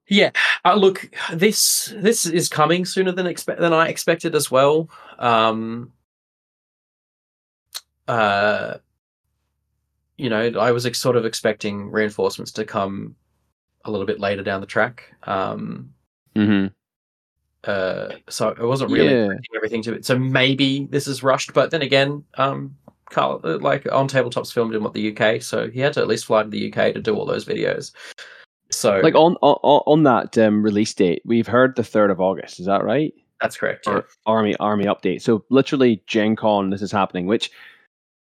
yeah. Uh, look, this this is coming sooner than expect than I expected as well. Um, uh, you know, I was ex- sort of expecting reinforcements to come a little bit later down the track. Um, Mm-hmm. uh, so I wasn't really Yeah. everything to it. So maybe this is rushed, but then again, um, Carl, uh, like OnTableTop's filmed in what the UK, so he had to at least fly to the UK to do all those videos. So Like on on on that um, release date, we've heard the third of August. Is that right? that's correct. Yeah. army army update. So literally Gen Con this is happening, which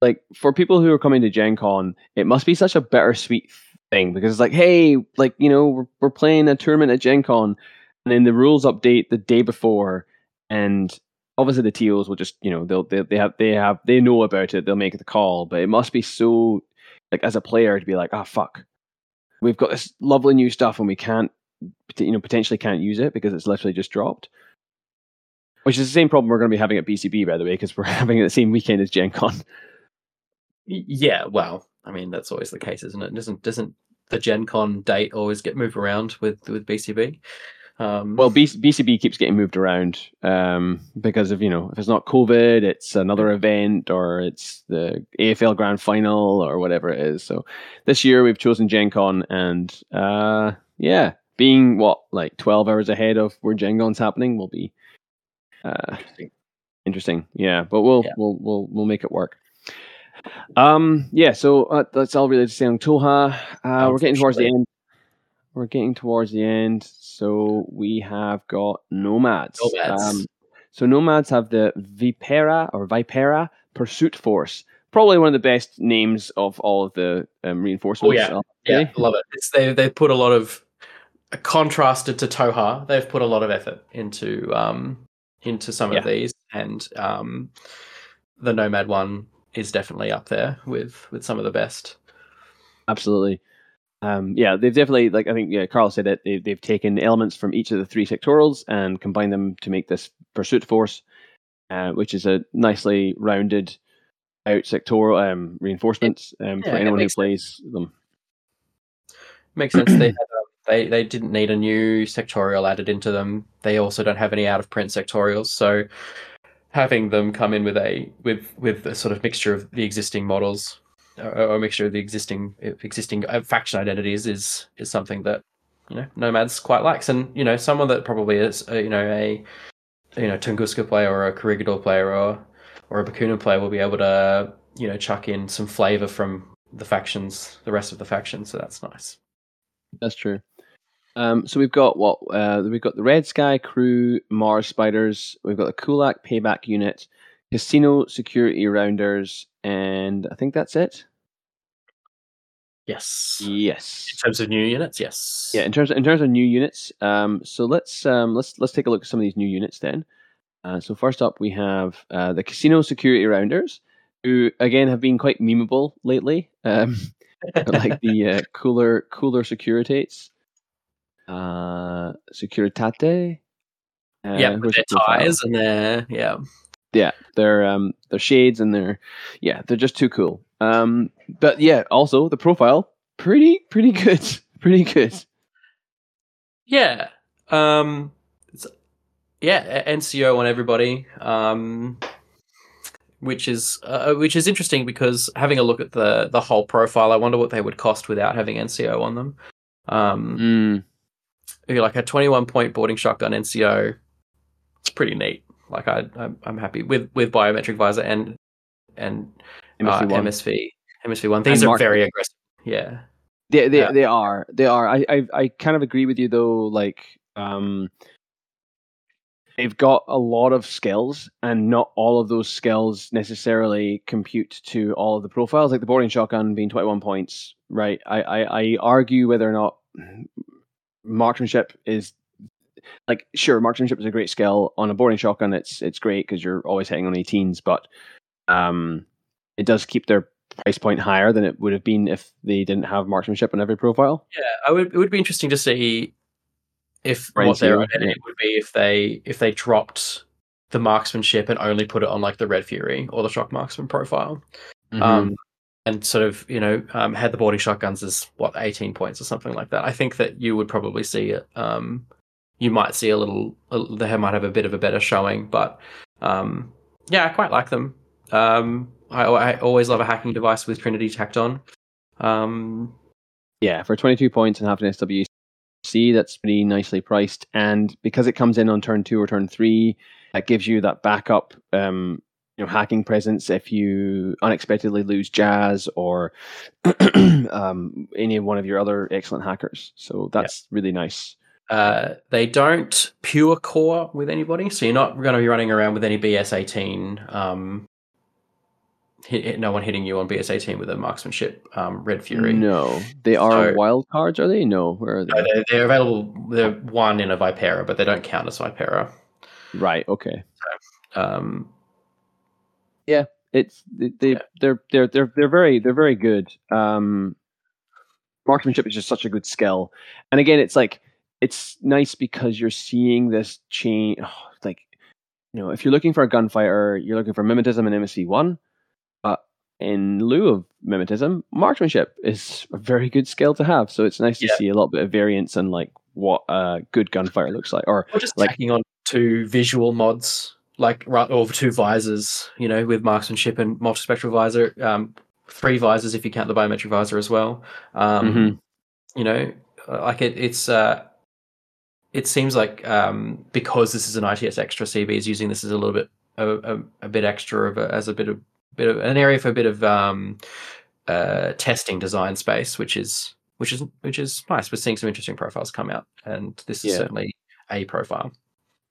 like for people who are coming to Gen Con, it must be such a bittersweet thing because it's like, hey, like, you know, we're, we're playing a tournament at Gen Con and then the rules update the day before and obviously the TOs will just, you know, they'll they, they have they have they know about it, they'll make the call, but it must be so like as a player to be like, ah fuck. We've got this lovely new stuff and we can't you know potentially can't use it because it's literally just dropped. Which is the same problem we're going to be having at BCB, by the way, because we're <laughs> having it the same weekend as Gen Con. Yeah, well, I mean that's always the case, isn't it? Doesn't doesn't the Gen Con date always get moved around with with BCB? Um, Well, B- BCB keeps getting moved around um, because of, you know, if it's not COVID, it's another event or it's the AFL Grand Final or whatever it is. So this year we've chosen Gen Con and uh, yeah, being what like twelve hours ahead of where Gen Con's happening will be uh, Interesting. interesting. Yeah, but we'll Yeah. we'll we'll we'll make it work. Um, yeah. So uh, that's all related to saying Tohaa. Uh, we're getting towards the end. We're getting towards the end, so we have got nomads. Nomads. Um, so nomads have the Vipera or Vipera Pursuit Force. Probably one of the best names of all of the um, reinforcements. yeah. I'll Yeah, love it. It's, they they put a lot of contrasted to Tohaa. They've put a lot of effort into um into some Yeah. of these, and um the Nomad one is definitely up there with with some of the best. Absolutely. Um, yeah, they've definitely like I think yeah, Carl said it. They, they've taken elements from each of the three sectorals and combined them to make this pursuit force, uh, which is a nicely rounded out sectoral um, reinforcements um, for yeah, it anyone who plays them. Makes sense. they had, um, they they didn't need a new sectorial added into them. They also don't have any out of print sectorials, so having them come in with a with with a sort of mixture of the existing models or, a mixture of the existing existing uh, faction identities is is something that you know nomads quite likes. And you know someone that probably is uh, you know a you know tunguska player or a corregidor player or or a Bakunin player will be able to you know chuck in some flavor from the factions the rest of the factions. So that's nice. That's true. Um, so we've got what uh, we've got the Red Sky Crew, Mars Spiders. We've got the Kulak Payback Unit, Casino Security Rounders, and I think that's it. yes Yes. in terms of new units yes Yeah, in terms in terms of new units, um, so let's um, let's let's take a look at some of these new units then. Uh, so first up, we have uh, the Casino Security Rounders, who again have been quite memeable lately. Um, <laughs> like the uh, cooler cooler Securitates, uh, Securitate. Uh, yeah with their the ties and their yeah yeah, they're um they're shades and they're yeah they're just too cool. Um, but yeah, also the profile pretty pretty good, <laughs> pretty good. Yeah. Um it's, yeah, NCO on everybody. Um which is uh, which is interesting because having a look at the the whole profile, I wonder what they would cost without having NCO on them. Um Mm. Like a 21 point boarding shotgun NCO. It's pretty neat. Like I I'm, I'm happy with with biometric visor and and uh, MSV one. MSV one. These And are very aggressive. Yeah. They they, Yeah. they are they are. I, I I kind of agree with you though. Like um, they've got a lot of skills, and not all of those skills necessarily compute to all of the profiles. Like the boarding shotgun being twenty one points, right? I, I I argue whether or not marksmanship is like sure marksmanship is a great skill on a boarding shotgun. It's it's great because you're always hitting on 18s, but um, it does keep their price point higher than it would have been if they didn't have marksmanship on every profile. Yeah, I would. It would be interesting to see if Brain what their identity yeah. would be if they if they dropped the marksmanship and only put it on like the Red Fury or the Shock Marksman profile, Mm-hmm. um, and sort of you know um, had the boarding shotguns as what eighteen points or something like that. I think that you would probably see. Um, you might see a little. They might have a bit of a better showing, but um, yeah, I quite like them. Um, I, I always love a hacking device with Trinity tacked on. Um, yeah, for 22 points and half an SWC, that's pretty nicely priced. And because it comes in on turn two or turn three, that gives you that backup, um, you know, hacking presence if you unexpectedly lose Jazz or <clears throat> um, any one of your other excellent hackers. So that's really nice. Uh, they don't pure core with anybody, so you're not going to be running around with any BS18. Um, hit, hit- no one hitting you on BS18 with a marksmanship um, Red Fury. No, they are So- wild cards, are they? No, where are they? No, they're, they're available. They're one in a Vipera, but they don't count as Vipera. right. Okay. Um, it's they, they Yeah. they're they're they're they're very they're very good. Um, marksmanship is just such a good skill, and again, it's like it's nice because you're seeing this change. like you know, if you're looking for a gunfighter, you're looking for mimetism and MSV one, but in lieu of mimetism, marksmanship is a very good skill to have. So it's nice to Yeah. see a little bit of variance and like what a good gunfighter looks like, or or just Like- tacking on two visual mods, like right or two visors, you know, with marksmanship and multispectral visor. Um, three visors if you count the biometric visor as well. Um, Mhm. You know, uh, like it, it's uh, it seems like um, because this is an ITS extra, CB is using this as a little bit a, a, a bit extra of a, as a bit of bit of an area for a bit of um, uh, testing design space, which is which is which is nice. We're seeing some interesting profiles come out, and this is Yeah. certainly a profile.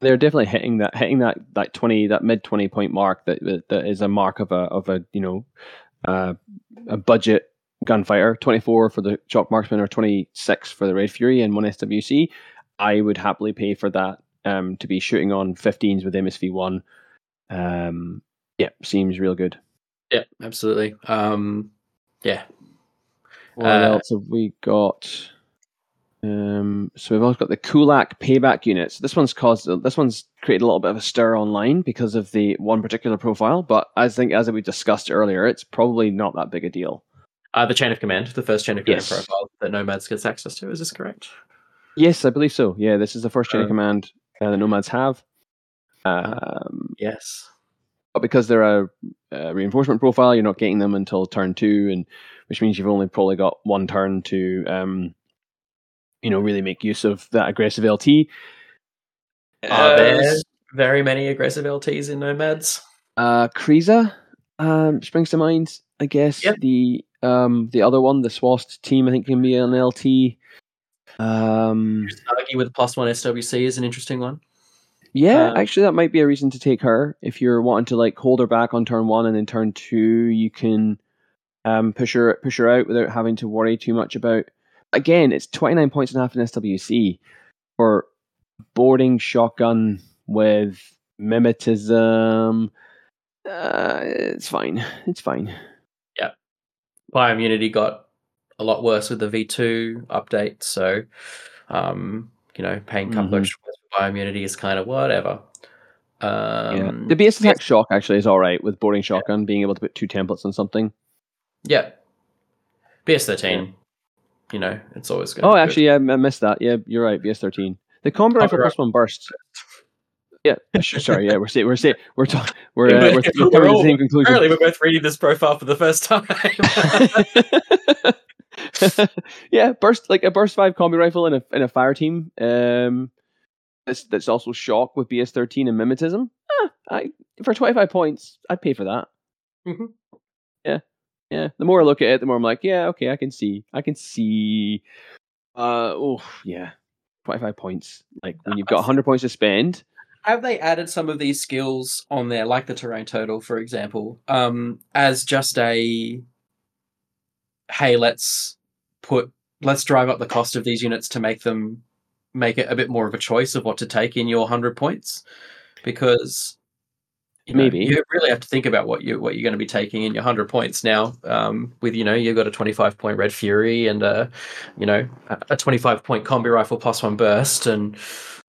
They're definitely hitting that hitting that that 20 that mid 20 point mark that that, that is a mark of a of a you know uh, a budget gunfighter 24 for the Shock Marksman or 26 for the red fury and one swc i would happily pay for that um to be shooting on 15s with msv1 um yeah seems real good. Yeah, absolutely. Um, yeah, what Uh, else have we got um, so we've also got the Kulak payback units. This one's caused this one's created a little bit of a stir online because of the one particular profile, but I think as we discussed earlier, it's probably not that big a deal. uh, the chain of command, the first chain of command Yes. profile that Nomads gets access to. Is this correct? Yes, I believe so. Yeah, this is the first chain of Uh, command uh, the nomads have. Um, Yes. but because they're a, a reinforcement profile, you're not getting them until turn two, and which means you've only probably got one turn to, um, you know, really make use of that aggressive LT. Are Uh, there very many aggressive LTs in Nomads? Uh, Kriza um, springs to mind. I guess Yep. the um the other one, the Swast team, I think can be an LT. Um, Argy with plus one SWC is an interesting one. yeah, Um, actually, that might be a reason to take her if you're wanting to like hold her back on turn one and then turn two, you can um push her push her out without having to worry too much about. Again, it's twenty nine points and a half in SWC for boarding shotgun with mimetism. Uh, it's fine. It's fine. Yeah. Bioimmunity got a lot worse with the V2 update, so um, you know, paying a couple Mhm. extra points for bioimmunity is kind of whatever. Um, yeah. The base attack shock actually is all right with boarding shotgun being able to put two templates on something. yeah. BS13, you know, it's always good. Oh, actually, yeah, I missed that. Yeah, you're right. BS thirteen. The combo rifle plus one burst. Yeah, <laughs> sorry. Yeah, we're saying we're saying we're talking we're <laughs> uh, we're, we're we're to all- the same conclusion. apparently we're both reading this profile for the first time. <laughs> yeah, burst like a burst five combi rifle in a in a fire team. Um, that's that's also shock with BS thirteen and mimetism. Ah, I for twenty five points, I'd pay for that. Mhm. Yeah, yeah. The more I look at it, the more I'm like, yeah, okay, I can see, I can see. Uh, oh yeah, twenty five points. Like when you've got hundred points to spend. have they added some of these skills on there, like the terrain total, for example, um, as just a hey, let's put let's drive up the cost of these units to make them make it a bit more of a choice of what to take in your hundred points, because you know, Maybe. you really have to think about what you what you're going to be taking in your hundred points now. Um, with you know you've got a twenty five point red fury and a you know a- a twenty five point combi rifle plus one burst and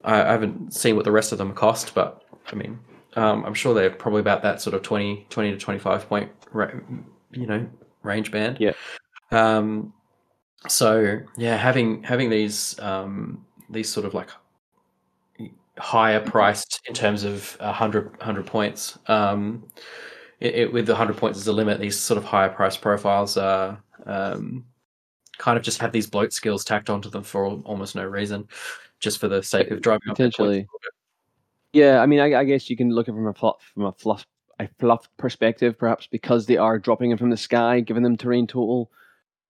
I, I haven't seen what the rest of them cost, but I mean, um, I'm sure they're probably about that sort of 20, 20 to 25 point, you know, range band. Yeah. Um, so yeah, having having these um, these sort of like higher priced in terms of 100, 100 points. Um, it, it, with the hundred points as a limit, these sort of higher price profiles are um, kind of just have these bloat skills tacked onto them for almost no reason, just for the sake of driving up their points a Potentially. Yeah, I mean, I, I guess you can look at it from a fluff, from a fluff, a fluff perspective, perhaps because they are dropping them from the sky, giving them terrain total.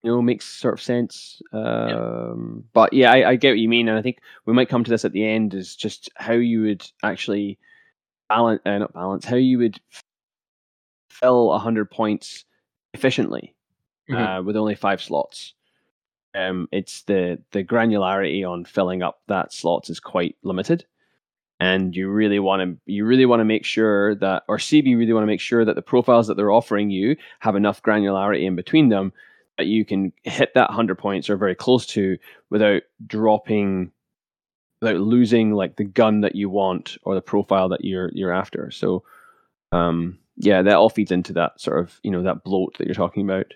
You know, makes sort of sense. Um, But yeah, I, I get what you mean, and I think we might come to this at the end. Is just how you would actually balance, uh, not balance, how you would fill hundred points efficiently Mhm. uh, with only five slots. Um, it's the the granularity on filling up that slots is quite limited, and you really want to you really want to make sure that or CB really want to make sure that the profiles that they're offering you have enough granularity in between them that you can hit that hundred points or very close to without dropping without losing like the gun that you want or the profile that you're you're after. So um yeah, that all feeds into that sort of you know that bloat that you're talking about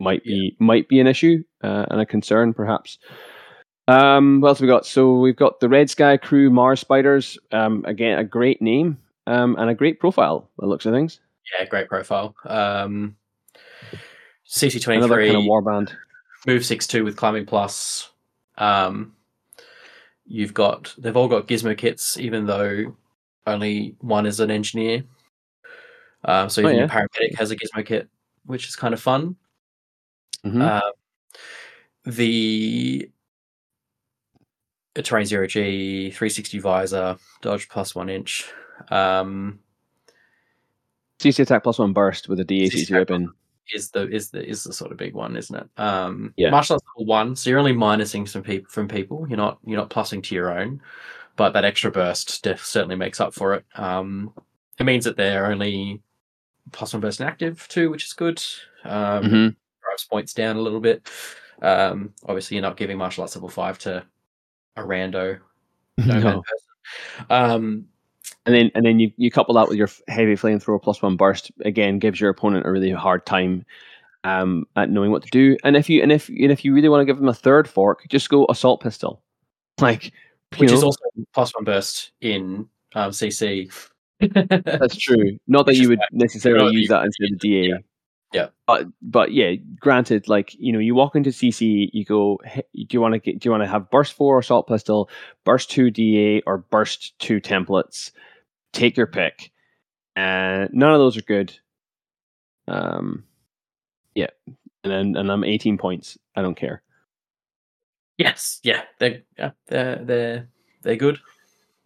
might be might be an issue uh, and a concern perhaps. Um, what else have we got? So we've got the Red Sky Crew Mars Spiders. Um, again, a great name um, and a great profile. By the looks of things, Yeah, great profile. Um, CC twenty another three kind of warband. move six two with climbing plus. Um, you've got they've all got gizmo kits, even though only one is an engineer. Um, so Oh, even your paramedic has a gizmo kit, which is kind of fun. Mhm. Um, the a Terrain Zero G, 360 visor, dodge plus one inch. Um, CC attack plus one burst with a CC D8 attack weapon. Is the is the is the sort of big one, isn't it? Um, Yeah. martial arts level one, so you're only minusing some people from people. You're not you're not plussing to your own, but that extra burst def- certainly makes up for it. Um, it means that they're only plus one burst inactive too, which is good. Um, Mhm. drives points down a little bit. Um, obviously, you're not giving martial arts level five to a rando No. <laughs> person. Um, And then and then you, you couple that with your heavy flamethrower plus one burst again gives your opponent a really hard time um, at knowing what to do. And if you and if and if you really want to give them a third fork, just go assault pistol. <laughs> Like which is know, also plus one burst in um, CC. <laughs> that's true. Not that you would necessarily use that instead of DA. Yeah. Yeah. But but yeah, granted, like you know, you walk into CC, you go, "Hey, do you want to get? Do you want to have burst four assault pistol, burst two DA, or burst two templates? Take your pick. And none of those are good. Um, yeah, and then and I'm 18 points. I don't care. Yes, yeah, they're yeah, they're they're they're good.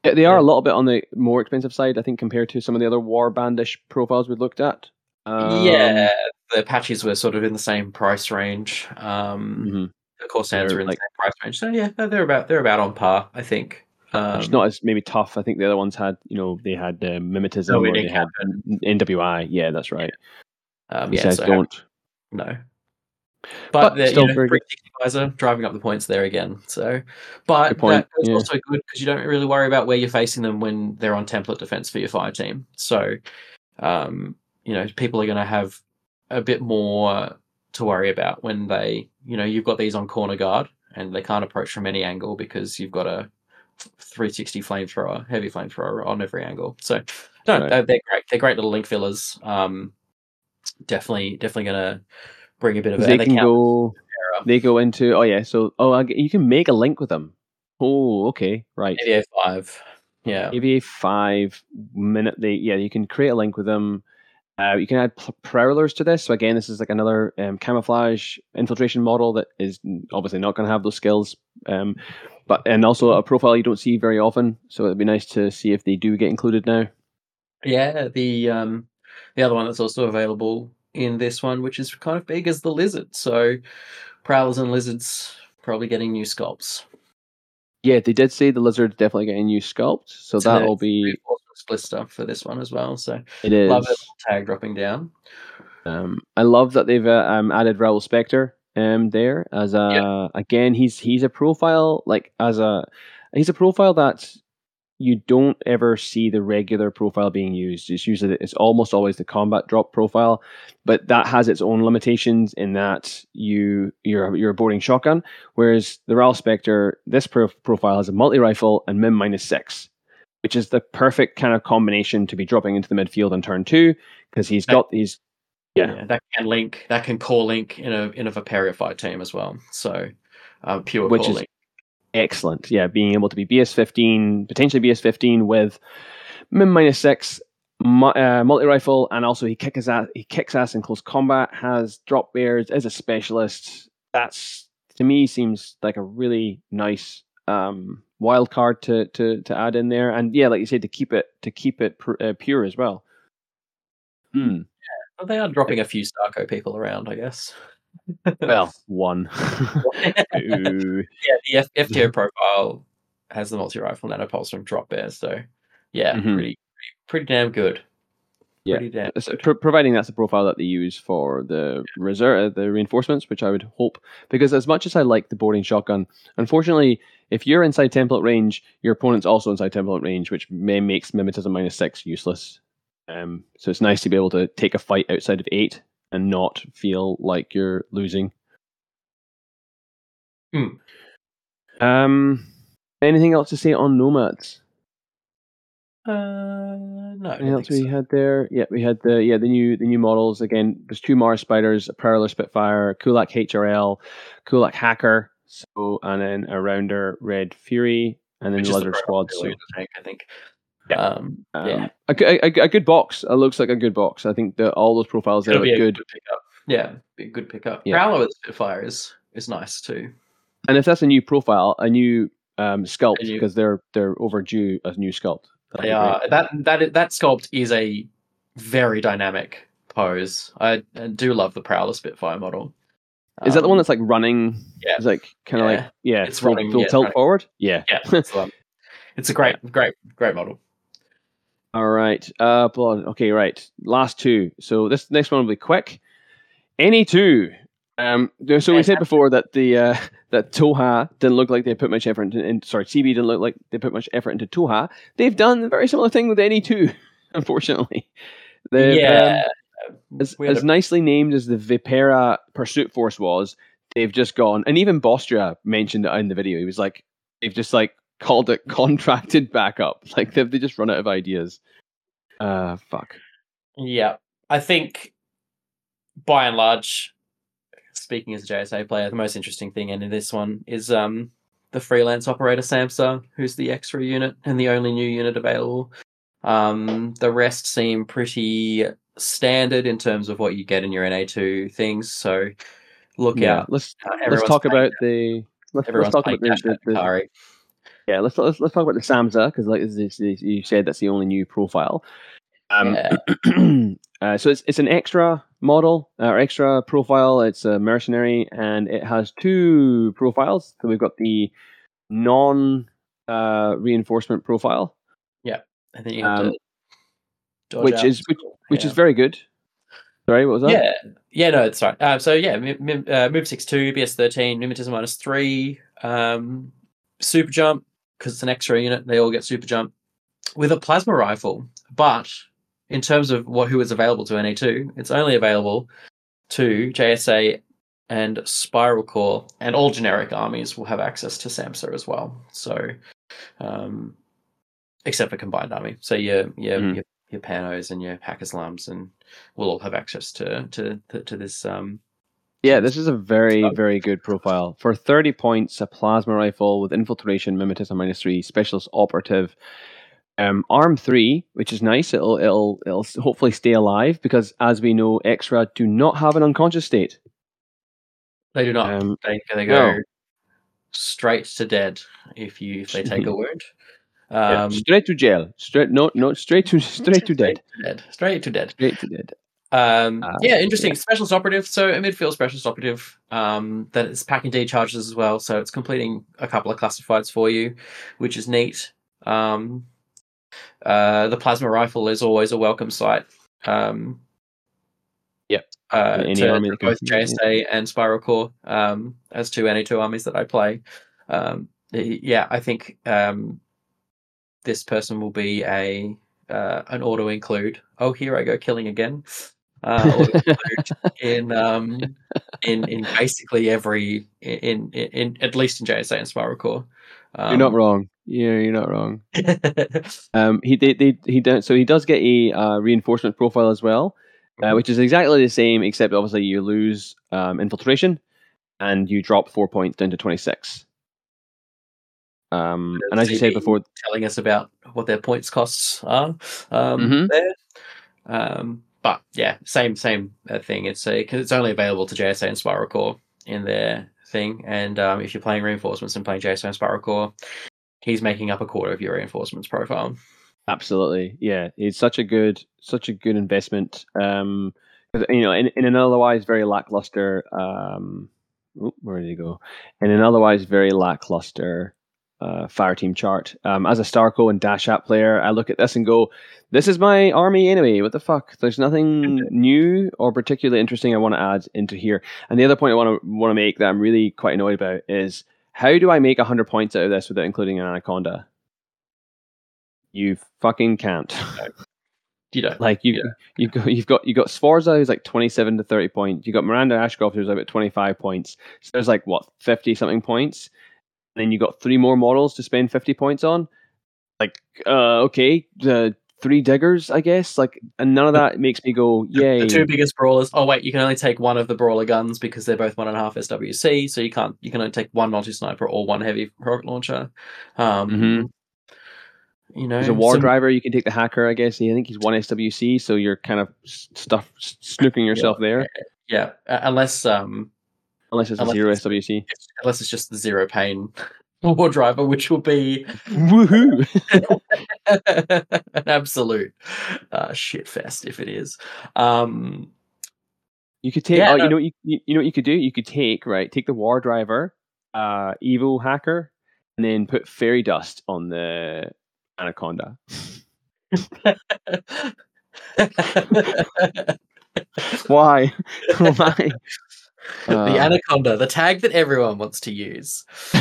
Yeah, They are Yeah. a little bit on the more expensive side, I think, compared to some of the other warbandish profiles we've looked at. Um, yeah, the patches were sort of in the same price range. Um, mhm. the Corsairs They're are in like- the same price range, so yeah, they're about they're about on par, I think. Um, It's not as maybe tough. I think the other ones had, you know, they had uh, mimetism No, or they had NWI. Yeah, that's right. um, yeah, says so don't. no. But But, the, still you know, very good. 360 visor driving up the points there again. So, but Good point, that is yeah. also good because you don't really worry about where you're facing them when they're on template defense for your fire team. So, um, you know, people are going to have a bit more to worry about when they, you know, you've got these on corner guard and they can't approach from any angle because you've got a 360 flamethrower, heavy flamethrower on every angle. So, no, Right. they're, they're great. They're great little link fillers. Um, definitely, definitely going to bring a bit of They can go. They go into. Oh yeah. So oh, I you can make a link with them. Oh, okay, right. AVA five. Yeah. AVA five minute. They yeah, you can create a link with them. Uh, you can add p- prowlers to this. So again, this is like another um, camouflage infiltration model that is obviously not going to have those skills. Um, but and also a profile you don't see very often. So it'd be nice to see if they do get included now. Yeah, the um the other one that's also available in this one, which is kind of big, is the lizard. So prowlers and lizards probably getting new sculpts. Yeah, they did say the lizard's definitely getting new sculpt, so So that'll be split stuff for this one as well. So it is. love it. Tag dropping down. Um, I love that they've uh, um, added Raoul Spector um, there as a again he's he's a profile like as a he's a profile that you don't ever see the regular profile being used. It's usually it's almost always the combat drop profile, but that has its own limitations in that you you're you're a boarding shotgun, whereas the Raoul Spector this pro- profile has a multi rifle and min minus six. Which is the perfect kind of combination to be dropping into the midfield on turn two, because he's got these Yeah. that can link. That can core link in a in a Vipera fight team as well. So uh, pure Which core is- link. excellent. Yeah, being able to be BS15, potentially BS15 with min minus six, mu- uh, multi rifle, and also he kicks ass. He kicks ass in close combat. Has drop bears as a specialist. That's to me seems like a really nice um, wild card to to to add in there. And yeah, like you said, to keep it to keep it pr- uh, pure as well. Hmm. They are dropping a few Starco people around, I guess. Well, <laughs> one. <laughs> <laughs> yeah, the F, F tier profile has the multi rifle nanopulse from drop bears, so yeah, Mhm. pretty, pretty pretty damn good. Yeah. Pretty damn So, good. pro- providing that's the profile that they use for the reserve, uh, the reinforcements, which I would hope, because as much as I like the boarding shotgun, unfortunately, if you're inside template range, your opponent's also inside template range, which may makes mimetism minus six useless. Um, so it's nice to be able to take a fight outside of eight and not feel like you're losing. Hmm. Um, anything else to say on nomads? Uh, no, Anything else we so. had there? Yeah, we had the yeah the new the new models again. There's two Mars Spiders, a Prowler Spitfire, Kulak HRL, Kulak Hacker, so and then a Rounder Red Fury. and then the other squad. So, I think. Yeah. Um, um, yeah. a, a- a good box. It looks like a good box. I think that all those profiles there It'll be good. good pickup. Yeah, be a good pickup. Yeah. Prowler with Spitfire is is nice too. And if that's a new profile, a new um, sculpt, new- because they're they're overdue a new sculpt. They are that that that sculpt is a very dynamic pose. I, I do love the Prowler Spitfire model. Is that the one Um, that's like running? Yeah. It's like kind of Yeah. like yeah, It's full, running, full yeah, tilt running. forward. Yeah. Yeah, it's, <laughs> it's a great, great, great model. All right. Uh, blood. Okay, right. Last two. So this next one will be quick. Any two. Um, so we said before that the uh, <laughs> that Tohaa didn't look like they put much effort into. In, sorry, CB didn't look like they put much effort into Tohaa. They've done a very similar thing with any two. <laughs> Unfortunately, They've, um, yeah, as, we as a- nicely named as the Vipera Pursuit Force was, they've just gone, and even Bostria mentioned it in the video. He was like, they've just like called it contracted backup. <laughs> Like they've they just run out of ideas. Uh, fuck. yeah. I think by and large, speaking as a JSA player, the most interesting thing in this one is um the freelance operator Samsa, who's the extra unit and the only new unit available. Um, the rest seem pretty standard in terms of what you get in your NA2 things. So look Yeah. out. Let's Uh, let's talk about the. Let's, let's talk about the, the. Yeah. Let's, let's let's talk about the Samsa because like this- this- you said, that's the only new profile. Um, Yeah. <clears throat> uh, so it's it's an extra model uh, or extra profile. It's a mercenary, and it has two profiles. So we've got the non uh, reinforcement profile, Yeah, And then you have Um, to which out. is which, which is very good. Sorry, what was that? Yeah, yeah, no, it's right. Uh, so yeah, mim, mim, uh, move six two, BS thirteen, mimetism minus three, um, super jump because it's an extra unit. They all get super jump with a plasma rifle. But in terms of what who is available to NA two, it's only available to JSA and Spiral Corps, and all generic armies will have access to SAMSA as well. So, um, except for combined army, so your your Mhm. your, your Panos and your Haqqislams and will all have access to to to, to this. Um, Yeah, this is a very, very good profile. For 30 points, a plasma rifle with infiltration, mimetism minus three, specialist operative, um, arm three, which is nice. It'll, it'll, it'll hopefully stay alive because, as we know, extra do not have an unconscious state. they do not. Um, they they go no. straight to dead if you if they <laughs> take a wound. yeah, Um, straight to jail. Straight, no, no, straight to, <laughs> straight to dead. dead. Straight to dead. Straight to dead. Um, Uh, yeah, interesting. Specialist operative. So a midfield specialist operative um, that is packing D charges as well. So it's completing a couple of classifieds for you, which is neat. Um, uh, the plasma rifle is always a welcome sight. Um, Yep. Uh, Any to, army to that can- both JSA and Spiral Corps um, as two NA2 armies that I play. Um, yeah, I think um, this person will be a uh, an auto include. Oh, here I go killing again. Uh, <laughs> in um in in basically every in in, in at least in JSA and Spiral Corps. Um, you're not wrong. Yeah, you're not wrong. <laughs> Um, he they, they he does so he does get a uh, reinforcement profile as well, uh, Mhm. which is exactly the same except obviously you lose um, infiltration, and you drop four points down to twenty six. Um, and as you said before, telling us about what their points costs are um, Mhm. there. Um, but yeah, same same uh, thing. It's because it's only available to JSA and Spiral Corps in their thing, and um, if you're playing reinforcements and playing JSA and Spiral Corps, he's making up a quarter of your reinforcements profile. absolutely, yeah, it's such a good such a good investment. Um, you know, in, in an otherwise very lackluster, um, oop, where did he go? In an otherwise very lackluster uh, fire team chart. Um, as a Starco and Dashat player, I look at this and go, "This is my army anyway. What the fuck? There's nothing <laughs> new or particularly interesting I want to add into here." And the other point I want to want to make that I'm really quite annoyed about is how do I make hundred points out of this without including an anaconda? You fucking can't. You don't. Like you, Yeah. you've got you've got you got Sforza who's like twenty seven to thirty points. You got Miranda Ashcroft who's about twenty five points. So there's like what fifty something points. And then you got three more models to spend fifty points on. Like, uh, okay, uh, three diggers, I guess. Like, and none of that makes me go, yay. The two biggest brawlers. Oh wait, you can only take one of the brawler guns because they're both one and a half SWC. So you can't. You can only take one multi sniper or one heavy rocket launcher. Um, Mhm. You know, As a war some- driver, you can take the hacker, I guess. I think he's one SWC, so you're kind of stuff snooking yourself there, Yeah, uh, unless um, unless it's a Unless zero it's- SWC. it's- unless it's just the zero pain <laughs> war driver, which will be Woohoo! <laughs> an absolute uh, shit fest if it is. Um, You could take. Yeah, oh, no. you know you, you you know what you could do? You could take right. Take the war driver, uh, evil hacker, and then put fairy dust on the anaconda. <laughs> Why? Why? The Uh. anaconda, the tag that everyone wants to use. <laughs>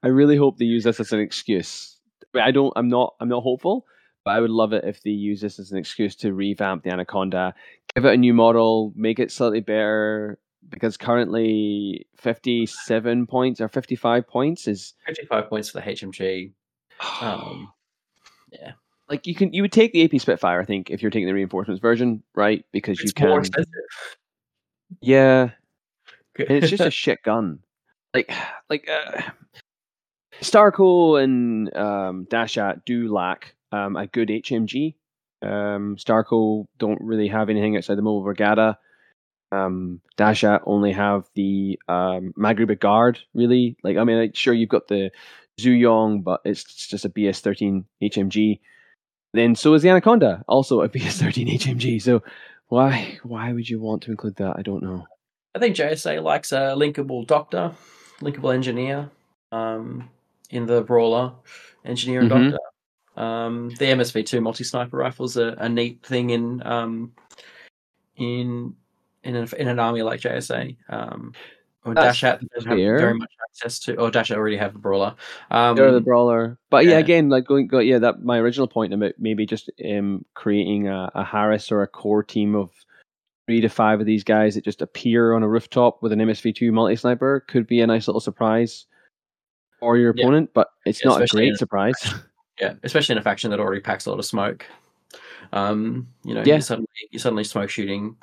I really hope they use this as an excuse. I don't. I'm not. I'm not hopeful. But I would love it if they use this as an excuse to revamp the Anaconda, give it a new model, make it slightly better. Because currently, 57 points or 55 points is 55 points for the HMG. Um, <sighs> yeah like you can you would take the AP Spitfire, I think, if you're taking the reinforcements version, right? Because you can. more expensive. Yeah, and it's just a <laughs> shit gun. Like, <sighs> like uh, Starco and um, Dashat do lack um, a good HMG. Um, Starco don't really have anything outside the Mobile Brigada. Um, Dashat only have the um, Magruba Guard, really. Like, I mean, like, sure, you've got the Zuyong, but it's just a BS13 HMG. Then so is the Anaconda, also a <laughs> BS13 HMG. So why why would you want to include that? I don't know. I think JSA likes a linkable doctor, linkable engineer um, in the brawler, engineer and Mhm. doctor. Um, the MSV2 multi sniper rifles are a neat thing in um, in in an, in an army like JSA. Um, or That's Dashat doesn't have very much access to, or Dashat already have a brawler. Um, They're the brawler, but yeah, yeah. again, like going, go, yeah, that my original point about maybe just um creating a, a Haris or a core team of three to five of these guys that just appear on a rooftop with an MSV2 multi sniper could be a nice little surprise for your Yeah. opponent, but it's Yeah, not a great a surprise. <laughs> Yeah, especially in a faction that already packs a lot of smoke. Um, you know, Yeah. you suddenly you suddenly smoke shooting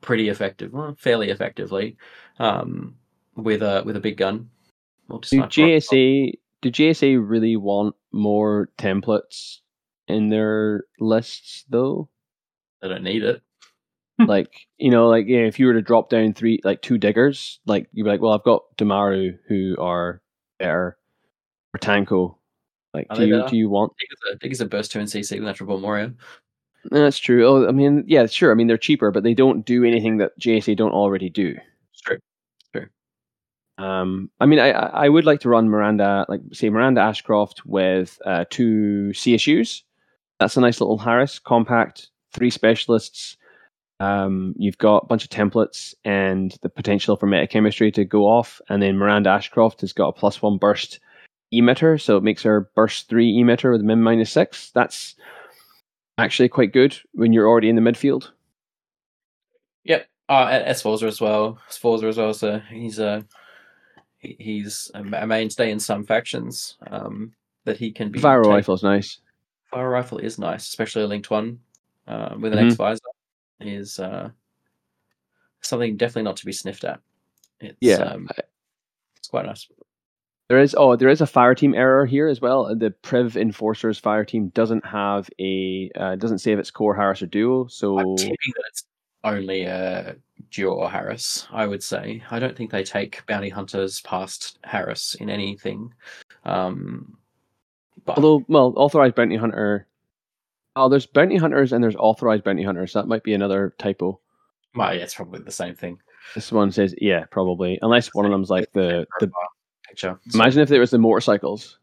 pretty effective, well, fairly effectively, um, with a with a big gun. Do Multi-sniper. JSA do JSA really want more templates in their lists though? They don't need it. <laughs> like you know, like yeah, if you were to drop down three like two diggers, like you'd be like, well, I've got Domaru who are better or Tanko. Like, Are do you better? do you want? Dig is a, dig is a burst two in CC with natural born warrior. That's true. Oh, I mean, yeah, sure. I mean, they're cheaper, but they don't do anything that JSA don't already do. It's true. Um, I mean, I I would like to run Miranda, like say Miranda Ashcroft with uh, two CSUs. That's a nice little Haris, compact, three specialists. Um, you've got a bunch of templates and the potential for metachemistry to go off, and then Miranda Ashcroft has got a plus one burst emitter, so it makes her burst three emitter with min minus six. That's actually quite good when you're already in the midfield. Yep. Uh, Sforza as well. Sforza as well. So he's a he's a mainstay in some factions. Um, that he can be. Viral taken- rifle's nice. Fire rifle is nice, especially a linked one uh, with an Mhm. X visor is uh, something definitely not to be sniffed at. It's, Yeah, um, it's quite nice. There is oh there is a fire team error here as well. The Priv Enforcers fire team doesn't have a uh, doesn't save its core Haris or duo. So I'm tipping that it's only a duo or Haris. I would say I don't think they take bounty hunters past Haris in anything. Um, but although well authorized bounty hunter. Oh, there's bounty hunters and there's authorized bounty hunters. That might be another typo. well, yeah, it's probably the same thing. This one says yeah probably unless one of them's like the the. Profile picture. So- Imagine if there was the motorcycles.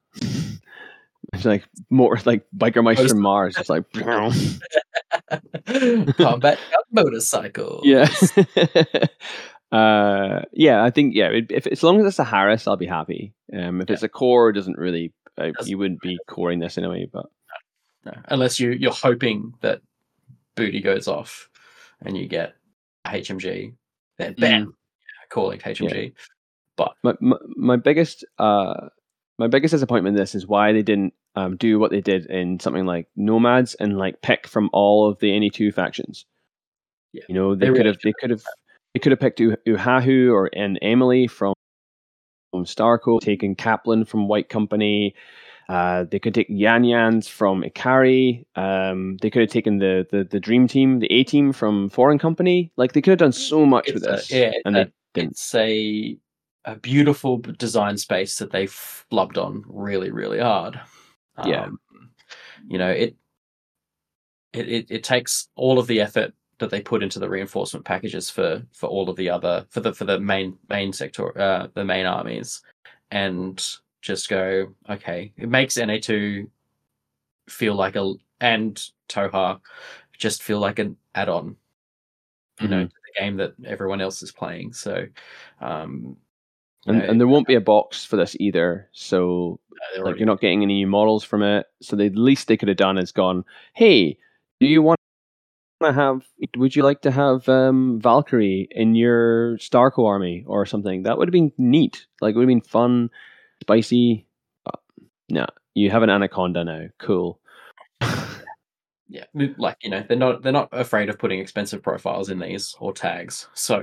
It's <laughs> like more like biker mice Post- from Mars. It's like <laughs> combat motorcycle. yeah. <laughs> uh, yeah, I think yeah. If, if as long as it's a Haris, I'll be happy. Um, if Yeah. it's a core, it doesn't really. Uh, Doesn't you wouldn't be coring this anyway, but No, unless you you're hoping that booty goes off and you get HMG, then bam, yeah, calling HMG. My, my my biggest uh my biggest disappointment in this is why they didn't um, do what they did in something like Nomads and like pick from all of the any two factions. Yeah, You know, they, could have they could have they could have picked U- Uhahu or and Emily from from Starco, taken Kaplan from White Company. Uh, they could take Yan Yans from Ikari. Um, they could have taken the, the the Dream Team, the A Team from Foreign Company. Like they could have done so much with It's a- this. yeah, and they didn't. it's a a beautiful design space that they flubbed on really really hard. Yeah. Um, you know it, it it takes all of the effort that they put into the reinforcement packages for for all of the other for the for the main main sector uh the main armies and just go okay it makes na2 feel like a and toha just feel like an add-on you know Mhm. to the game that everyone else is playing so um and, and there won't be a box for this either. So they're like you're not getting any new models from it. So the least they could have done is gone, hey, do you want to have? Would you like to have um, Valkyrie in your Starco army or something? That would have been neat. Like it would have been fun, spicy. But no, you have an Anaconda now. Cool. yeah like you know they're not they're not afraid of putting expensive profiles in these or tags so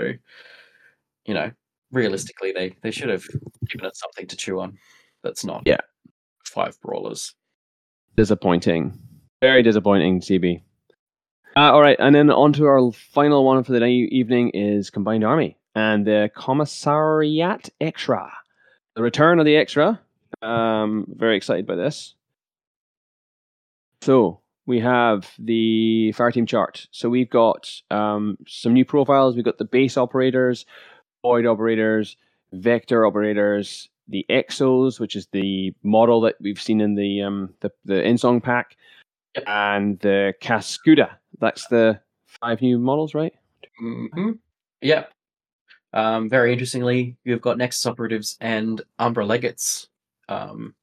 you know realistically they they should have given it something to chew on that's not Yeah. five brawlers disappointing. Very disappointing, CB. Uh, all right, and then on to our final one for the day evening is Combined Army and the Commissariat Exrah. The return of the Exrah. Um, very excited by this. So we have the fire team chart. So we've got um, some new profiles. We've got the base operators, void operators, vector operators, the Exos, which is the model that we've seen in the um, the, the Endsong pack, Yep. and the Cascuda. That's the five new models, right? hmm Yep. Um, very interestingly, you've got Nexus operatives and Umbra legates um,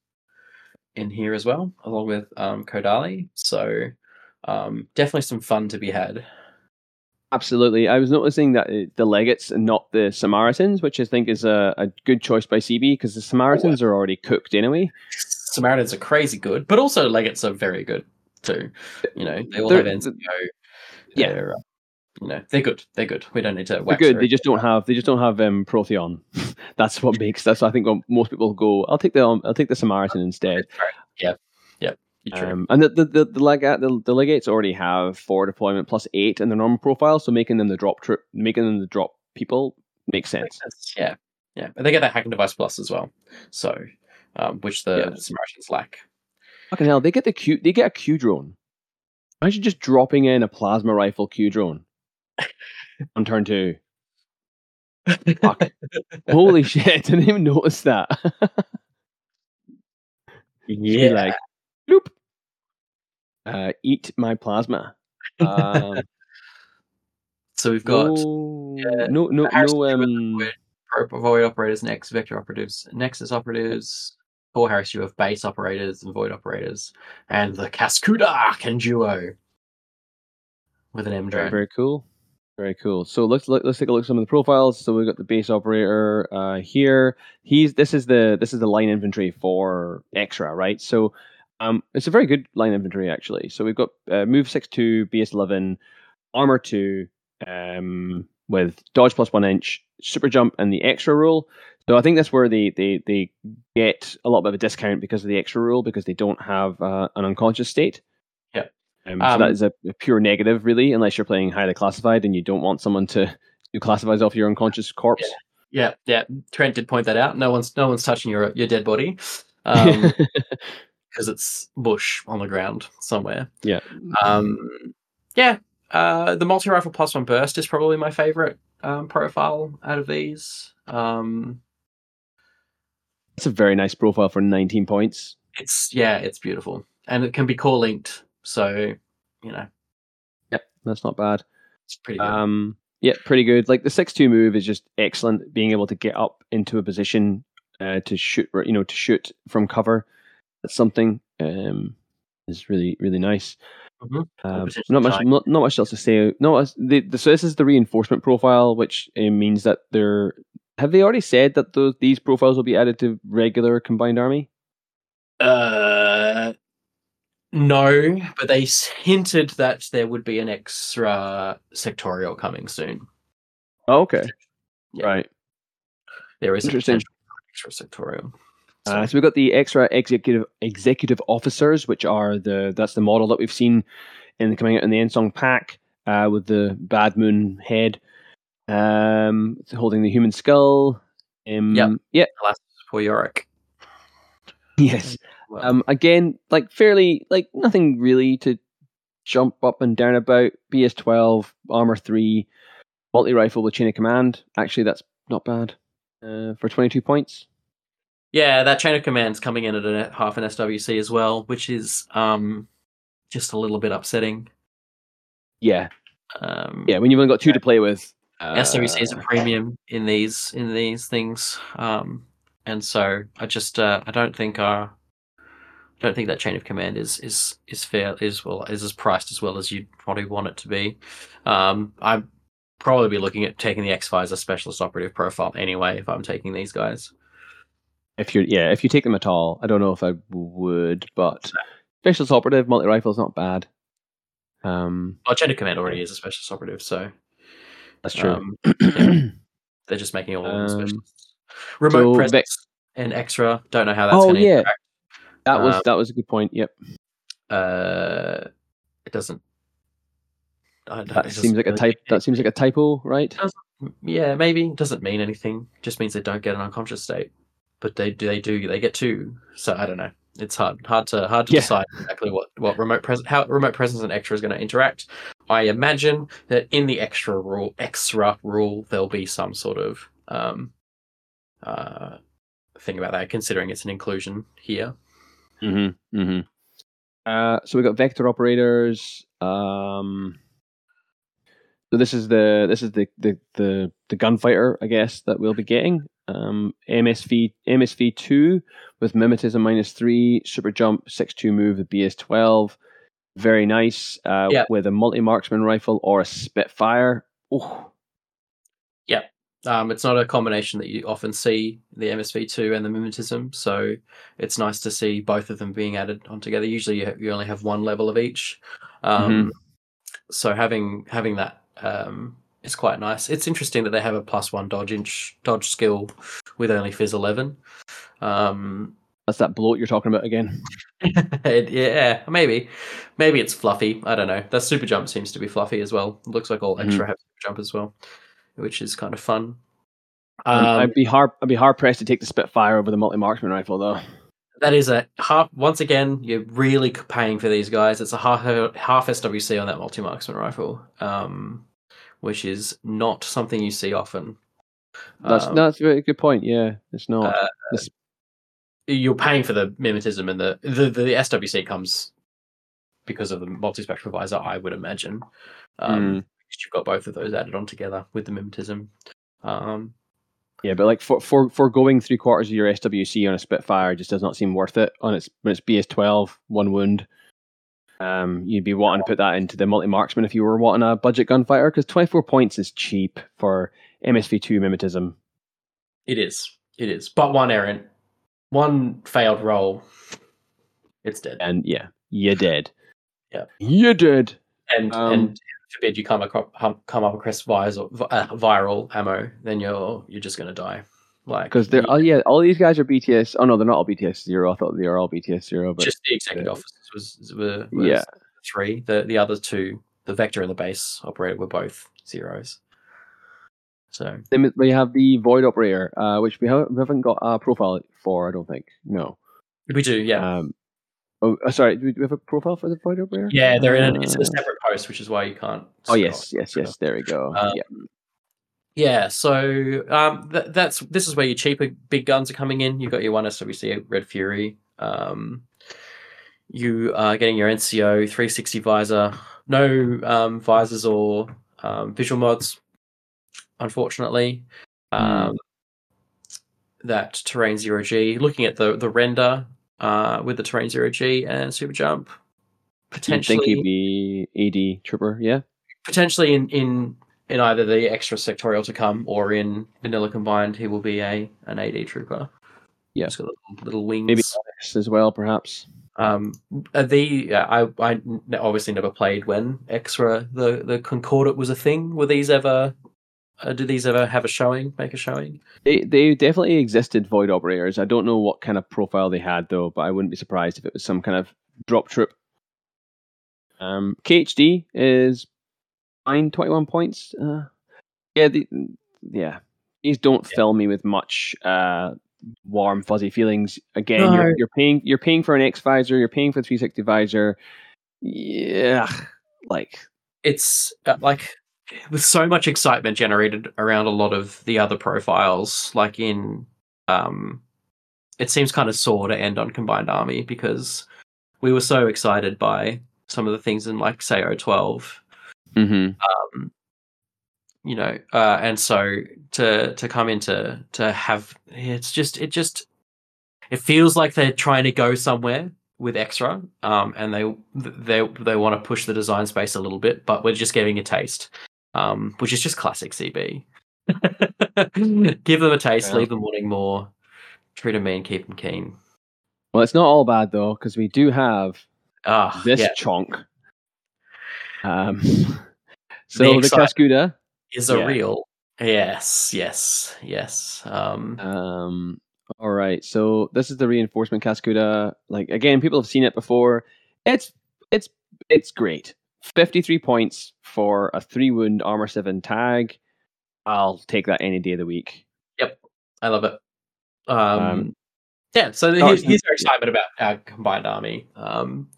in here as well, along with um, Kodali. So um, definitely some fun to be had. Absolutely. I was noticing that uh, the legates and not the Samaritans, which I think is a, a good choice by CB because the Samaritans are already cooked anyway. Samaritans are crazy good, but also legates are very good too. You know, they all They're- have NCO. yeah. They're, uh, you know, they're good. They're good. We don't need to They're good. They just don't have. They just don't have um, Protheon. <laughs> that's what makes. That's I think what most people go. I'll take the. Um, I'll take the Samaritan instead. You're true. Um, and the the the, the, the the legates already have four deployment plus eight in their normal profile, so making them the drop trip, making them the drop people makes sense. Makes sense. Yeah, yeah. And they get that hacking device plus as well. So, um, which the Yeah. Samaritans lack. Fucking hell, they get the Q. They get a Q drone. Imagine just dropping in a plasma rifle Q drone <laughs> on turn two. Fuck. Holy <laughs> shit! I didn't even notice that. <laughs> Yeah. like, bloop. Uh, eat my plasma. <laughs> Um, so we've got no, no, no, no. Um, Void- operators, Nex vector operatives, Nexus operatives. Paul Harris, you have base operators and void operators, and the Cascuda can duo with an M Very, drone. very cool. Very cool. So let's look, let's take a look at some of the profiles. So we've got the base operator uh, here. He's this is the this is the line infantry for Exrah, right? So um, it's a very good line inventory actually. So we've got uh, move six two, BS eleven, armor two, um, with dodge plus one inch, super jump, and the extra rule. So I think that's where they they they get a little bit of a discount because of the extra rule because they don't have uh, an unconscious state. Yeah. Um, so that Um, a, a pure negative, really, unless you're playing highly classified and you don't want someone to do classifies off your unconscious corpse. Yeah, yeah. Trent did point that out. No one's no one's touching your your dead body. <laughs> Um, because it's bush on the ground somewhere. yeah. Um, yeah, uh, the multi rifle plus one burst is probably my favorite um, profile out of these. Um, It's a very nice profile for 19 points. it's yeah, it's beautiful, and it can be core linked, so you know Yep, that's not bad. it's pretty good. Um, yeah, pretty good. Like the six two move is just excellent. Being able to get up into a position uh, to shoot, you know, to shoot from cover. That's something um, is really really nice. Mhm. Um, not much, not, not much else to say. No, the, the, so this is the reinforcement profile, which uh, means that they're. Have they already said that those these profiles will be added to regular combined army? Uh, no, but they hinted that there would be an Exrah sectorial coming soon. Oh, okay. Yeah. Right. There is Interesting. Exrah sectorial. Uh, so we've got the extra executive executive officers, which are the that's the model that we've seen in the coming out in the Endsong pack uh, with the Bad Moon head, um, holding the human skull. Um. Yeah. For Yorick. Yes. Well, Um, again, like fairly, like nothing really to jump up and down about. BS12, armor three, multi rifle with chain of command. Actually, that's not bad uh, for 22 points. Yeah, that chain of command's coming in at a half an SWC as well, which is um just a little bit upsetting. Yeah, Um, yeah. When you've only got two to play with, uh, SWC is a premium in these in these things, um, and so I just uh, I don't think uh, I don't think that chain of command is is is fair is well is as priced as well as you'd probably want it to be. Um, I'd probably be looking at taking the X5 as a specialist operative profile anyway if I'm taking these guys. If you're yeah, if you take them at all, I don't know if I would, but specialist operative multi rifle is not bad. Um, Well, of command already is a specialist operative, so that's true. um, yeah, <clears throat> they're just making all of them Um, specialists. Remote so presence and extra. Don't know how that's Oh, going to yeah. interact. that was um, that was a good point. Yep, Uh, it doesn't. I don't, that it seems like a type. That seems like a typo, right? Yeah, maybe it doesn't mean anything. Just means they don't get an unconscious state, but they do. They do. They get two. So I don't know. It's hard, hard to hard to Yeah. decide exactly what what remote presence how remote presence and extra is going to interact. I imagine that in the extra rule, extra rule, there'll be some sort of um, uh, thing about that, considering it's an inclusion here. Mm-hmm. Mm-hmm. Uh, so we've got vector operators. Um, so this is the this is the the the, the gunfighter, I guess, that we'll be getting. Um, MSV MSV two with mimetism minus three, super jump six two move the BS twelve. Very nice. Uh, Yeah. with a multi marksman rifle or a Spitfire. Oh, yeah. Um, it's not a combination that you often see the MSV2 and the mimetism, so it's nice to see both of them being added on together. Usually, you, you only have one level of each, um, so having having that um, is quite nice. It's interesting that they have a plus one dodge inch dodge skill with only Fizz eleven. Um, that's that bloat you're talking about again. <laughs> it- yeah, maybe, maybe it's fluffy. I don't know. That super jump seems to be fluffy as well. looks like all Mhm. extra have super jump as well, which is kind of fun. Um, Um, I'd be hard. I'd be hard pressed to take the Spitfire over the multi marksman rifle, though. that is a half. Once again, you're really paying for these guys. It's a half half SWC on that multi marksman rifle, um, which is not something you see often. That's Um, that's a very good point. Yeah, it's not. uh, This- you're paying for the mimetism and the the, the SWC comes because of the multi-spectral visor, I would imagine. Um, Mm. You've got both of those added on together with the mimetism. Um, Yeah, but like for for foregoing three quarters of your SWC on a Spitfire just does not seem worth it. On its when it's BS twelve, one wound. Um, you'd be wanting to put that into the multi marksman if you were wanting a budget gunfighter because twenty four points is cheap for MSV two mimetism. it is, it is, but one errant, one failed roll, it's dead. And yeah, you're dead. Yeah. You're dead. and Um, and forbid you come across come up across viral, uh, viral ammo, then you're you're just gonna die. Like Because they're you- oh yeah, all these guys are BTS. Oh no, they're not all BTS zero. I thought they were all BTS zero, but just the executive yeah. officers was, were, was Yeah. three. The the other two, the vector and the base operator, were both zeros. So then we have the Void Operator, uh, which we haven't, we haven't got a profile for. I don't think. No. we do, yeah, Um, oh, uh, sorry. Do we, do we have a profile for the Void Operator? yeah. They're in a, it's a Uh, separate post, which is why you can't. Oh yes, yes, yes. There we go. Um, yeah. Yeah, so um, th- that's this is where your cheaper big guns are coming in. You've got your one SWC Red Fury. Um, you are getting your NCO 360 visor. No um, visors or um, visual mods, unfortunately. Um, That terrain zero G. Looking at the the render uh, with the terrain zero G and super jump, potentially. You'd potentially think he'd be AD trooper. Yeah. potentially in in in either the extra sectorial to come or in vanilla combined, he will be a an AD trooper. Yeah. It's got little, little wings. Maybe as well, perhaps. Um, the I I obviously never played when Exrah the the Concordate was a thing. Were these ever? Uh, did these ever have a showing? Make a showing? They they definitely existed void operators. I don't know what kind of profile they had though, but I wouldn't be surprised if it was some kind of drop troop. Um, KHD is fine, twenty one points. Uh, yeah, the, yeah. These don't Yeah. fill me with much uh, warm fuzzy feelings. Again, No. you're you're paying you're paying for an X visor, you're paying for three sixty visor. Yeah, like It's uh, like with so much excitement generated around a lot of the other profiles, like in um, it seems kind of sore to end on Combined Army because we were so excited by some of the things in like say O12 mhm. um, you know, uh, and so to to come into to have it's just it just it feels like they're trying to go somewhere with extra, um, and they they they want to push the design space a little bit, but we're just getting a taste, um, which is just classic CB. <laughs> Give them a taste, Yeah. leave them wanting more, treat them mean, keep them keen. Well, it's not all bad though, because we do have Ah, this yeah, chunk. Um, <laughs> so the, excitement. Cascuda, is a yeah. real yes, yes, yes. Um, Um, all right, so this is the reinforcement Cascuda. Like again, people have seen it before. It's it's it's great. Fifty three points for a three wound armor seven tag. I'll take that any day of the week. Yep, I love it. Um, Um, yeah, so oh, here's, it's- here's our excitement about our combined army um,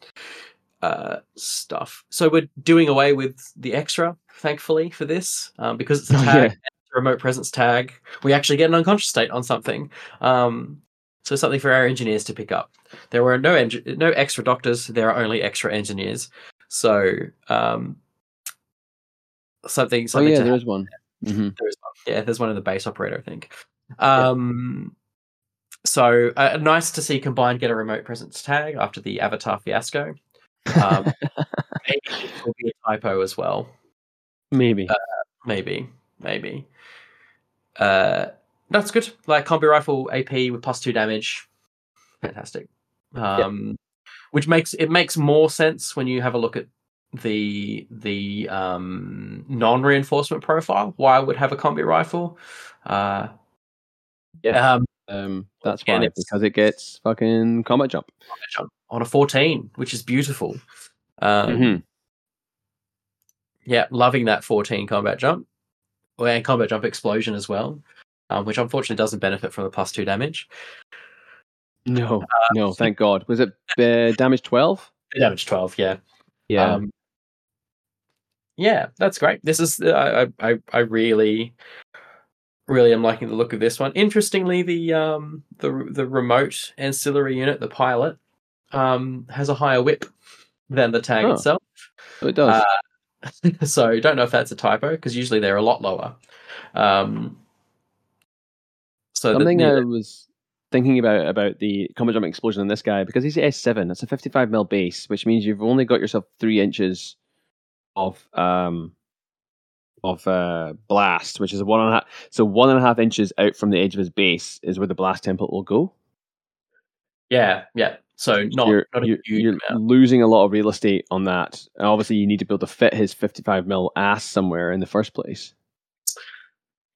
uh, stuff. So we're doing away with the extra, thankfully, for this um, because it's a <laughs> Oh, tag, yeah. a remote presence tag. We actually get an unconscious state on something. Um, so something for our engineers to pick up. There were no engi- no extra doctors. There are only extra engineers. So um, something Oh something yeah, to there is one. hmm there is one. Yeah, there's one in the base operator, I think. Um, so uh, nice to see Combined get a remote presence tag after the Avatar fiasco. Um, <laughs> maybe it will be a typo as well. Maybe. Maybe, maybe. Uh, that's good. Like combi rifle AP with plus two damage, fantastic. Um, which makes it makes more sense when you have a look at the the um, non reinforcement profile. Why I would have a combi rifle? Uh, Yeah. Um, um, that's why because it gets fucking combat jump. on a 14, which is beautiful. Um, Mhm. Yeah, loving that 14 combat jump. And combat jump explosion as well, um, which unfortunately doesn't benefit from the plus two damage. No, no, thank God. Was it uh, damage twelve? Damage 12, yeah. Yeah. Um, yeah, that's great. This is I I- I really really am liking the look of this one. Interestingly, the um the the remote ancillary unit, the pilot, um has a higher WIP than the tag Oh. itself. So it does. uh, <laughs> so don't know if that's a typo because usually they're a lot lower. Um, so Something the- I was thinking about about the combat jump explosion on this guy because he's S seven. It's a fifty five mil base, which means you've only got yourself three inches of um of uh blast, which is one and a half. So one and a half inches out from the edge of his base is where the blast template will go. yeah, yeah. So not you're not a you're, you're losing a lot of real estate on that. And obviously, you need to be able to fit his fifty five mil ass somewhere in the first place.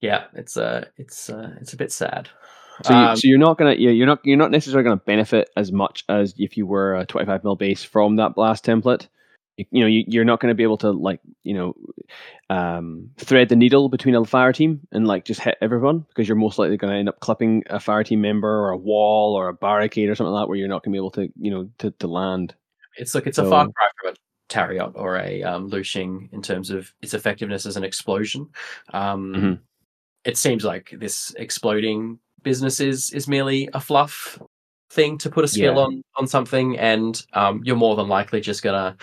Yeah, it's uh it's uh it's a bit sad. So, you, Um, so you're not gonna you're not you're not necessarily gonna benefit as much as if you were a 25 mil base from that blast template. You, know, you, you're not going to be able to like you know um, thread the needle between a fire team and like just hit everyone because you're most likely going to end up clipping a fire team member or a wall or a barricade or something like that where you're not going to be able to you know to, to land. it's like it's a far cry from a Tariot or a um, Lushing in terms of its effectiveness as an explosion. Um, Mhm. It seems like this exploding business is is merely a fluff thing to put a skill Yeah. on on something, and um, you're more than likely just gonna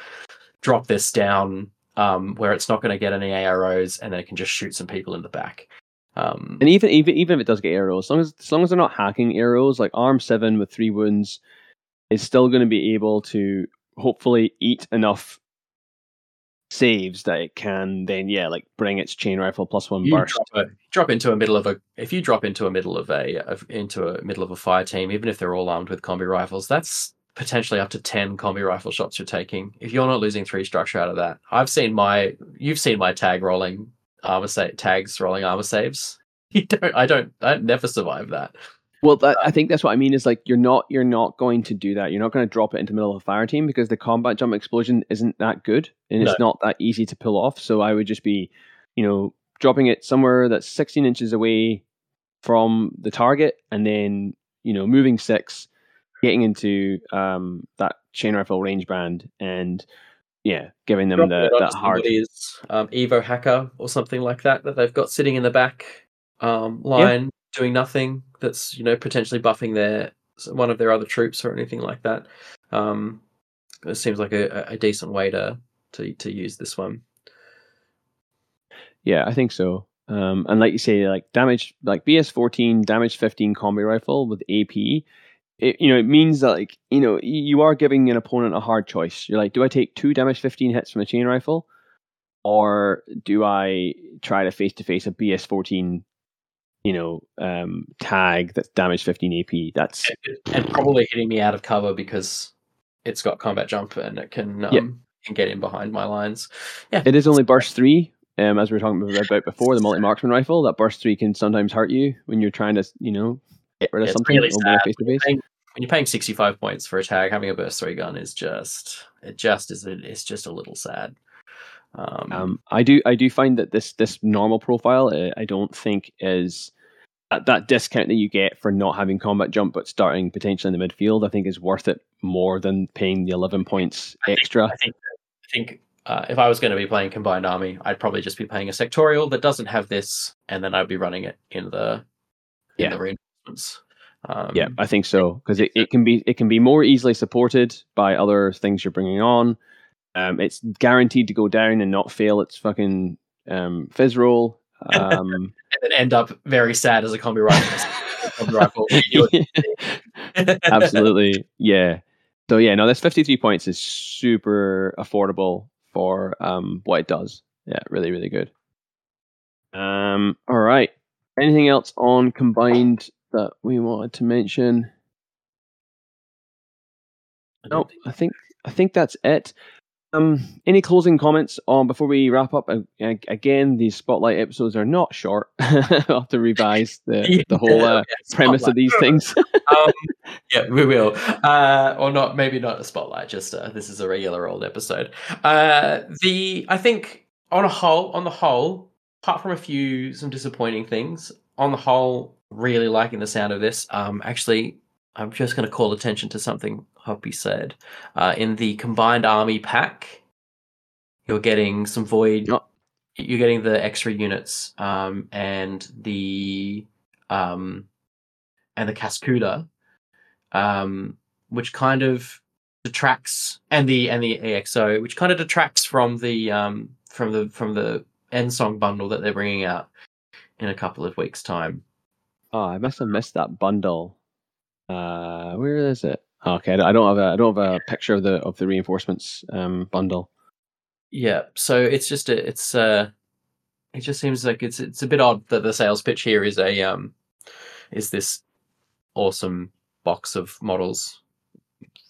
drop this down um, where it's not going to get any AROs, and then it can just shoot some people in the back. Um, And even even even if it does get AROs, as long as as long as they're not hacking AROs, like arm seven with three wounds is still going to be able to hopefully eat enough saves that it can then yeah like bring its chain rifle plus one You burst. drop, a, drop into a middle of a if you drop into a middle of a of, into a middle of a fire team, even if they're all armed with combi rifles, that's potentially up to ten combi rifle shots you're taking. If you're not losing three structure out of that, I've seen my you've seen my tag rolling armor sa- tags rolling armor saves. <laughs> You don't. I don't. I never survive that. Well, that, I think that's what I mean. Is like you're not you're not going to do that. You're not going to drop it into the middle of a fire team because the combat jump explosion isn't that good and it's not that easy to pull off. So I would just be, you know, dropping it somewhere that's 16 inches away from the target, and then you know moving six, getting into um, that chain rifle range band, and yeah, giving them the that hard. um, Evo hacker or something like that that they've got sitting in the back um, line doing nothing. That's you know potentially buffing their one of their other troops or anything like that. Um, it seems like a, a decent way to to to use this one. Yeah, I think so. Um, and like you say, like damage, like BS fourteen damage fifteen combi rifle with AP. It, you know, it means that like you know you are giving an opponent a hard choice. You're like, do I take two damage fifteen hits from a chain rifle, or do I try to face to face a BS fourteen, you know, um, tag that's damage fifteen AP? That's and probably hitting me out of cover because it's got combat jump and it can um, Yeah. can get in behind my lines. Yeah, it is only burst three. Um, as we were talking about before, the multi marksman rifle, that burst three can sometimes hurt you when you're trying to, you know, get rid of it's something really over sad. face to face. Paying- when you're paying 65 points for a tag, having a burst three gun is just it just is it's just a little sad. Um, Um, I do I do find that this this normal profile uh, I don't think is that, that discount that you get for not having combat jump but starting potentially in the midfield I think is worth it more than paying the 11 points I think- extra. I think I think uh, if I was going to be playing combined army, I'd probably just be playing a sectorial that doesn't have this, and then I'd be running it in the in Yeah. the reinforcements. Um, yeah, I think so because it, it can be it can be more easily supported by other things you're bringing on. Um, it's guaranteed to go down and not fail its fucking um, fizz roll. Um, <laughs> and then end up very sad as a combi rifle. <laughs> combi rifle. You do it. <laughs> Absolutely, yeah. So yeah, no, this fifty-three points is super affordable for um what it does. Yeah, really, really good. Um, all right. Anything else on combined that we wanted to mention? No, I think I think that's it. Um, any closing comments on before we wrap up? Uh, Again, these spotlight episodes are not short. <laughs> I'll have to revise the <laughs> the whole uh, Yeah, premise of these things. <laughs> um, yeah, we will. Uh, or not, maybe not a spotlight. Just uh, this is a regular old episode. Uh, the I think on a whole, on the whole, apart from a few some disappointing things, on the whole, really liking the sound of this. Um, actually, I'm just going to call attention to something Hoppy said. Uh, in the combined army pack, you're getting some void. Oh. You're getting the extra units um, and the um, and the Cascuda, um, which kind of detracts, and the and the EXO, which kind of detracts from the um, from the from the Endsong bundle that they're bringing out in a couple of weeks' time. Oh, I must have missed that bundle. Uh, where is it? Okay, I don't- have a I don't have a picture of the of the reinforcements um bundle. Yeah, so it's just a, it's uh, it just seems like it's it's a bit odd that the sales pitch here is a um, is this awesome box of models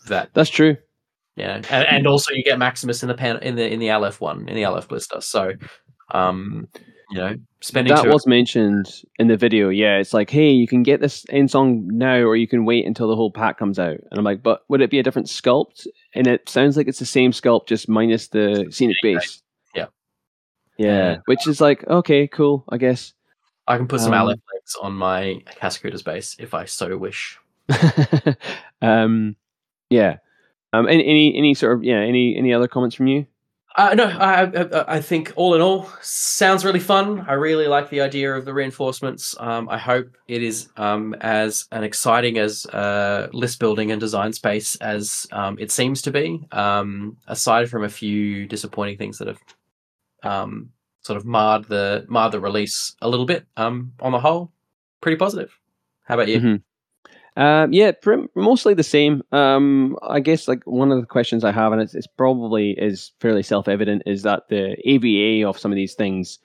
that That's true. Yeah, and, and also you get Maximus in the pan in the in the Aleph one in the Aleph blister. So, um, you know, spending That was mentioned in the video. Yeah, it's like, hey, you can get this Endsong now, or you can wait until the whole pack comes out. And I'm like, but would it be a different sculpt? And it sounds like it's the same sculpt, just minus the scenic base. Yeah. Yeah, Yeah. which is like, okay, cool, I guess. I can put some um, legs on my Cascuda's base if I so wish. <laughs> um, yeah. Um, any, any any sort of yeah, any any other comments from you? Uh, no, I, I I think all in all sounds really fun. I really like the idea of the reinforcements. Um, I hope it is um, as an exciting as uh, list building and design space as um, it seems to be. Um, aside from a few disappointing things that have um, sort of marred the marred the release a little bit. Um, on the whole, pretty positive. How about you? Mhm. Um, yeah, pr- mostly the same. Um, I guess like one of the questions I have, and it's, it's probably is fairly self evident, is that the AVA of some of these things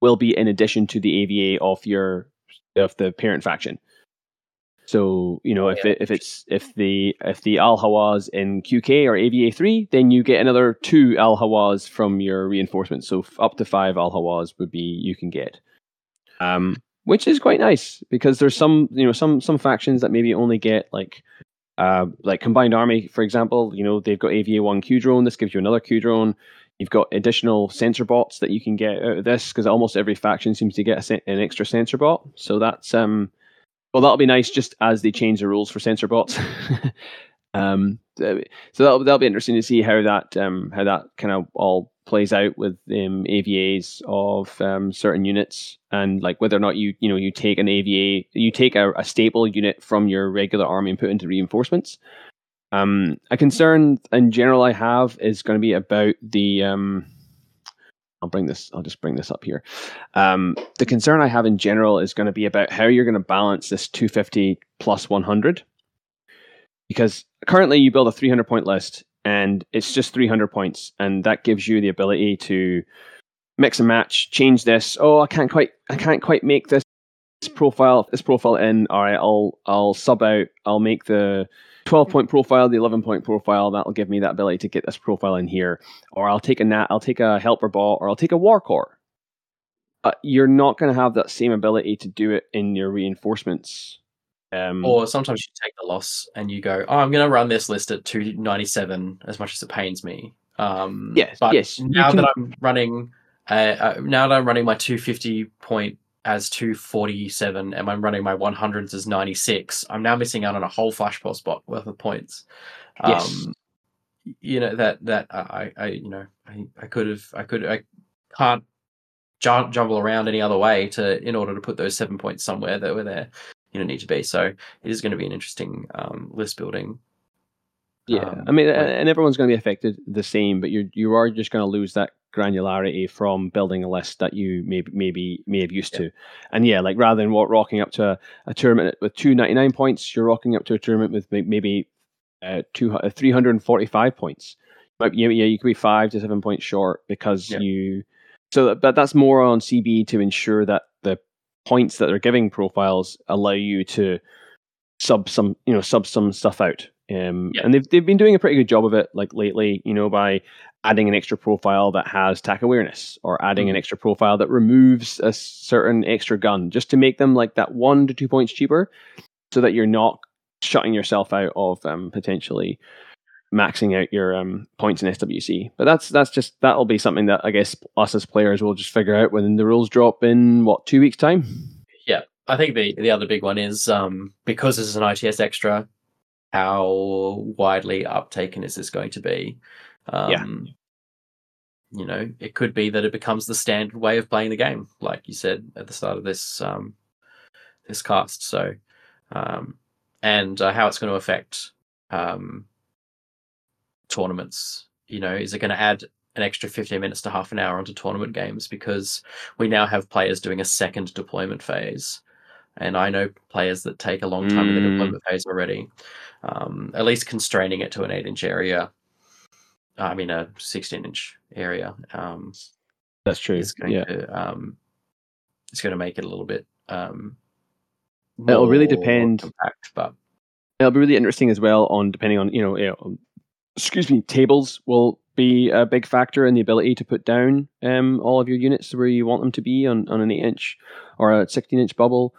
will be in addition to the AVA of your of the parent faction. So you know, if Yeah. it, if it's if the if the Al Hawaz in QK or AVA three, then you get another two Al Hawaz from your reinforcements. So f- up to five Al Hawaz would be you can get, um, which is quite nice because there's some you know some some factions that maybe only get like uh like combined army, for example. You know they've got AVA one Q drone. This gives you another Q drone. You've got additional sensor bots that you can get out of this because almost every faction seems to get an extra sensor bot. So that's um well, that'll be nice just as they change the rules for sensor bots. <laughs> um, so that'll that'll be interesting to see how that um, how that kind of all plays out with um, AVAs of um, certain units and like whether or not you you know you take an AVA you take a, a staple unit from your regular army and put into reinforcements. Um, a concern in general I have is going to be about the um, I'll bring this. I'll just bring this up here. Um, the concern I have in general is going to be about how you're going to balance this 250 plus 100, because currently you build a 300 point list and it's just 300 points, and that gives you the ability to mix and match, change this. Oh, I can't quite, I can't quite make this profile, this profile in. All right, I'll, I'll sub out. I'll make the 12 point profile, the 11 point profile. That'll give me that ability to get this profile in here or I'll take a nat, I'll take a helper ball, or I'll take a Warcor. Uh, you're not going to have that same ability to do it in your reinforcements. Um, Or sometimes you take the loss and you go, "Oh, I'm going to run this list at 297 as much as it pains me." Um, Yes, but yes, Now can- that I'm running, uh, uh, now that I'm running my 250 point as 247 and I'm running my 100s as 96, I'm now missing out on a whole flash pulse spot worth of points. Yes. Um, you know that that I, I you know I, I could have I could I can't ju- jumble around any other way to in order to put those seven points somewhere that were they you know need to be. So it is going to be an interesting um, list building. yeah, um, I mean, like- and everyone's going to be affected the same, but you you are just going to lose that granularity from building a list that you maybe maybe may have used Yeah. to. And yeah, like rather than what rocking up to a, a tournament with two ninety nine points, you're rocking up to a tournament with maybe uh, two uh, three hundred and forty five points. But yeah, yeah, you could be five to seven points short because Yeah. you. So, but that's more on CB to ensure that the points that they're giving profiles allow you to sub some, you know, sub some stuff out. Um, Yeah. and they've they've been doing a pretty good job of it, like lately, you know, by adding an extra profile that has Tac Awareness or adding an Mhm. extra profile that removes a certain extra gun just to make them like that one to two points cheaper so that you're not shutting yourself out of um, potentially maxing out your um, points in SWC. But that's that's just that'll be something that I guess us as players will just figure out when the rules drop in what two weeks time. Yeah, I think the the other big one is um, because this is an ITS extra, how widely uptaken is this going to be? Um, Yeah. You know, it could be that it becomes the standard way of playing the game, like you said at the start of this um, this cast. So, um, and uh, how it's going to affect um, tournaments. You know, is it going to add an extra 15 minutes to half an hour onto tournament games because we now have players doing a second deployment phase. And I know players that take a long time in the Mm. deployment phase already. Um, at least constraining it to an eight inch area. I mean, a 16 inch area. Um, That's true. is going Yeah. to um, it's going to make it a little bit. Um, It'll really depend. Compact, but It'll be really interesting as well on depending on you know, you know excuse me tables will be a big factor in the ability to put down um, all of your units where you want them to be on, on an 8 inch or a 16 inch bubble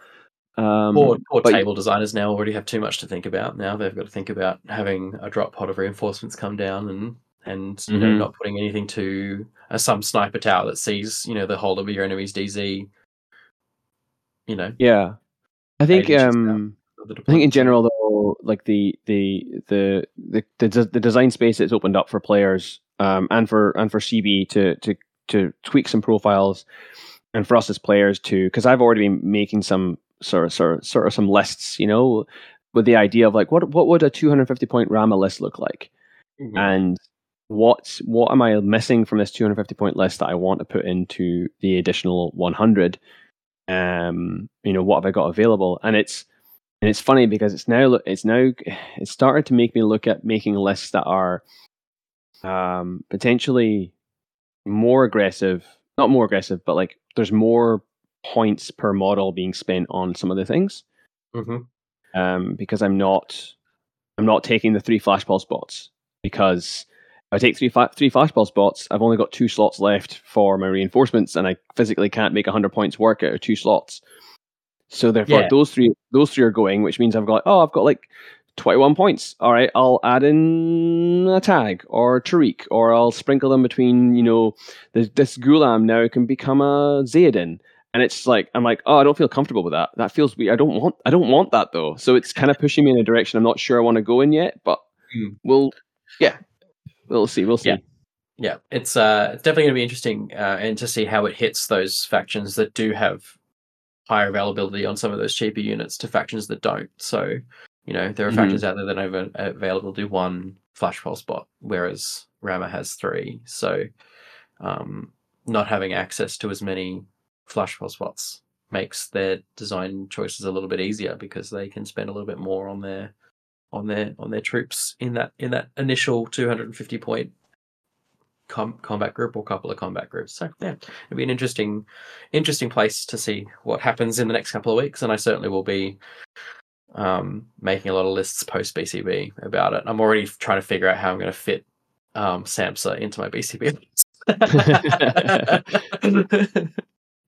um, poor, poor but- table designers now already have too much to think about. Now they've got to think about having a drop pod of reinforcements come down and and you know Mhm. not putting anything to uh, some sniper tower that sees you know the whole of your enemy's DZ. You know, yeah i think Eight inches down. um, the I think in general, though, like the the the the the, the design space that's opened up for players um, and for and for CB to to to tweak some profiles, and for us as players to because I've already been making some sort of sort of, sort of some lists, you know, with the idea of like what what would a 250 point Ramah list look like, Mhm. and what what am I missing from this 250 point list that I want to put into the additional 100? Um, you know, what have I got available? And it's and it's funny because it's now it's now it's started to make me look at making lists that are um, potentially more aggressive, not more aggressive, but like there's more points per model being spent on some of the things. Mm-hmm. Um, because I'm not, I'm not taking the three flashball spots because if I take three fa- three flashball spots, I've only got two slots left for my reinforcements, and I physically can't make hundred points work out of two slots. So therefore, Yeah. those three those three are going, which means I've got oh, I've got like 21 points. All right, I'll add in a tag or Tariq, or I'll sprinkle them between, you know, this, this Ghulam now can become a Zhayedan. And it's like I'm like, oh, I don't feel comfortable with that. That feels weird. I don't want I don't want that though. So it's kind of pushing me in a direction I'm not sure I want to go in yet, but Hmm. we'll yeah. We'll see. We'll see. Yeah. Yeah, it's uh, definitely going to be interesting, uh, and to see how it hits those factions that do have higher availability on some of those cheaper units to factions that don't. So, you know, there are Mhm. factions out there that are available to do one flash pole spot, whereas Ramah has three. So, um, not having access to as many flash pole spots makes their design choices a little bit easier because they can spend a little bit more on their on their on their troops in that in that initial 250 point com- combat group or couple of combat groups. So yeah, it'll be an interesting interesting place to see what happens in the next couple of weeks, and I certainly will be um, making a lot of lists post BCB about it. I'm already trying to figure out how I'm going to fit um, Samsa into my BCB. <laughs>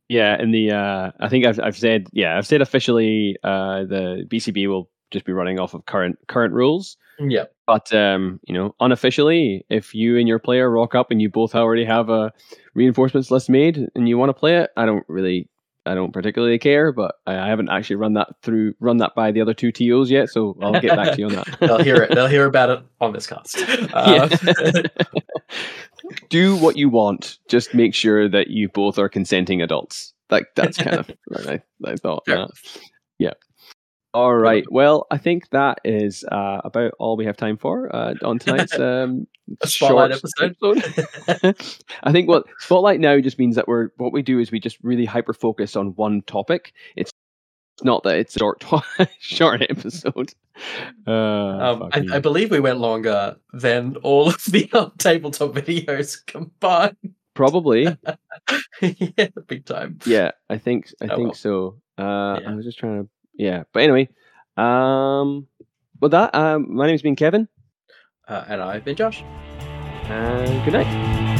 Yeah, and the uh, I think I've I've said yeah I've said officially uh, the BCB will just be running off of current current rules. Yeah, But um, you know, unofficially, if you and your player rock up and you both already have a reinforcements list made and you want to play it, I don't really, I don't particularly care. But I, haven't actually run that through, run that by the other two TOs yet, so I'll get back to you on that. <laughs> they'll hear it. They'll hear about it on this cast. <laughs> Uh, <laughs> Do what you want. Just make sure that you both are consenting adults. Like that's kind of what I, I thought. Uh, yeah. All right. Well, I think that is uh, about all we have time for uh, on tonight's <laughs> um, spotlight short episode. <laughs> <laughs> I think what spotlight now just means that we're what we do is we just really hyper focus on one topic. It's not that it's a short short episode. Uh, Um, I. I believe we went longer than all of the tabletop videos combined. Probably. yeah, big time. Yeah, I think I Oh, think well. so. Uh, Yeah. I was just trying to. Yeah, but anyway. Um, with that, um, my name's been Kevin, Uh, and I've been Josh. and good night.